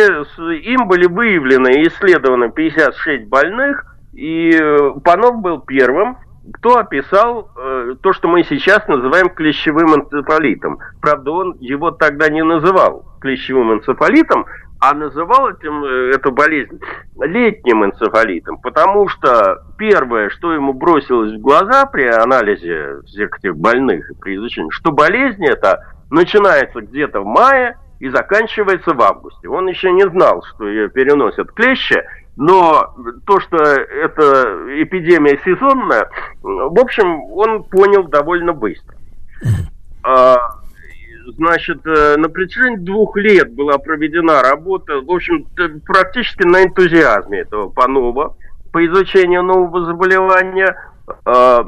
им были выявлены и исследованы 56 больных, и Панов был первым, кто описал э, то, что мы сейчас называем клещевым энцефалитом. Правда, он его тогда не называл клещевым энцефалитом, а называл этим, э, эту болезнь летним энцефалитом, потому что первое, что ему бросилось в глаза при анализе всех этих больных и при изучении, что болезнь эта начинается где-то в мае и заканчивается в августе. Он еще не знал, что ее переносят клещи, но то, что это эпидемия сезонная, в общем, он понял довольно быстро. А, Значит, э, на протяжении двух лет была проведена работа, в общем, практически на энтузиазме этого Панова по изучению нового заболевания. А,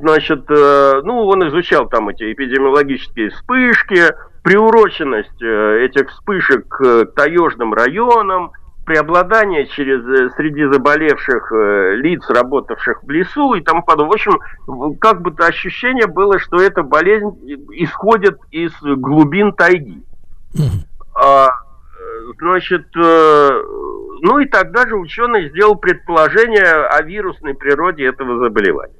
Значит, э, ну, он изучал там эти эпидемиологические вспышки, приуроченность э, этих вспышек к таежным районам, преобладание через, э, среди заболевших э, лиц, работавших в лесу и тому подобное. В общем, как бы то ощущение было, что эта болезнь исходит из глубин тайги. А, значит, э, ну и тогда же ученый сделал предположение о вирусной природе этого заболевания.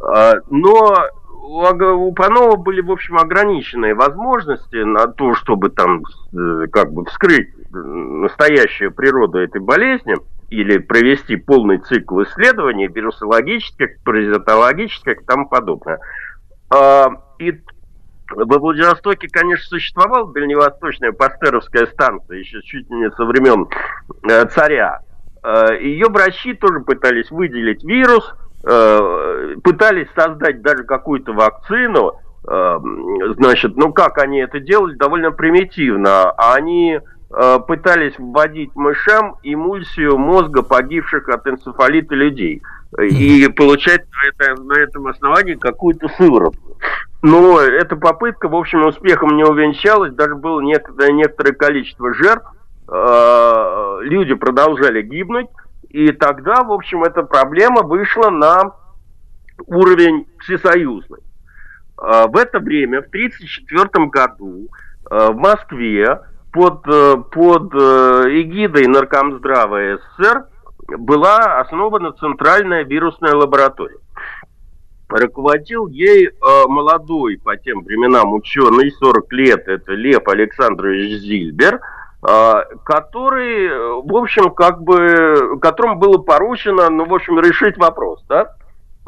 А, Но у у Панова были, в общем, ограниченные возможности на то, чтобы там э, как бы вскрыть настоящую природу этой болезни или провести полный цикл исследований вирусологических, паразитологических и тому подобное. А, И во Владивостоке, конечно, существовала дальневосточная пастеровская станция еще чуть не со времен э, царя. Э, Ее врачи тоже пытались выделить вирус, э, пытались создать даже какую-то вакцину. Э, Значит, ну как они это делали? Довольно примитивно. Они э, пытались вводить мышам эмульсию мозга погибших от энцефалита людей и получать на, это- на этом основании какую-то сыворотку. Но эта попытка, в общем, успехом не увенчалась, даже было некоторое, некоторое количество жертв, люди продолжали гибнуть, и тогда, в общем, эта проблема вышла на уровень всесоюзный. Э, В это время, в 1934 году, э, в Москве под, э, под э, эгидой Наркомздрава СССР была основана центральная вирусная лаборатория. Руководил ей э, молодой по тем временам ученый, 40 лет, это Лев Александрович Зильбер, который, в общем, как бы, которому было поручено, ну, в общем, решить вопрос, да,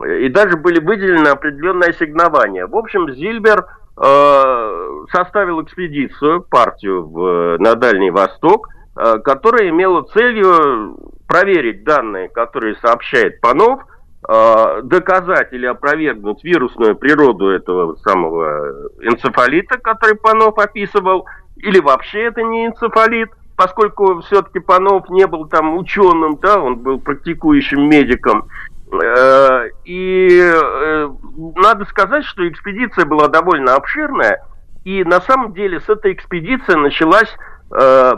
и даже были выделены определенные ассигнования. В общем, Зильбер э, составил экспедицию, партию в, на Дальний Восток, э, которая имела целью проверить данные, которые сообщает Панов, э, доказать или опровергнуть вирусную природу этого самого энцефалита, который Панов описывал, или вообще это не энцефалит, поскольку все-таки Панов не был там ученым, да, он был практикующим медиком. Э, и э, надо сказать, что экспедиция была довольно обширная, и на самом деле с этой экспедиции началась э,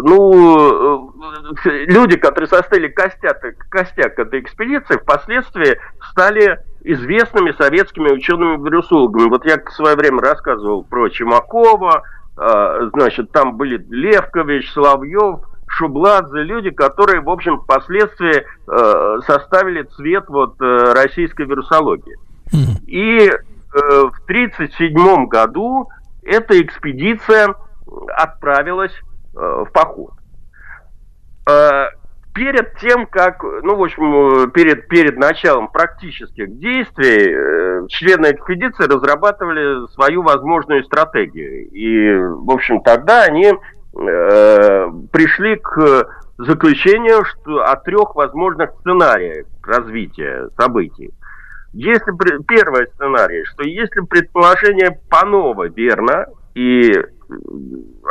ну, люди, которые составили костяк, костяк этой экспедиции, впоследствии стали известными советскими учеными-вирусологами. Вот я в свое время рассказывал про Чемакова, значит, там были Левкович, Соловьев, Шубладзе, люди, которые, в общем, впоследствии э, составили цвет вот э, российской вирусологии. И э, в 1937 году эта экспедиция отправилась э, в поход. Э, перед тем, как, ну, в общем, перед, перед началом практических действий, э, члены экспедиции разрабатывали свою возможную стратегию. И, в общем, тогда они Э, пришли к заключению что о трех возможных сценариях развития событий. Если первый сценарий, что если предположение Панова верно, и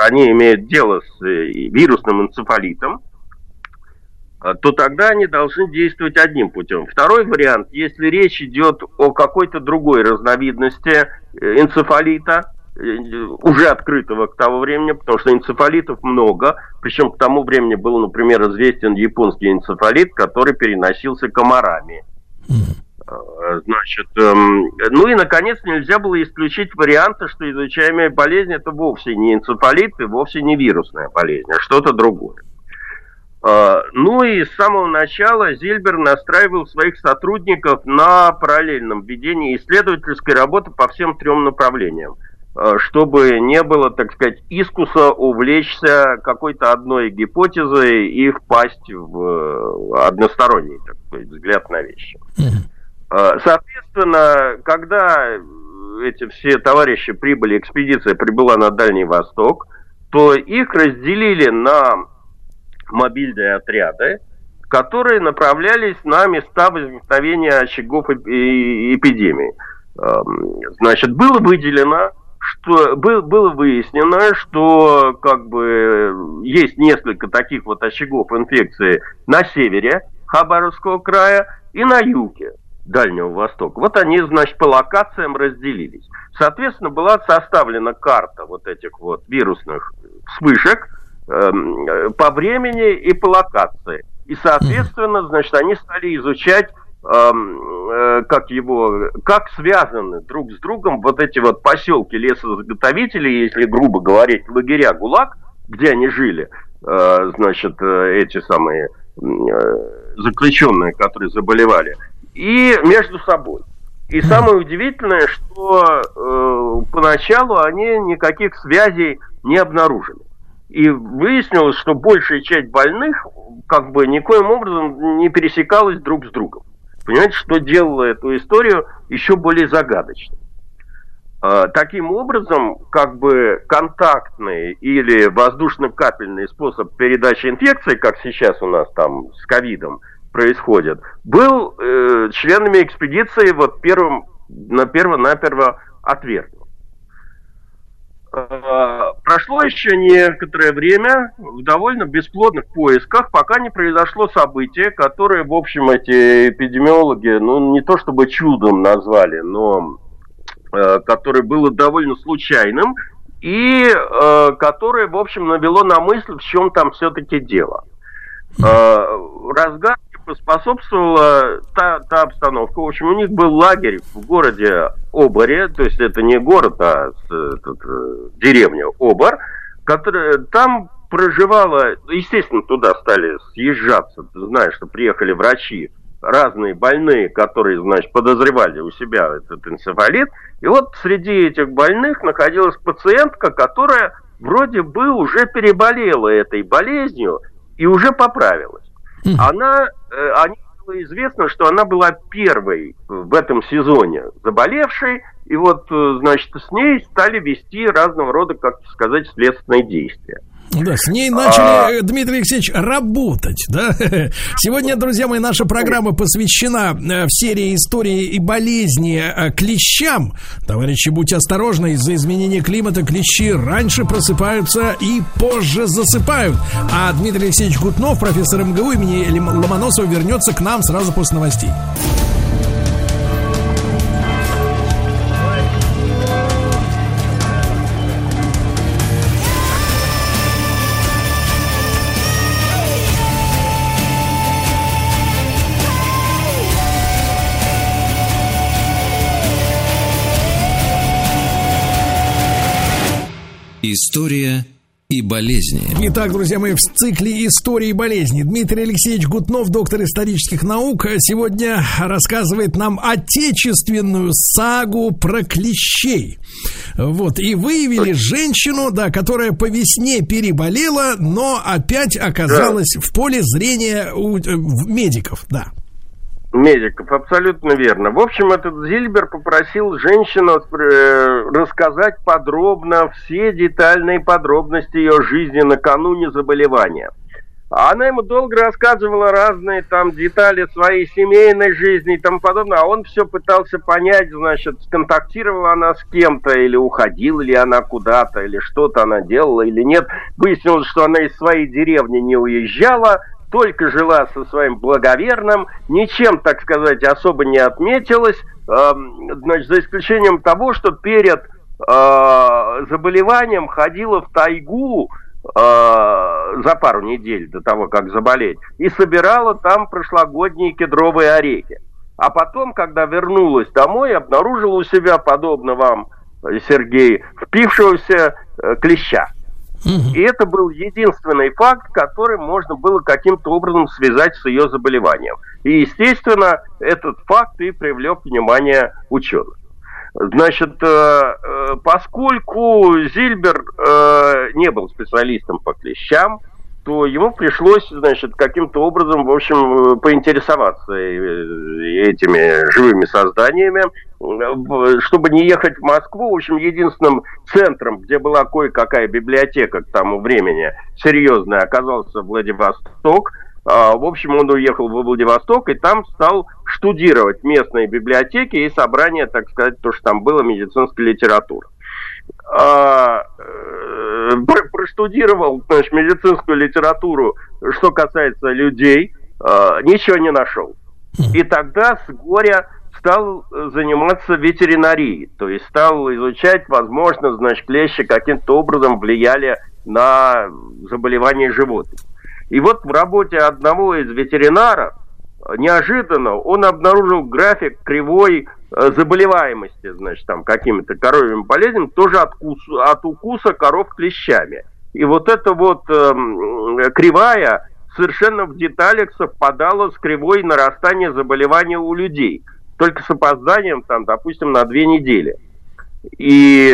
они имеют дело с э, вирусным энцефалитом, э, то тогда они должны действовать одним путем. Второй вариант, если речь идет о какой-то другой разновидности энцефалита, уже открытого к тому времени, потому что энцефалитов много, причем к тому времени был, например, известен японский энцефалит, который переносился комарами. Э, значит, эм, ну и, наконец, нельзя было исключить варианты, что изучаемая болезнь это вовсе не энцефалит и вовсе не вирусная болезнь, а что-то другое. Э, ну и с самого начала Зильбер настраивал своих сотрудников на параллельном ведении исследовательской работы по всем трем направлениям. Э, чтобы не было, так сказать, искуса увлечься какой-то одной гипотезой и впасть в э, односторонний, так сказать, взгляд на вещи. Э, соответственно, когда эти все товарищи прибыли, экспедиция прибыла на Дальний Восток, то их разделили на мобильные отряды, которые направлялись на места возникновения очагов эпидемии. Эм, значит, было выделено что был, было выяснено, что как бы есть несколько таких вот очагов инфекции на севере Хабаровского края и на юге Дальнего Востока. Вот они, значит, по локациям разделились. Соответственно, была составлена карта вот этих вот вирусных вспышек по времени и по локации. И, соответственно, значит, они стали изучать Э, как его, как связаны друг с другом вот эти вот поселки лесозаготовителей, если грубо говорить, лагеря ГУЛАГ, где они жили, э, значит, э, эти самые заключенные, которые заболевали, и между собой. И самое удивительное, что э, поначалу они никаких связей не обнаружили. И выяснилось, что большая часть больных как бы никоим образом не пересекалась друг с другом. Понимаете, что делало эту историю еще более загадочной? А, таким образом, как бы контактный или воздушно-капельный способ передачи инфекции, как сейчас у нас там с ковидом происходит, был э, членами экспедиции вот первым, на перво-наперво отвергнут. Э, прошло еще некоторое время в довольно бесплодных поисках, пока не произошло событие, которое, в общем, эти эпидемиологи, ну, не то чтобы чудом назвали, но э, которое было довольно случайным, и э, которое, в общем, навело на мысль, в чем там все-таки дело. Э, разгар поспособствовала та, та обстановка. В общем, у них был лагерь в городе Оборе, то есть это не город, а этот, э, деревня Обор, который, там проживало, естественно, туда стали съезжаться, ты знаешь, что приехали врачи, разные больные, которые, значит, подозревали у себя этот энцефалит. И вот среди этих больных находилась пациентка, которая вроде бы уже переболела этой болезнью и уже поправилась. Она, э, они было известно, что она была первой в этом сезоне заболевшей, и вот, э, значит, с ней стали вести разного рода, как сказать, следственные действия. Да, с ней начали, а... Дмитрий Алексеевич, работать, да. (laughs) Сегодня, друзья мои, наша программа посвящена э, в серии истории и болезни э, клещам. Товарищи, будьте осторожны, из-за изменения климата клещи раньше просыпаются и позже засыпают. А Дмитрий Алексеевич Гутнов, профессор МГУ имени Ломоносова, вернется к нам сразу после новостей. История и болезни. Итак, друзья мои, в цикле истории и болезни Дмитрий Алексеевич Гутнов, доктор исторических наук, сегодня рассказывает нам отечественную сагу про клещей. Вот, и выявили женщину, да, которая по весне переболела, но опять оказалась да. в поле зрения у э, медиков, да. Медиков, абсолютно верно. В общем, этот Зильбер попросил женщину э, рассказать подробно все детальные подробности ее жизни накануне заболевания. А она ему долго рассказывала разные там детали своей семейной жизни и тому подобное, а он все пытался понять, значит, контактировала она с кем-то, или уходила ли она куда-то, или что-то она делала, или нет. Выяснилось, что она из своей деревни не уезжала, только жила со своим благоверным, ничем, так сказать, особо не отметилась, э, значит, за исключением того, что перед э, заболеванием ходила в тайгу э, за пару недель до того, как заболеть, и собирала там прошлогодние кедровые орехи. А потом, когда вернулась домой, обнаружила у себя, подобно вам, Сергей, впившегося э, И это был единственный факт, который можно было каким-то образом связать с ее заболеванием. И, естественно, этот факт и привлек внимание ученых. Значит, э, э, поскольку Зильбер э, не был специалистом по клещам, то ему пришлось, значит, каким-то образом, в общем, поинтересоваться этими живыми созданиями, чтобы не ехать в Москву. В общем, единственным центром, где была кое-какая библиотека к тому времени серьезная, оказался Владивосток. А, в общем, он уехал в Владивосток и там стал штудировать местные библиотеки и собрания, так сказать, то, что там было, медицинской литературы. А, э, проштудировал значит, медицинскую литературу, что касается людей, а, ничего не нашел. И тогда с горя стал заниматься ветеринарией, то есть стал изучать, возможно, значит, клещи каким-то образом влияли на заболевания животных. И вот в работе одного из ветеринаров неожиданно он обнаружил график кривой э, заболеваемости, значит, там, какими-то коровьими болезнями, тоже от, кусу, от укуса коров клещами. И вот эта вот э, кривая совершенно в деталях совпадала с кривой нарастания заболевания у людей, только с опозданием, там, допустим, на две недели. И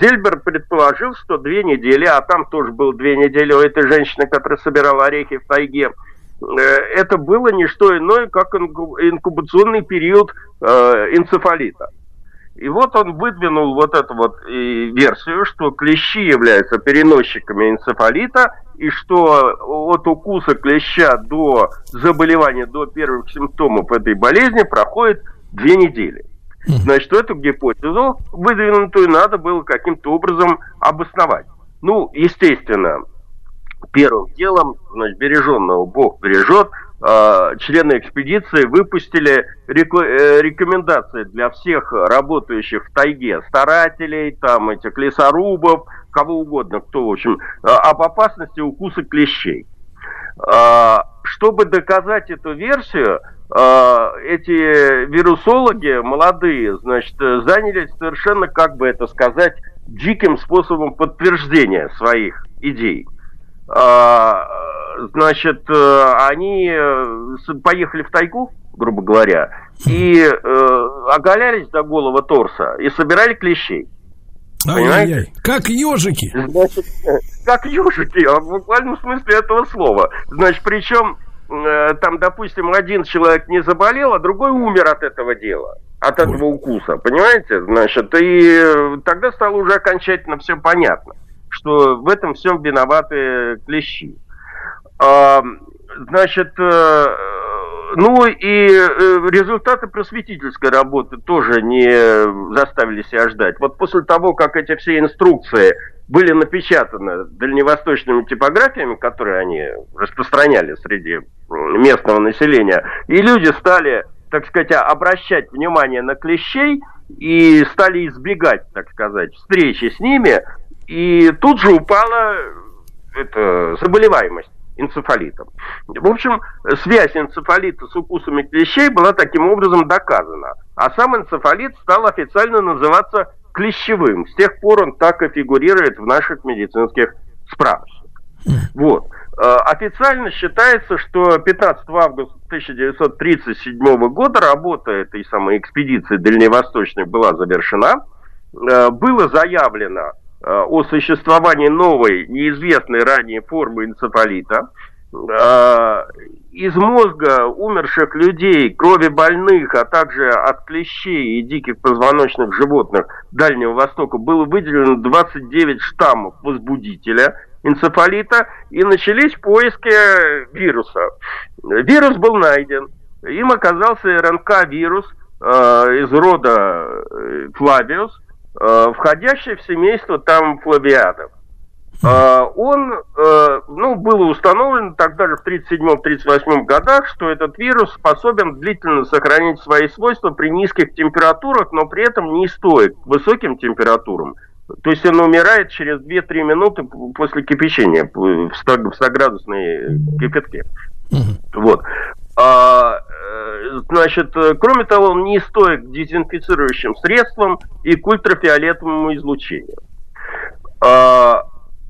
Зельбер предположил, что две недели, а там тоже было две недели у этой женщины, которая собирала орехи в тайге, Э, это было не что иное, как инкубационный период э, энцефалита. И вот он выдвинул вот эту вот версию, что клещи являются переносчиками энцефалита, и что от укуса клеща до заболевания, до первых симптомов этой болезни проходит две недели. Значит, эту гипотезу, выдвинутую, надо было каким-то образом обосновать. Ну, естественно, первым делом, значит, береженного Бог бережет, э, члены экспедиции выпустили э, рекомендации для всех работающих в тайге, старателей, там, этих лесорубов, кого угодно, кто, в общем, э, об опасности укуса клещей. Э, чтобы доказать эту версию, эти вирусологи молодые, значит, занялись совершенно, как бы это сказать, диким способом подтверждения своих идей. А, значит, э, они э, поехали в тайгу, грубо говоря, и э, оголялись до голого торса и собирали клещей. Ай-яй-яй. Как ежики. Значит, как ежики, а в буквальном смысле этого слова. Значит, причем э, там, допустим, один человек не заболел, а другой умер от этого дела, от этого укуса, понимаете? Значит, и тогда стало уже окончательно все понятно, что в этом всем виноваты клещи. А, значит, э, ну и э, результаты просветительской работы тоже не заставили себя ждать. Вот после того, как эти все инструкции были напечатаны дальневосточными типографиями, которые они распространяли среди местного населения, и люди стали, так сказать, обращать внимание на клещей и стали избегать, так сказать, встречи с ними, и тут же упала это, заболеваемость энцефалитом. В общем, связь энцефалита с укусами клещей была таким образом доказана. А сам энцефалит стал официально называться клещевым. С тех пор он так и фигурирует в наших медицинских справочниках. Вот. Э, Официально считается, что 15 августа 1937 года работа этой самой экспедиции дальневосточной была завершена. Э, Было заявлено о существовании новой, неизвестной ранее формы энцефалита. Э, Из мозга умерших людей, крови больных, а также от клещей и диких позвоночных животных Дальнего Востока было выделено 29 штаммов возбудителя энцефалита и начались поиски вируса. Вирус был найден. Им оказался РНК-вирус э, из рода э, Флавиус, э, входящий в семейство там флавиадов. Э, он, э, ну, было установлено тогда же в 1937-1938 годах, что этот вирус способен длительно сохранить свои свойства при низких температурах, но при этом не стоит к высоким температурам. То есть он умирает через 2-3 минуты после кипячения в 100 в 100-градусной кипятке. Вот. А, э, значит, э, кроме того, он не стоит дезинфицирующим средствам и к ультрафиолетовому излучению. А,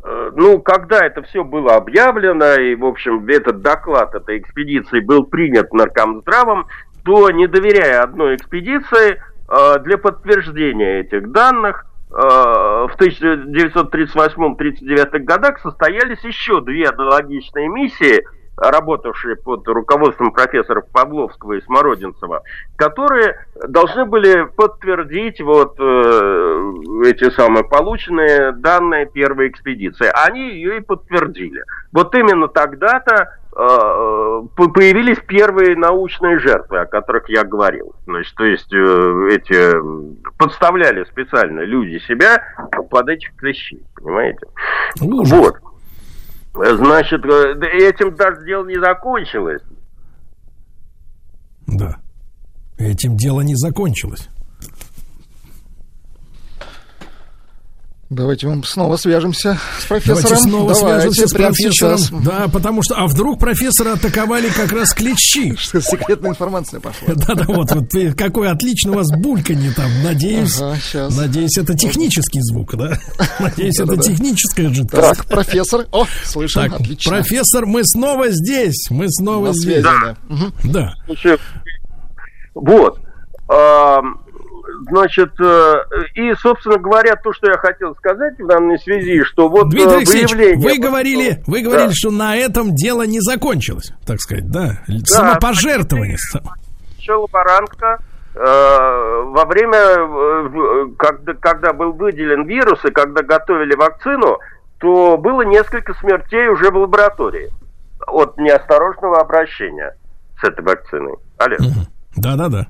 э, ну, когда это все было объявлено, и, в общем, этот доклад этой экспедиции был принят наркомздравом, то, не доверяя одной экспедиции, э, для подтверждения этих данных в 1938-1939 годах состоялись еще две аналогичные миссии, работавшие под руководством профессоров Павловского и Смородинцева, которые должны были подтвердить вот э, эти самые полученные данные первой экспедиции. Они ее и подтвердили. Вот именно тогда-то э, по- появились первые научные жертвы, о которых я говорил. Значит, то есть э, эти подставляли специально люди себя под этих клещей, понимаете? Вот. Значит, э, этим даже дело не закончилось. Да. Этим дело не закончилось. Давайте мы снова свяжемся с профессором. Давайте снова Давайте, свяжемся с профессором. сейчас. Да, потому что... А вдруг профессора атаковали как раз клещи? (laughs) Что секретная информация пошла. (laughs) Да-да, вот, вот какой отлично у вас бульканье там. Надеюсь, Ага, надеюсь, это технический звук, да? (laughs) Надеюсь, это техническая жидкость. Так, профессор. О, слышим, Так, отлично. профессор, мы снова здесь. Мы снова На здесь. связи, да. Да. Значит, Вот. Значит, э, и, собственно говоря, то, что я хотел сказать в данной связи, что вот э, Дмитрий Алексеевич, выявление... вы говорили, вы да. говорили, что на этом дело не закончилось, так сказать, да? Самопожертвование. еще лаборантка э, во время, э, когда, когда был выделен вирус и когда готовили вакцину, то было несколько смертей уже в лаборатории от неосторожного обращения с этой вакциной. Алло. Да-да-да.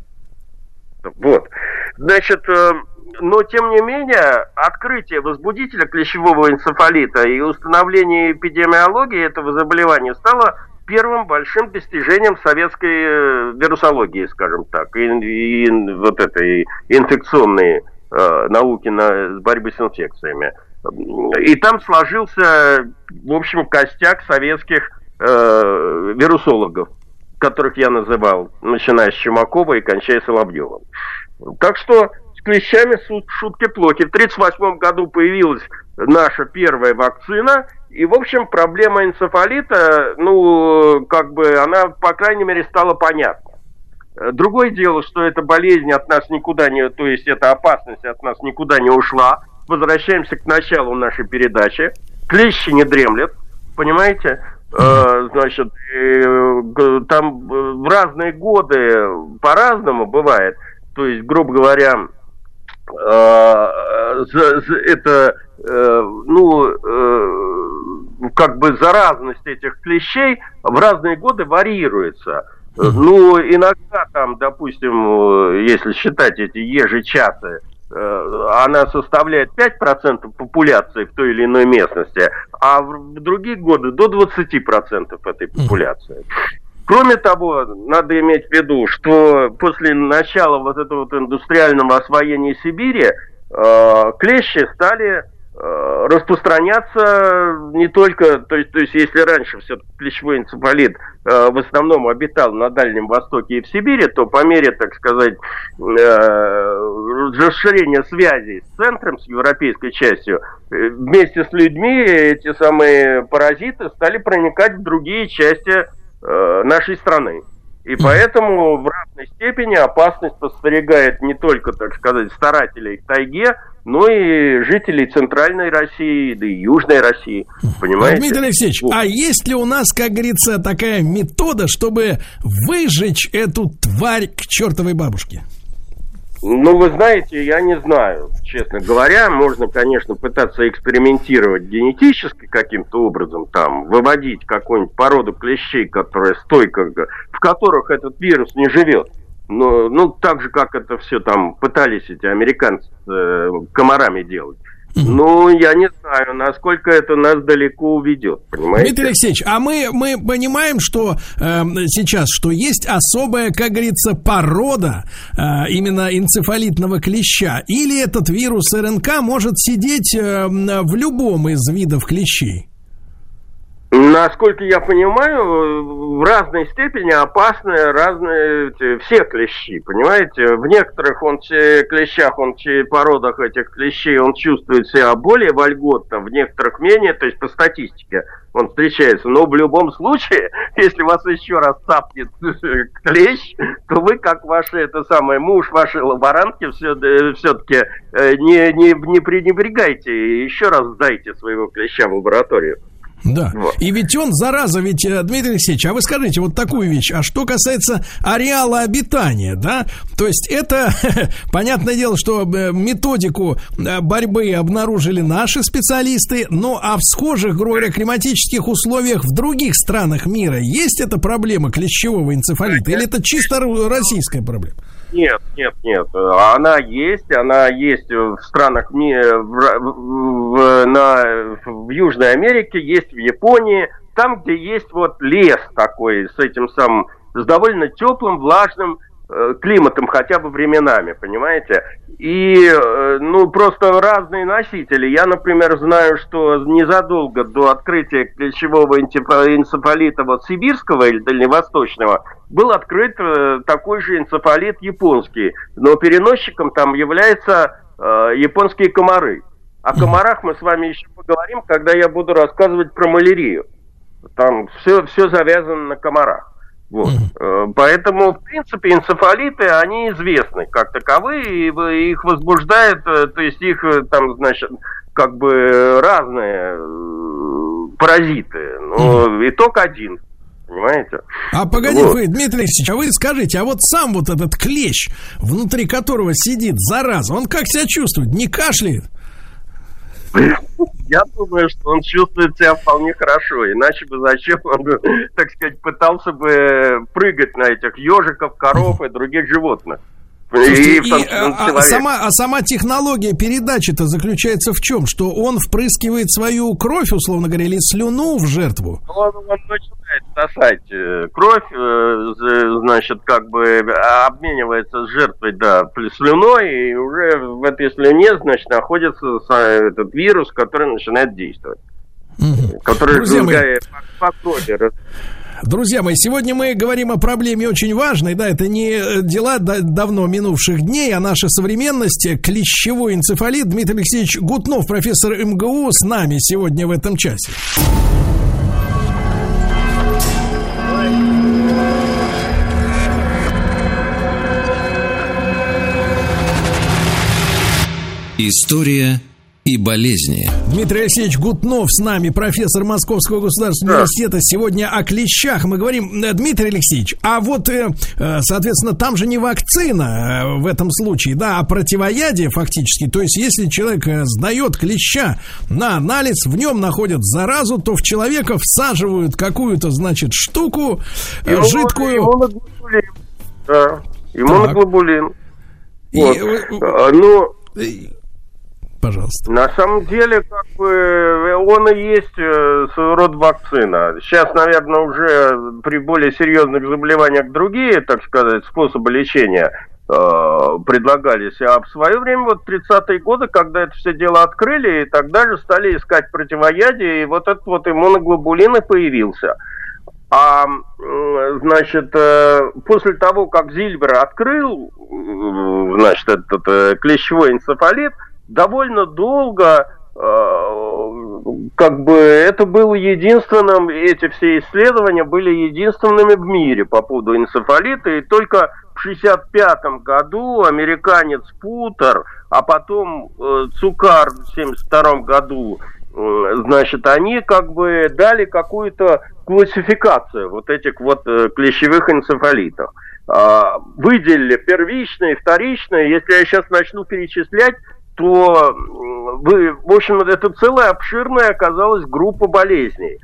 Вот. Значит, э, но тем не менее, открытие возбудителя клещевого энцефалита и установление эпидемиологии этого заболевания стало первым большим достижением советской э, вирусологии, скажем так, и, и вот этой инфекционной э, науки на борьбы с инфекциями. И там сложился, в общем, костяк советских э, вирусологов которых я называл, начиная с Чумакова и кончая Соловьевым. Так что с клещами шутки плохи. В 1938 году появилась наша первая вакцина, И, в общем, проблема энцефалита, ну, как бы, она, по крайней мере, стала понятна. Э, Другое дело, что эта болезнь от нас никуда не, то есть эта опасность от нас никуда не ушла. Возвращаемся к началу нашей передачи. Клещи не дремлет, понимаете? Э, значит, э, там в разные годы по-разному бывает. То есть, грубо говоря, э, это э, ну э, как бы заразность этих клещей в разные годы варьируется. Ну, иногда там, допустим, если считать эти ежечасы, она составляет 5% популяции в той или иной местности, а в другие годы до 20% этой популяции. Кроме того, надо иметь в виду, что после начала вот этого вот индустриального освоения Сибири э, клещи стали э, распространяться не только, то есть, то есть если раньше все клещевой энцефалит э, в основном обитал на Дальнем Востоке и в Сибири, то по мере, так сказать, э, расширения связей с центром, с европейской частью, э, вместе с людьми эти самые паразиты стали проникать в другие части э, нашей страны. И поэтому в разной степени опасность подстерегает не только, так сказать, старателей в тайге, но и жителей Центральной России, да и Южной России. Понимаете? Дмитрий Алексеевич, а есть ли у нас, как говорится, такая метода, чтобы выжечь эту тварь к чертовой бабушке? Ну, вы знаете, я не знаю, честно говоря. Можно, конечно, пытаться экспериментировать генетически каким-то образом, там, выводить какую-нибудь породу клещей, которая стойко, в которых этот вирус не живет. Но, ну, так же, как это все там пытались эти американцы э, комарами делать. Ну, я не знаю, насколько это нас далеко уведет, понимаете? Дмитрий Алексеевич, а мы, мы понимаем, что э, сейчас, что есть особая, как говорится, порода э, именно энцефалитного клеща. Или этот вирус РНК может сидеть э, в любом из видов клещей? Насколько я понимаю, в разной степени опасны разные все клещи, понимаете? В некоторых он клещах, он породах этих клещей, он чувствует себя более вольготно, в некоторых менее, то есть по статистике он встречается. Но в любом случае, (laughs) если вас еще раз цапнет (laughs) клещ, то вы, как ваши, это самое, муж вашей лаборантки, все, все-таки не, не, не пренебрегайте, еще раз сдайте своего клеща в лабораторию. Да. И ведь он, зараза, ведь, э, Дмитрий Алексеевич, а вы скажите вот такую вещь, а что касается ареала обитания, да, то есть это, (laughs) понятное дело, что э, методику э, борьбы обнаружили наши специалисты, ну, а в схожих, грубо говоря, климатических условиях в других странах мира есть эта проблема клещевого энцефалита, или это чисто российская проблема? Нет, нет, нет. Она есть, она есть в странах ми- в, в- на, в Южной Америке, есть в Японии, там, где есть вот лес такой с этим самым, с довольно теплым, влажным климатом, хотя бы временами, понимаете? И, э, ну, просто разные носители. Я, например, знаю, что незадолго до открытия энцефа- энцефалита вот сибирского или дальневосточного был открыт э, такой же энцефалит японский, но переносчиком там являются э, японские комары. О комарах мы с вами еще поговорим, когда я буду рассказывать про малярию. Там все, все завязано на комарах. Вот. Э, Поэтому, в принципе, энцефалиты, они известны как таковые, и их возбуждает, э, то есть их э, там, значит, как бы разные паразиты. Но итог один. Понимаете? А погодите, Вот. вы, Дмитрий Алексеевич, а вы скажите, а вот сам вот этот клещ, внутри которого сидит зараза, он как себя чувствует? Не кашляет? Я думаю, что он чувствует себя вполне хорошо, иначе бы зачем он, так сказать, пытался бы прыгать на этих ежиков, коров и других животных. И в том и, а, а человека. сама, а сама технология передачи-то заключается в чем? Что он впрыскивает свою кровь, условно говоря, или слюну в жертву? Он, он начинает сосать э, кровь, э, значит, как бы э, обменивается с жертвой, да, слюной, и уже в этой слюне, значит, находится этот вирус, который начинает действовать. Который, Друзья мои, по, по крови, Друзья мои, сегодня мы говорим о проблеме очень важной, да, это не э, дела давно минувших дней, а наша современность, клещевой энцефалит. Дмитрий Алексеевич Гутнов, профессор МГУ, с нами сегодня в этом часе. История и болезни. Дмитрий Алексеевич Гутнов с нами, профессор Московского государственного да. университета. Сегодня о клещах мы говорим. Э, Дмитрий Алексеевич, а вот, э, э, соответственно, там же не вакцина в этом случае, да, а противоядие фактически. То есть, если человек сдает клеща на анализ, в нем находят заразу, то в человека всаживают какую-то, значит, штуку Иммун, жидкую. Иммуноглобулин. Да, иммуноглобулин. И, вот. А, ну, пожалуйста. На самом деле, как бы, он и есть э, своего рода вакцина. Сейчас, наверное, уже при более серьезных заболеваниях другие, так сказать, способы лечения э, предлагались. А в свое время, вот 30-е годы, когда это все дело открыли, и тогда же стали искать противоядие, и вот этот вот иммуноглобулин и появился. А, значит, э, после того, как Зильбер открыл, значит, этот клещевой энцефалит, довольно долго э, как бы это было единственным, эти все исследования были единственными в мире по поводу энцефалита, и только в 1965 году американец Путер, а потом э, Цукар в 1972 году, э, значит, они как бы дали какую-то классификацию вот этих вот клещевых энцефалитов. А, выделили первичные, вторичные, если я сейчас начну перечислять, то вы, в общем, это целая обширная оказалась группа болезней.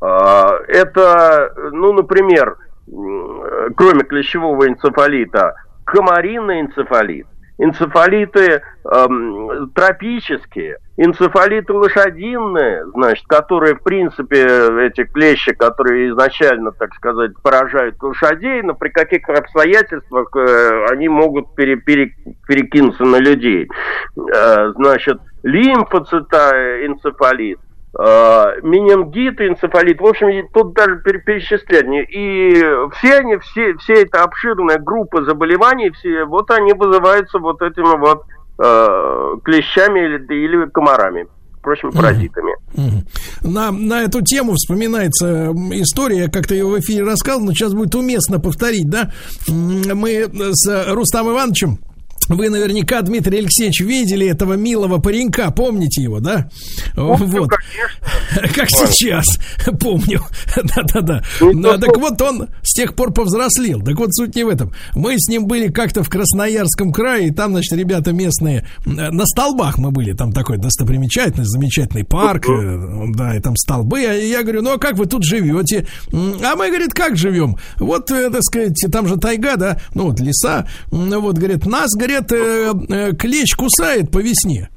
А, это, ну, например, кроме клещевого энцефалита, комариный энцефалит, энцефалиты эм, тропические, энцефалиты лошадиные, значит, которые, в принципе, эти клещи, которые изначально, так сказать, поражают лошадей, но при каких обстоятельствах э, они могут пере, пере, перекинуться на людей. Э, значит, лимфоцита энцефалит, э, менингит, энцефалит, в общем, тут даже перечислять. И все они, все, все эта обширная группа заболеваний, все, вот они вызываются вот этими вот э, клещами или, или комарами впрочем, паразитами. На, на эту тему вспоминается история, как-то ее в эфире рассказывал, но сейчас будет уместно повторить, да? Мы с Рустам Ивановичем вы наверняка, Дмитрий Алексеевич, видели этого милого паренька, помните его, да? Помню, вот. Конечно. (laughs) Как сейчас, (laughs) помню. (laughs) Да-да-да. Ну, так вот он с тех пор повзрослел. Так вот суть не в этом. Мы с ним были как-то в Красноярском крае, и там, значит, ребята местные, на столбах мы были, там такой достопримечательный, замечательный парк, э, да, и там столбы. А я говорю, ну а как вы тут живете? А мы, говорит, как живем? Вот, э, так сказать, там же тайга, да, ну вот леса, вот, говорит, нас, говорит, говорят, э, э, клещ кусает по весне.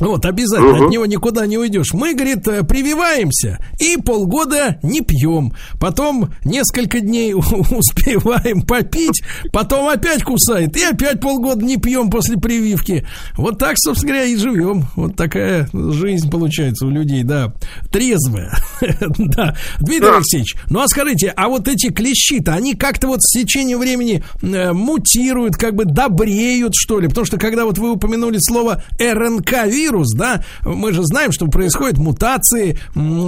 Вот, обязательно, угу. от него никуда не уйдешь. Мы, говорит, э, прививаемся и полгода не пьем. Потом несколько дней (laughs) успеваем попить, потом опять кусает. И опять полгода не пьем после прививки. Вот так, собственно говоря, и живем. Вот такая жизнь получается у людей, да. Трезвая. (laughs) да. Дмитрий Алексеевич, ну а скажите, а вот эти клещи-то, они как-то вот с течением времени э, мутируют, как бы добреют, что ли? Потому что когда вот вы упомянули слово РНК-вирус, вирус, да, мы же знаем, что происходят мутации,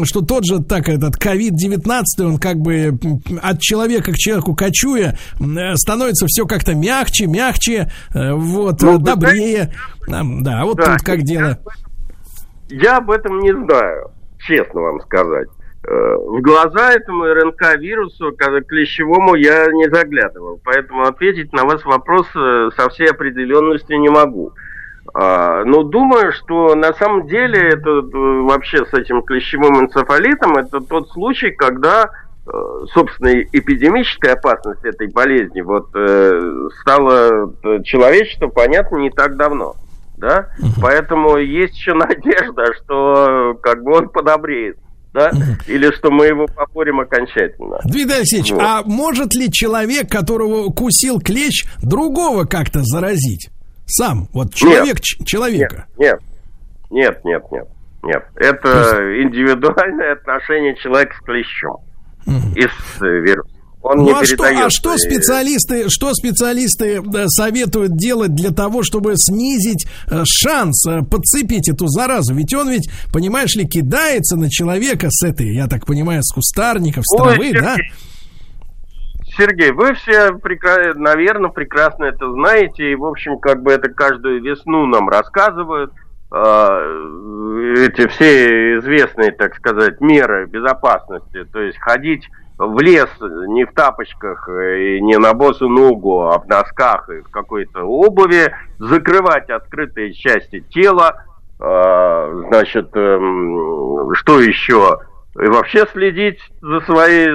что тот же так этот COVID-19, он как бы от человека к человеку кочуя, становится все как-то мягче, мягче, э, вот, ну, добрее. Да, вот да, тут как дело. Я об этом не знаю, честно вам сказать. Э, в глаза этому РНК-вирусу, клещевому, я не заглядывал. Поэтому ответить на ваш вопрос э, со всей определенностью не могу. А, но думаю, что на самом деле это э, вообще с этим клещевым энцефалитом это тот случай, когда э, собственно, эпидемическая опасность этой болезни вот э, стала человечеству понятно не так давно. Да? Поэтому есть еще надежда, что как бы он подобреет да, или что мы его поборем окончательно. Дмитрий Алексеевич, вот. а может ли человек, которого кусил клещ, другого как-то заразить? Сам, вот человек нет, человека. Нет, нет, нет, нет, нет. Это есть... индивидуальное отношение человека с клещом. из э, вируса. Он ну не а что, а что специалисты, что специалисты э, советуют делать для того, чтобы снизить э, шанс э, подцепить эту заразу? Ведь он ведь, понимаешь ли, кидается на человека с этой, я так понимаю, с кустарников, с Ой, травы, да? Сергей, вы все, наверное, прекрасно это знаете, и, в общем, как бы это каждую весну нам рассказывают. А, эти все известные, так сказать, меры безопасности, то есть ходить в лес не в тапочках и не на босу ногу, а в носках и в какой-то обуви, закрывать открытые части тела, а, значит, эм, что еще? И вообще следить за своей,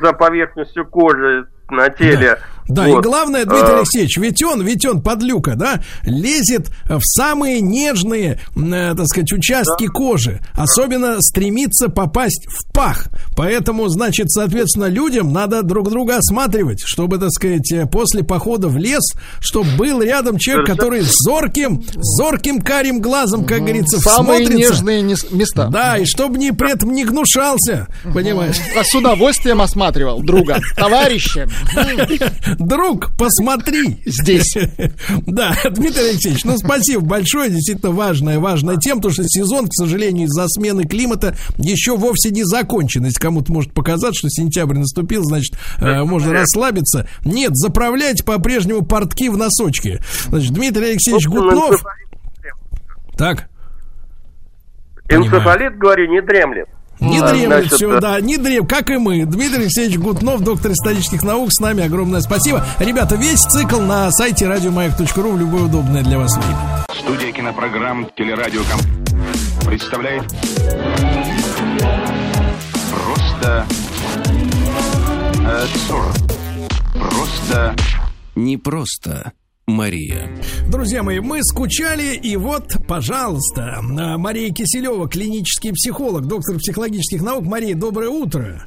за поверхностью кожи на теле. Да, Вот. и главное, Дмитрий А, Алексеевич, ведь он, ведь он подлюка, да, лезет в самые нежные, э, так сказать, участки кожи. Особенно стремится попасть в пах. Поэтому, значит, соответственно, людям надо друг друга осматривать, чтобы, так сказать, э, после похода в лес, чтобы был рядом человек, который с зорким, зорким карим глазом, как говорится, Самые всмотрится. нежные места. Да, и чтобы не, при этом не гнушался, понимаешь? А с удовольствием осматривал друга, товарища. (laughs) Друг, посмотри. Здесь. (laughs) Да, Дмитрий Алексеевич, ну спасибо большое. Действительно важная, важная тема, потому что сезон, к сожалению, из-за смены климата еще вовсе не закончен. Если кому-то может показаться, что сентябрь наступил, значит, э, можно расслабиться. Нет, заправляйте по-прежнему портки в носочки. Значит, Дмитрий Алексеевич Гутнов. Так. Энцефалит, говорю, не дремлет. Не А, дремлет значит, все, э, да, не дремлет, как и мы. Дмитрий Алексеевич Гутнов, доктор исторических наук, с нами огромное спасибо. Ребята, весь цикл на сайте радиомаяк.ру в любое удобное для вас время. Студия кинопрограмм «Телерадиоком» представляет Просто э, сорок. Просто Не просто Мария. Друзья мои, мы скучали, и вот, пожалуйста, а, Мария Киселева, клинический психолог, доктор психологических наук. Мария, доброе утро.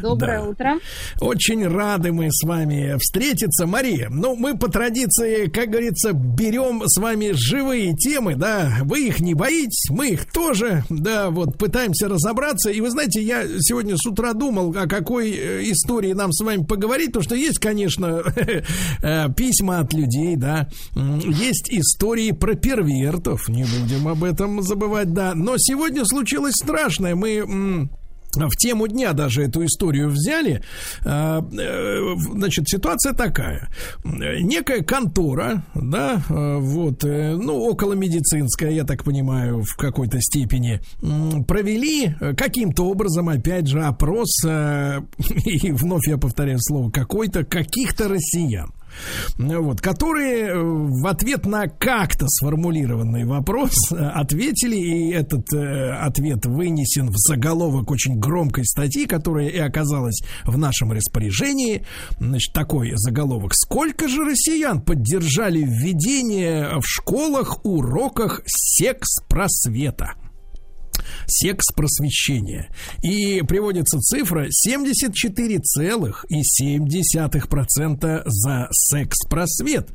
Доброе Да. утро. Очень рады мы с вами встретиться. Мария, ну, мы по традиции, как говорится, берем с вами живые темы, да, вы их не боитесь, мы их тоже, да, вот, пытаемся разобраться. И вы знаете, я сегодня с утра думал, о какой э, истории нам с вами поговорить, потому что есть, конечно, (laughs) э, письма от людей, да, есть истории про первертов, не будем об этом забывать, да, но сегодня случилось страшное, мы... м, в тему дня даже эту историю взяли. А, э, Значит, ситуация такая. Некая контора, да, э, вот, э, ну, около медицинская, я так понимаю, в какой-то степени, провели каким-то образом, опять же, опрос, (laughs) и вновь я повторяю слово, какой-то, каких-то россиян вот, которые э, в ответ на как-то сформулированный вопрос э, (laughs) ответили, и этот э, ответ вынесен в заголовок очень громкой статьи, которая и оказалась в нашем распоряжении. Значит, такой заголовок. Сколько же россиян поддержали введение в школах уроках секс-просвета? Секс просвещения. И приводится цифра 74,7% за секс просвет.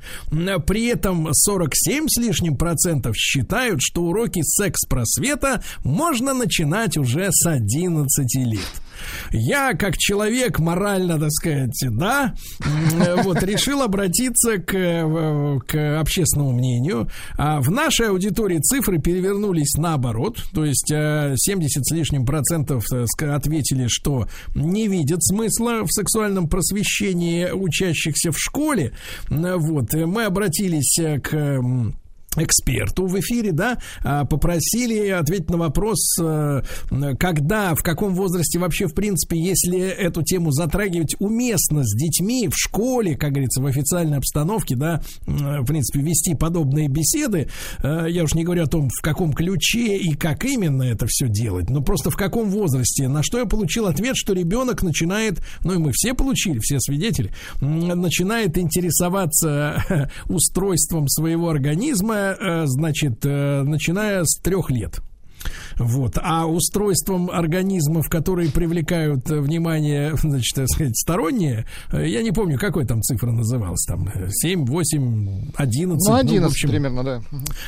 При этом 47 с лишним процентов считают, что уроки секс просвета можно начинать уже с 11 лет. Я, как человек морально, так сказать, да, вот решил обратиться к, э, к общественному мнению. А в нашей аудитории цифры перевернулись наоборот. То есть э, 70 с лишним процентов э, ответили, что не видят смысла в сексуальном просвещении учащихся в школе. Вот. э, Мы обратились э, к эксперту в эфире, да, а, попросили ответить на вопрос, э, когда, в каком возрасте вообще, в принципе, если эту тему затрагивать уместно с детьми в школе, как говорится, в официальной обстановке, да, в принципе, вести подобные беседы. Э, Я уж не говорю о том, в каком ключе и как именно это все делать, но просто в каком возрасте. На что я получил ответ, что ребенок начинает, ну и мы все получили, все свидетели, начинает интересоваться (laughs) устройством своего организма, э, значит, э, начиная с трех лет. Вот, а устройством организмов, которые привлекают э, внимание, (laughs) значит, так сказать, сторонние, э, я не помню, какой там цифра называлась, там, 7, 8, 11. Ну, 11 ну, в общем, примерно, да.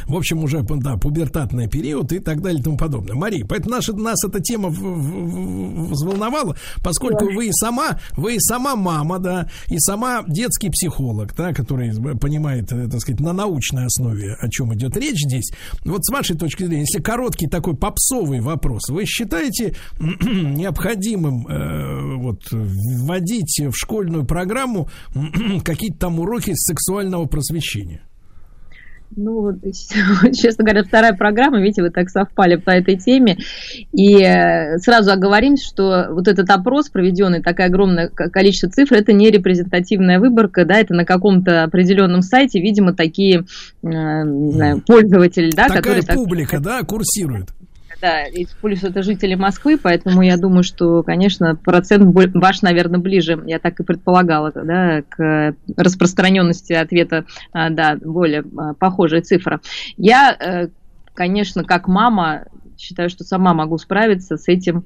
В общем, уже, да, пубертатный период и так далее и тому подобное. Мария, поэтому наша, нас эта тема взволновала, поскольку да. вы и сама, вы и сама мама, да, и сама детский психолог, да, который понимает, так сказать, на научной основе, о чем идет речь здесь. Вот с вашей точки зрения, если короткий такой попсовый вопрос, вы считаете (clears throat) необходимым э, вот вводить в школьную программу (clears throat) какие-то там уроки сексуального просвещения? Ну, (laughs) честно говоря, вторая программа, видите, вы так совпали по этой теме. И э, сразу оговоримся, что вот этот опрос, проведенный, такое огромное количество цифр, это не репрезентативная выборка, да, это на каком-то определенном сайте, видимо, такие э, не знаю, пользователи, да, Такая которые... публика, так, да, курсирует да, и плюс это жители Москвы, поэтому я думаю, что, конечно, процент ваш, наверное, ближе, я так и предполагала, да, к распространенности ответа, а, да, более а, похожая цифра. Я, э, конечно, как мама считаю, что сама могу справиться с этим,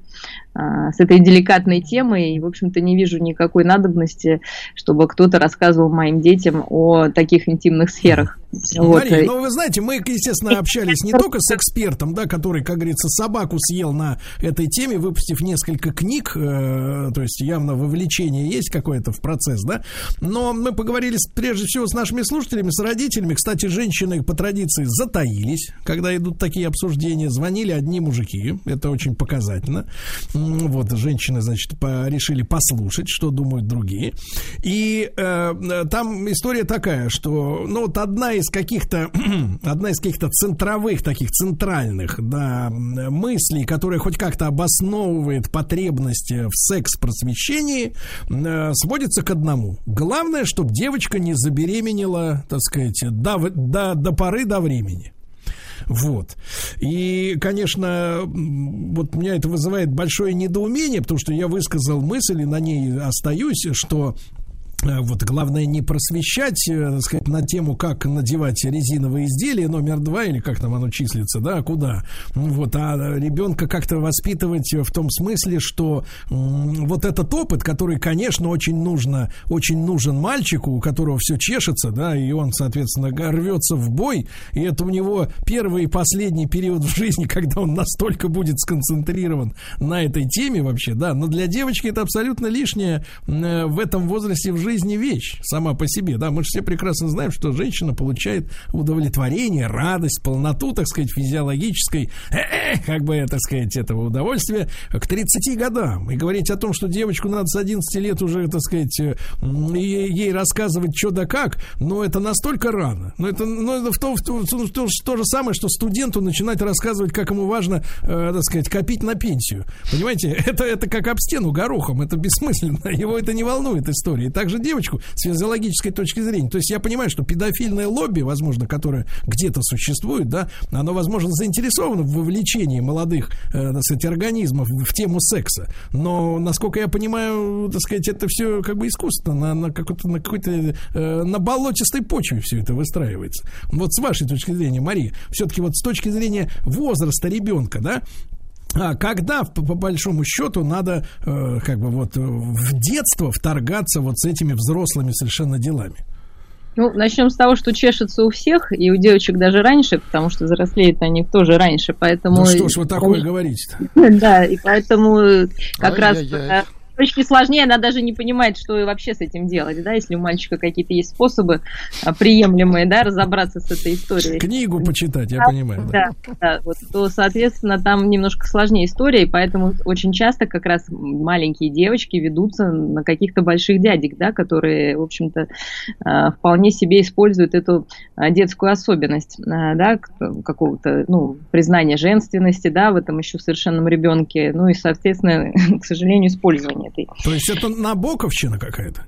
а, с этой деликатной темой, и, в общем-то, не вижу никакой надобности, чтобы кто-то рассказывал моим детям о таких интимных сферах. Вот. Мария, ну вы знаете, мы, естественно, общались не только с экспертом, да, который, как говорится, собаку съел на этой теме, выпустив несколько книг, э, то есть явно вовлечение есть какое-то в процесс, да, но мы поговорили с, прежде всего с нашими слушателями, с родителями. Кстати, женщины по традиции затаились, когда идут такие обсуждения, звонили одни мужики, это очень показательно. Вот, женщины, значит, по, решили послушать, что думают другие. И э, там история такая, что, ну, вот одна из каких-то, (clears throat) одна из каких-то центровых, таких центральных, да, мыслей, которая хоть как-то обосновывает потребности в секс-просвещении, э, сводится к одному. Главное, чтобы девочка не забеременела, так сказать, до, до, до поры до времени. Вот. И, конечно, вот меня это вызывает большое недоумение, потому что я высказал мысль и на ней остаюсь, что вот главное не просвещать, э, так сказать, на тему, как надевать резиновые изделия номер два, или как там оно числится, да, куда. Вот, а ребенка как-то воспитывать в том смысле, что вот этот опыт, который, конечно, очень нужно, очень нужен мальчику, у которого все чешется, да, и он, соответственно, рвется в бой, и это у него первый и последний период в жизни, (laughs) когда он настолько будет сконцентрирован на этой теме вообще, да, но для девочки это абсолютно лишнее э, в этом возрасте в жизни вещь сама по себе, да, мы же все прекрасно знаем, что женщина получает удовлетворение, радость, полноту, так сказать, физиологической, как бы, так сказать, этого удовольствия к 30 годам. И говорить о том, что девочку надо с 11 лет уже, так сказать, э, ей рассказывать что да как, но это настолько рано. Но это, но это в то, в то, в то, то же самое, что студенту начинать рассказывать, как ему важно, э, так сказать, копить на пенсию. Понимаете, (laughs) это, это как об стену горохом, это бессмысленно, (laughs) его это не волнует история. И также же девочку с физиологической точки зрения. То есть я понимаю, что педофильное лобби, возможно, которое где-то существует, да, оно, возможно, заинтересовано в вовлечении молодых, э, так сказать, организмов в тему секса. Но, насколько я понимаю, так сказать, это все как бы искусственно, на, на какой-то, на какой-то, э, на болотистой почве все это выстраивается. Вот с вашей точки зрения, Мария, все-таки вот с точки зрения возраста ребенка, да, когда, по, по большому счету, надо э, как бы вот в детство вторгаться вот с этими взрослыми совершенно делами? Ну, начнем с того, что чешется у всех, и у девочек даже раньше, потому что взрослеют они тоже раньше, поэтому... Ну что ж вы такое говорите (laughs) Да, и поэтому как раз девочке сложнее, она даже не понимает, что вообще с этим делать, да, если у мальчика какие-то есть способы а, приемлемые, да, разобраться с этой историей. Книгу почитать, я да, понимаю. Да, да, да вот, то, соответственно, там немножко сложнее история, и поэтому очень часто как раз маленькие девочки ведутся на каких-то больших дядек, да, которые, в общем-то, а, вполне себе используют эту а, детскую особенность, да, какого-то, ну, признания женственности, да, в этом еще совершенном ребенке, ну и, соответственно, (laughs) к сожалению, использование этой. То есть это набоковщина какая-то?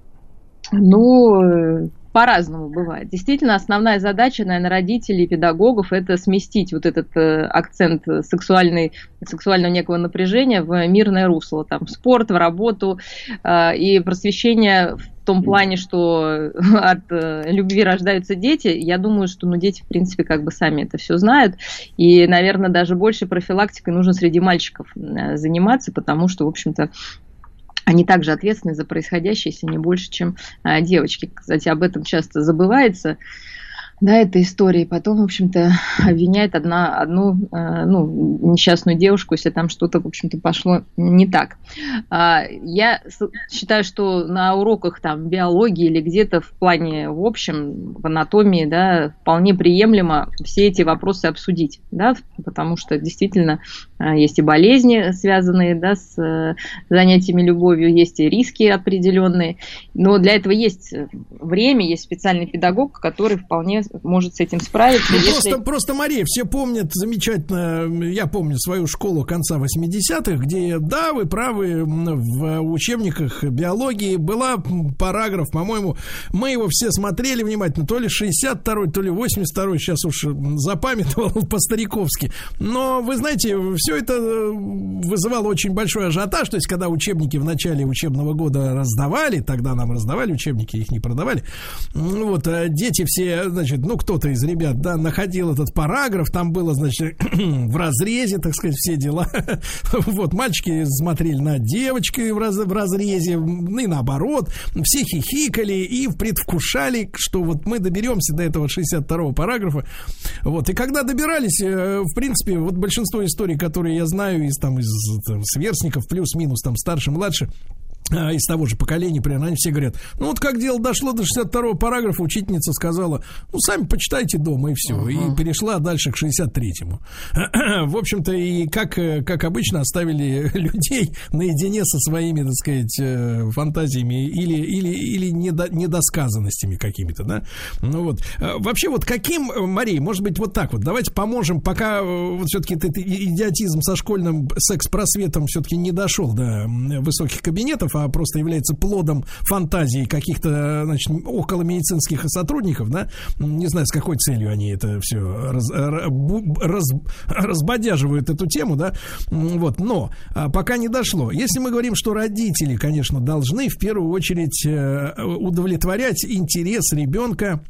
Ну, по-разному бывает. Действительно, основная задача, наверное, родителей и педагогов – это сместить вот этот э, акцент сексуальный, сексуального некого напряжения в мирное русло, там, в спорт, в работу э, и просвещение в том плане, что (laughs) от э, любви рождаются дети, я думаю, что ну, дети, в принципе, как бы сами это все знают. И, наверное, даже больше профилактикой нужно среди мальчиков э, заниматься, потому что, в общем-то, они также ответственны за происходящее, если не больше, чем а, девочки. Кстати, об этом часто забывается да, этой истории. Потом, в общем-то, обвиняет одна, одну э, ну, несчастную девушку, если там что-то, в общем-то, пошло не так. А, я считаю, что на уроках там биологии или где-то в плане, в общем, в анатомии, да, вполне приемлемо все эти вопросы обсудить, да, потому что действительно э, есть и болезни, связанные, да, с э, занятиями любовью, есть и риски определенные, но для этого есть время, есть специальный педагог, который вполне может с этим справиться. Ну, если... просто, просто, Мария, все помнят замечательно, я помню свою школу конца 80-х, где, да, вы правы, в учебниках биологии была параграф, по-моему, мы его все смотрели внимательно, то ли 62-й, то ли 82-й, сейчас уж запамятовал (laughs) по-стариковски. Но, вы знаете, все это э, вызывало очень большой ажиотаж, то есть, когда учебники в начале учебного года раздавали, тогда нам раздавали учебники, их не продавали, вот, а дети все, значит, ну, кто-то из ребят, да, находил этот параграф, там было, значит, (clears throat) в разрезе, так сказать, все дела. (laughs) вот, мальчики смотрели на девочки в, раз, в разрезе, и наоборот, все хихикали и предвкушали, что вот мы доберемся до этого 62-го параграфа. Вот, и когда добирались, э, в принципе, вот большинство историй, которые я знаю из, там, из там, сверстников, плюс-минус, там, старше, младше, из того же поколения, примерно, они все говорят, ну вот как дело дошло до 62-го параграфа, учительница сказала, ну сами почитайте дома и все, uh-huh. и перешла дальше к 63-му. (clears throat) В общем-то, и как, как обычно оставили (laughs) людей наедине со своими, так сказать, э, фантазиями или, или, или недо, недосказанностями какими-то, да? Ну вот. Вообще вот каким, Мария, может быть, вот так вот, давайте поможем, пока э, вот все-таки этот идиотизм со школьным секс-просветом все-таки не дошел до высоких кабинетов, а просто является плодом фантазии каких-то, значит, около медицинских сотрудников, да, не знаю, с какой целью они это все раз, раз, разбодяживают эту тему, да, вот, но а, пока не дошло. Если мы говорим, что родители, конечно, должны в первую очередь э, удовлетворять интерес ребенка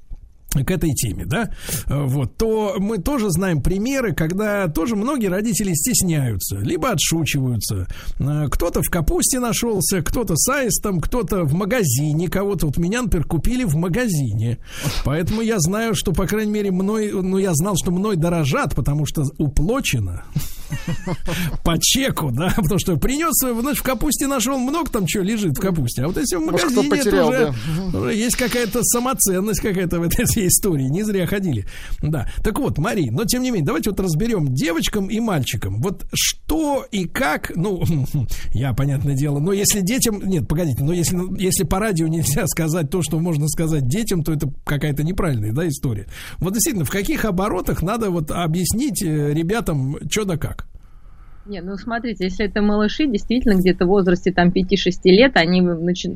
к этой теме, да, вот, то мы тоже знаем примеры, когда тоже многие родители стесняются, либо отшучиваются. Э, кто-то в капусте нашелся, кто-то с аистом, кто-то в магазине, кого-то вот меня, например, купили в магазине. Поэтому я знаю, что, по крайней мере, мной, ну, я знал, что мной дорожат, потому что уплочено по чеку, да, потому что принес, значит, в капусте нашел много там чего лежит в капусте, а вот если в магазине, потерял, это уже, да. есть какая-то самоценность какая-то в этой всей истории, не зря ходили. Да, так вот, Мари, но тем не менее, давайте вот разберем девочкам и мальчикам, вот что и как, ну, (laughs) я, понятное дело, но если детям, нет, погодите, но если, если по радио нельзя сказать то, что можно сказать детям, то это какая-то неправильная, да, история. Вот действительно, в каких оборотах надо вот объяснить э, ребятам, что да как? Не, ну смотрите, если это малыши, действительно, где-то в возрасте там 5-6 лет, они,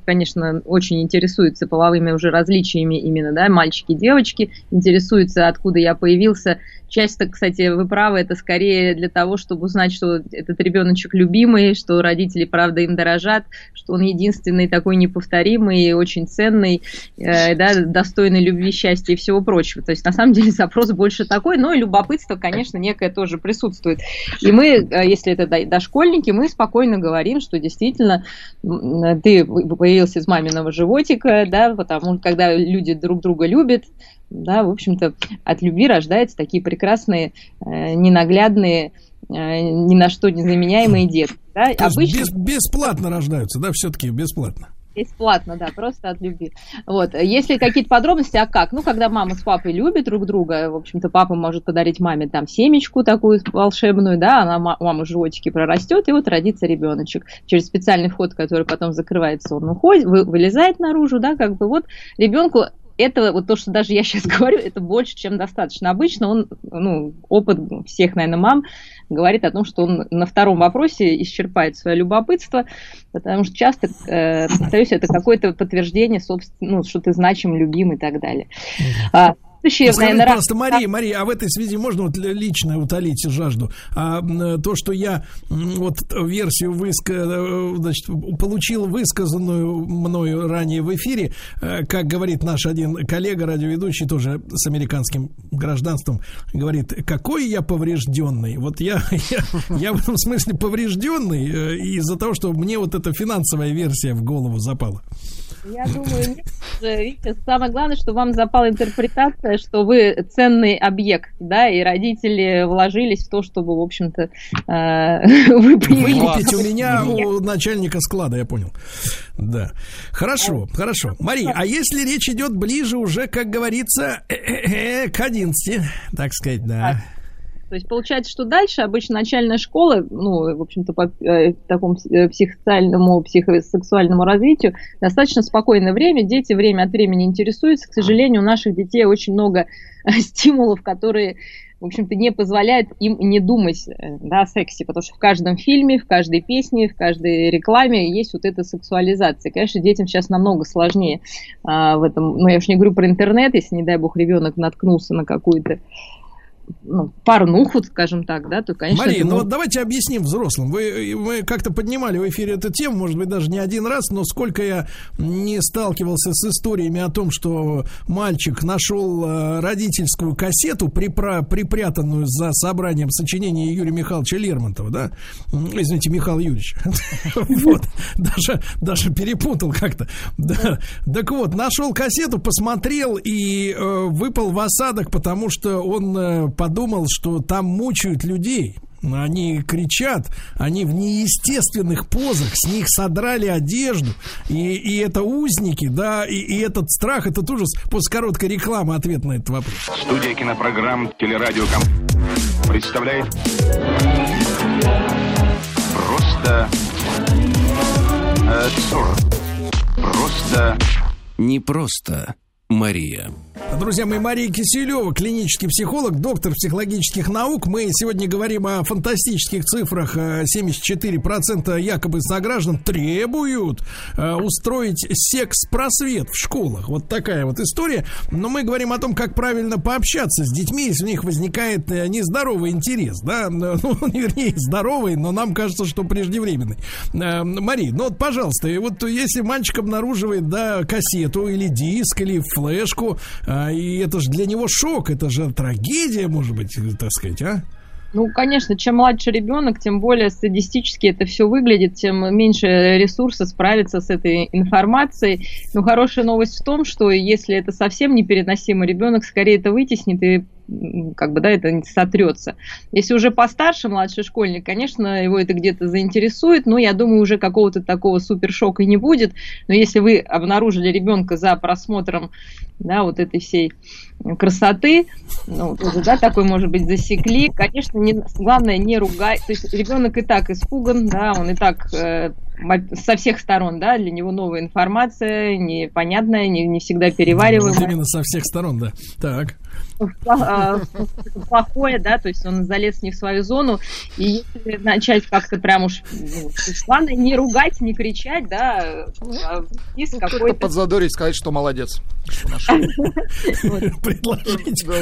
конечно, очень интересуются половыми уже различиями именно, да, мальчики, девочки, интересуются, откуда я появился, Часто, кстати, вы правы, это скорее для того, чтобы узнать, что этот ребеночек любимый, что родители, правда, им дорожат, что он единственный такой неповторимый, очень ценный, э, да, достойный любви, счастья и всего прочего. То есть, на самом деле, запрос больше такой, но и любопытство, конечно, некое тоже присутствует. И мы, э, если это дошкольники, мы спокойно говорим, что действительно ты появился из маминого животика, да, потому что когда люди друг друга любят, да, в общем-то, от любви рождаются такие прекрасные, э, ненаглядные, э, ни на что не заменяемые детки. Да? Обычно... Без, бесплатно рождаются, да, все-таки бесплатно. Бесплатно, да, просто от любви. Вот. Если какие-то подробности, а как? Ну, когда мама с папой любят друг друга, в общем-то, папа может подарить маме там семечку такую волшебную, да, она мама в животике прорастет, и вот родится ребеночек. Через специальный вход, который потом закрывается, он уходит, вы, вылезает наружу, да, как бы вот ребенку это вот то, что даже я сейчас (laughs) говорю, это больше, чем достаточно. Обычно он, ну, опыт всех, наверное, мам говорит о том, что он на втором вопросе исчерпает свое любопытство, потому что часто, э, повторюсь, это какое-то подтверждение, собственно, ну, что ты значим, любим и так далее. А, Следующее, Ну, Скажите, наверное, пожалуйста, Мария, Мария, а в этой связи можно вот лично утолить жажду? А то, что я вот версию выска, э, значит, получил высказанную мною ранее в эфире, э, как говорит наш один коллега, радиоведущий, тоже с американским гражданством, говорит, какой я поврежденный. Вот я, (laughs) я, я в этом смысле поврежденный э, из-за того, что мне вот эта финансовая версия в голову запала. Я думаю, нет. Видите, самое главное, что вам запала интерпретация, что вы ценный объект, да, и родители вложились в то, чтобы, в общем-то, э, (laughs) вы появились. Выкупить у меня, у начальника склада, я понял. Да. Хорошо, хорошо. Мария, а если речь идет ближе уже, как говорится, э-э-э, к 11, так сказать, да. То есть получается, что дальше обычно начальная школа, ну, в общем-то, по э, такому э, психосоциальному, психосексуальному развитию, достаточно спокойное время, дети время от времени интересуются. К сожалению, у наших детей очень много э, (laughs) стимулов, которые в общем-то, не позволяют им не думать э, да, о сексе, потому что в каждом фильме, в каждой песне, в каждой рекламе есть вот эта сексуализация. Конечно, детям сейчас намного сложнее а, в этом, ну, я уж не говорю про интернет, если, не дай бог, ребенок наткнулся на какую-то ну, порнуху, скажем так, да, то, конечно... Мария, это, ну вот давайте объясним взрослым. Вы, мы как-то поднимали в эфире эту тему, может быть, даже не один раз, но сколько я не сталкивался с историями о том, что мальчик нашел э, родительскую кассету, припра- припрятанную за собранием сочинения Юрия Михайловича Лермонтова, да? Извините, Михаил Юрьевич. (laughs) Вот. Даже, даже перепутал как-то. Так вот, нашел кассету, посмотрел и э, выпал в осадок, потому что он э, подумал, что там мучают людей. Они кричат, они в неестественных позах, с них содрали одежду, и, и это узники, да, и, и этот страх, этот ужас. После короткой рекламы ответ на этот вопрос. Студия кинопрограмм «Телерадиоком» представляет Просто э, абсурд. Просто Не просто Мария. Друзья мои, Мария Киселева, клинический психолог, доктор психологических наук. Мы сегодня говорим о фантастических цифрах. Э, 74% якобы сограждан требуют э, устроить секс-просвет в школах. Вот такая вот история. Но мы говорим о том, как правильно пообщаться с детьми, если у них возникает э, нездоровый интерес. Да? (laughs) Ну, вернее, здоровый, но нам кажется, что преждевременный. Э, Мария, ну вот, пожалуйста, и вот если мальчик обнаруживает, да, кассету или диск, или флешку, а, и это же для него шок, это же трагедия, может быть, так сказать, а? Ну, конечно, чем младше ребенок, тем более статистически это все выглядит, тем меньше ресурса справиться с этой информацией. Но хорошая новость в том, что если это совсем непереносимо, ребенок скорее это вытеснит и как бы, да, это сотрется. Если уже постарше младший школьник, конечно, его это где-то заинтересует, но я думаю, уже какого-то такого супершока не будет. Но если вы обнаружили ребенка за просмотром, да, вот этой всей красоты, ну, тоже, да, такой, может быть, засекли, конечно, не, главное не ругать, то есть ребенок и так испуган, да, он и так э, со всех сторон, да, для него новая информация, непонятная, не, не всегда Вот перевариваемая. именно со всех сторон, да. Так. А, плохое, да, то есть он залез не в свою зону, и если начать как-то прям уж, ну, главное не ругать, не кричать, да, а вниз Ну, какой-то... подзадорить, сказать, что молодец.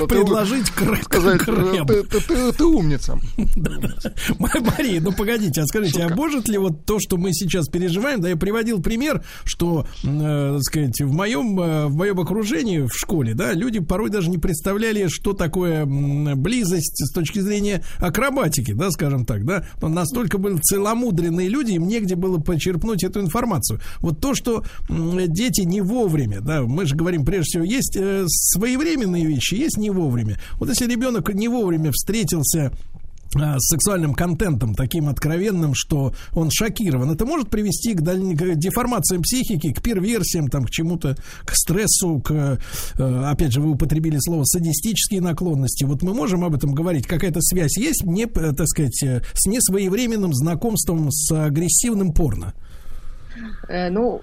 Предложить, сказать, ты- умница. Мария, ну погодите, а скажите, а может ли вот то, что мы сейчас переживаем, да, я приводил пример, что, э, так сказать, в моем, э, в моем окружении в школе, да, люди порой даже не представляли, что такое близость с точки зрения акробатики, да, скажем так, да, Но настолько были целомудренные люди, им негде было почерпнуть эту информацию. Вот то, что дети не вовремя, да, мы же говорим, прежде всего, есть э, своевременные вещи, есть не вовремя. Вот если ребенок не вовремя встретился с сексуальным контентом таким откровенным, что он шокирован. Это может привести к, даль... к деформациям психики, к перверсиям, там, к чему-то, к стрессу, к, э, опять же, вы употребили слово садистические наклонности. Вот мы можем об этом говорить. Какая-то связь есть, не, э, так сказать, э, с несвоевременным знакомством с агрессивным порно. Э, Ну,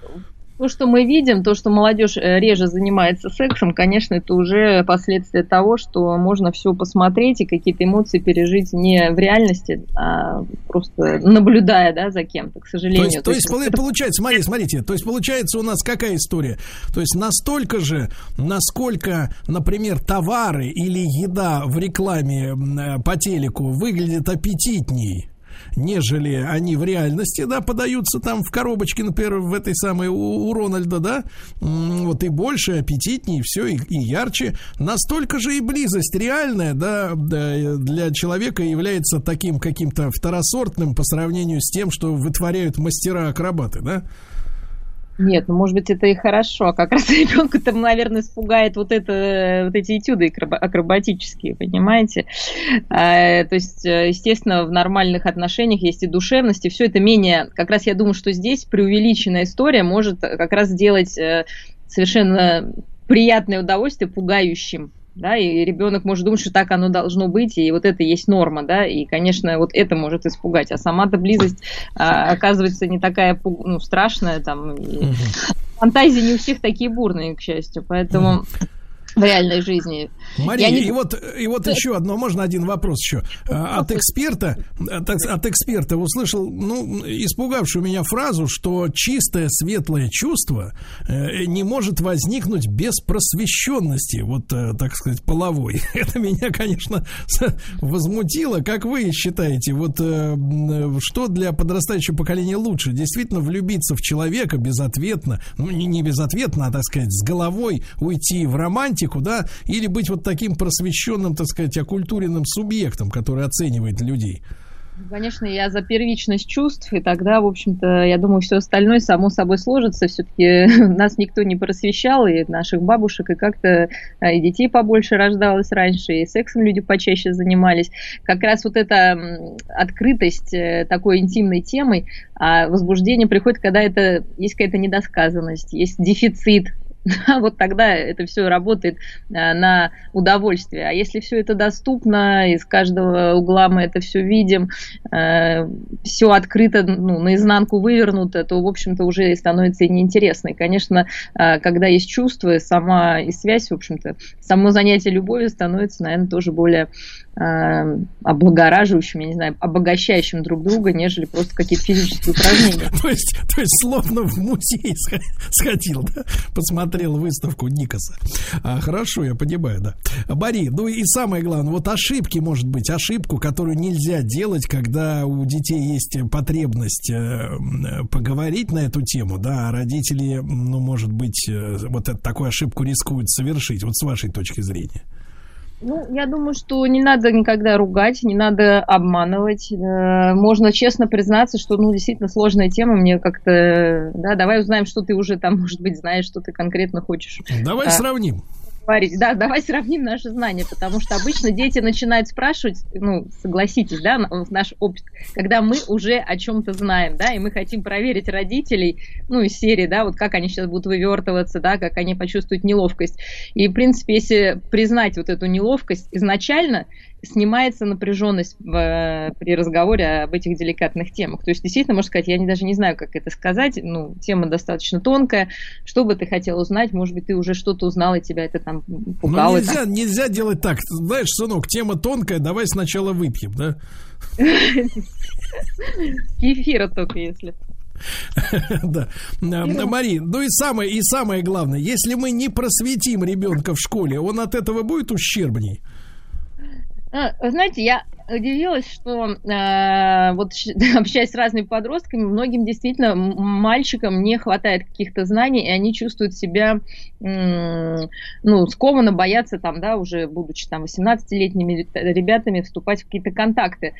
то, что мы видим, то, что молодежь э, реже занимается сексом, конечно, это уже последствия того, что можно все посмотреть и какие-то эмоции пережить не в реальности, а просто наблюдая да, за кем-то, к сожалению. То есть, то есть, получается, смотрите, смотрите, то есть получается у нас какая история? То есть настолько же, насколько, например, товары или еда в рекламе э, по телеку выглядят аппетитней, нежели они в реальности, да, подаются там в коробочке, например, в этой самой у, у Рональда, да, вот и больше, аппетитнее, все, и, и ярче. Настолько же и близость реальная, да, для человека является таким каким-то второсортным по сравнению с тем, что вытворяют мастера-акробаты, да? Нет, ну может быть это и хорошо. Как раз (laughs) ребенка там, наверное, испугает вот это, вот эти этюды акробатические, понимаете? А, то есть, э, естественно, в нормальных отношениях есть и душевность, и все это менее. Как раз я думаю, что здесь преувеличенная история может как раз сделать э, совершенно приятное удовольствие пугающим да, и ребенок может думать, что так оно должно быть, и вот это есть норма, да, и, конечно, вот это может испугать, а сама-то близость а, оказывается не такая ну, страшная, там, и фантазии не у всех такие бурные, к счастью, поэтому в реальной жизни. Мария, не... и вот, и вот еще одно, можно один вопрос еще. А, от эксперта, от, от эксперта услышал, ну, испугавшую меня фразу, что чистое светлое чувство э, не может возникнуть без просвещенности, вот, э, так сказать, половой. (laughs) Это меня, конечно, (laughs) возмутило. Как вы считаете, вот э, что для подрастающего поколения лучше? Действительно влюбиться в человека безответно, ну, не безответно, а, так сказать, с головой уйти в романтику, политику, да, или быть вот таким просвещенным, так сказать, окультуренным субъектом, который оценивает людей? Конечно, я за первичность чувств, и тогда, в общем-то, я думаю, все остальное само собой сложится. Все-таки (laughs) нас никто не просвещал, и наших бабушек, и как-то а, и детей побольше рождалось раньше, и сексом люди почаще занимались. Как раз вот эта открытость э, такой интимной темой, а возбуждение приходит, когда это есть какая-то недосказанность, есть дефицит (laughs) вот тогда это все работает э, на удовольствие. А если все это доступно, из каждого угла мы это все видим, э, все открыто, ну, наизнанку вывернуто, то, в общем-то, уже становится и неинтересно. И, конечно, э, когда есть чувство, сама и связь, в общем-то, само занятие любовью становится, наверное, тоже более облагораживающим, я не знаю, обогащающим друг друга, нежели просто какие-то физические упражнения. (laughs) То есть, то есть словно в музей сходил, да? Посмотрел выставку Никаса. А, хорошо, я понимаю, да. Бори, ну и самое главное, вот ошибки, может быть, ошибку, которую нельзя делать, когда у детей есть потребность э, поговорить на эту тему, да, а родители, ну, может быть, э, вот такую ошибку рискуют совершить, вот с вашей точки зрения. Ну, я думаю, что не надо никогда ругать, не надо обманывать. Э, можно честно признаться, что, ну, действительно сложная тема. Мне как-то, да, давай узнаем, что ты уже там, может быть, знаешь, что ты конкретно хочешь. Давай а, сравним говорить. Да, давай сравним наши знания, потому что обычно дети начинают спрашивать, ну, согласитесь, да, наш опыт, когда мы уже о чем-то знаем, да, и мы хотим проверить родителей, ну, из серии, да, вот как они сейчас будут вывертываться, да, как они почувствуют неловкость. И, в принципе, если признать вот эту неловкость изначально, снимается напряженность в, э, при разговоре об этих деликатных темах. То есть, действительно, можно сказать, я не, даже не знаю, как это сказать, ну, тема достаточно тонкая. Что бы ты хотел узнать, может быть, ты уже что-то узнал, и тебя это там пугало. Ну, нельзя, нельзя делать так. Знаешь, сынок, тема тонкая, давай сначала выпьем, да? (laughs) Кефира только, если. (laughs) Да. Мари, ну и самое, и самое главное, если мы не просветим ребенка в школе, он от этого будет ущербней? А, знаете, я удивилась, что э, вот (laughs) общаясь с разными подростками, многим действительно мальчикам не хватает каких-то знаний, и они чувствуют себя э, ну, скованно, боятся там, да, уже будучи там 18-летними ребятами вступать в какие-то контакты.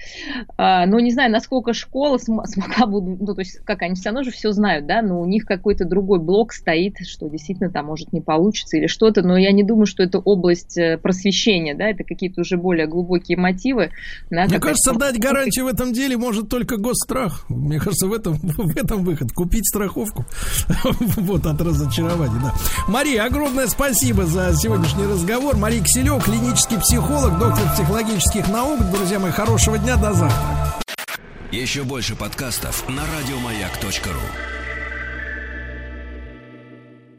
Э, но не знаю, насколько школа см- смогла, ну, то есть, как они все равно же все знают, да, но у них какой-то другой блок стоит, что действительно там может не получится или что-то, но я не думаю, что это область э, просвещения, да, это какие-то уже более глубокие мотивы, да, Мне кажется, дать гарантию в этом деле может только госстрах. Мне кажется, в этом, (laughs) в этом выход. Купить страховку (laughs) вот от разочарования. Да. Мария, огромное спасибо за сегодняшний разговор. Мария Киселев, клинический психолог, доктор психологических наук. Друзья мои, хорошего дня, до завтра. Еще больше подкастов на радиомаяк.ру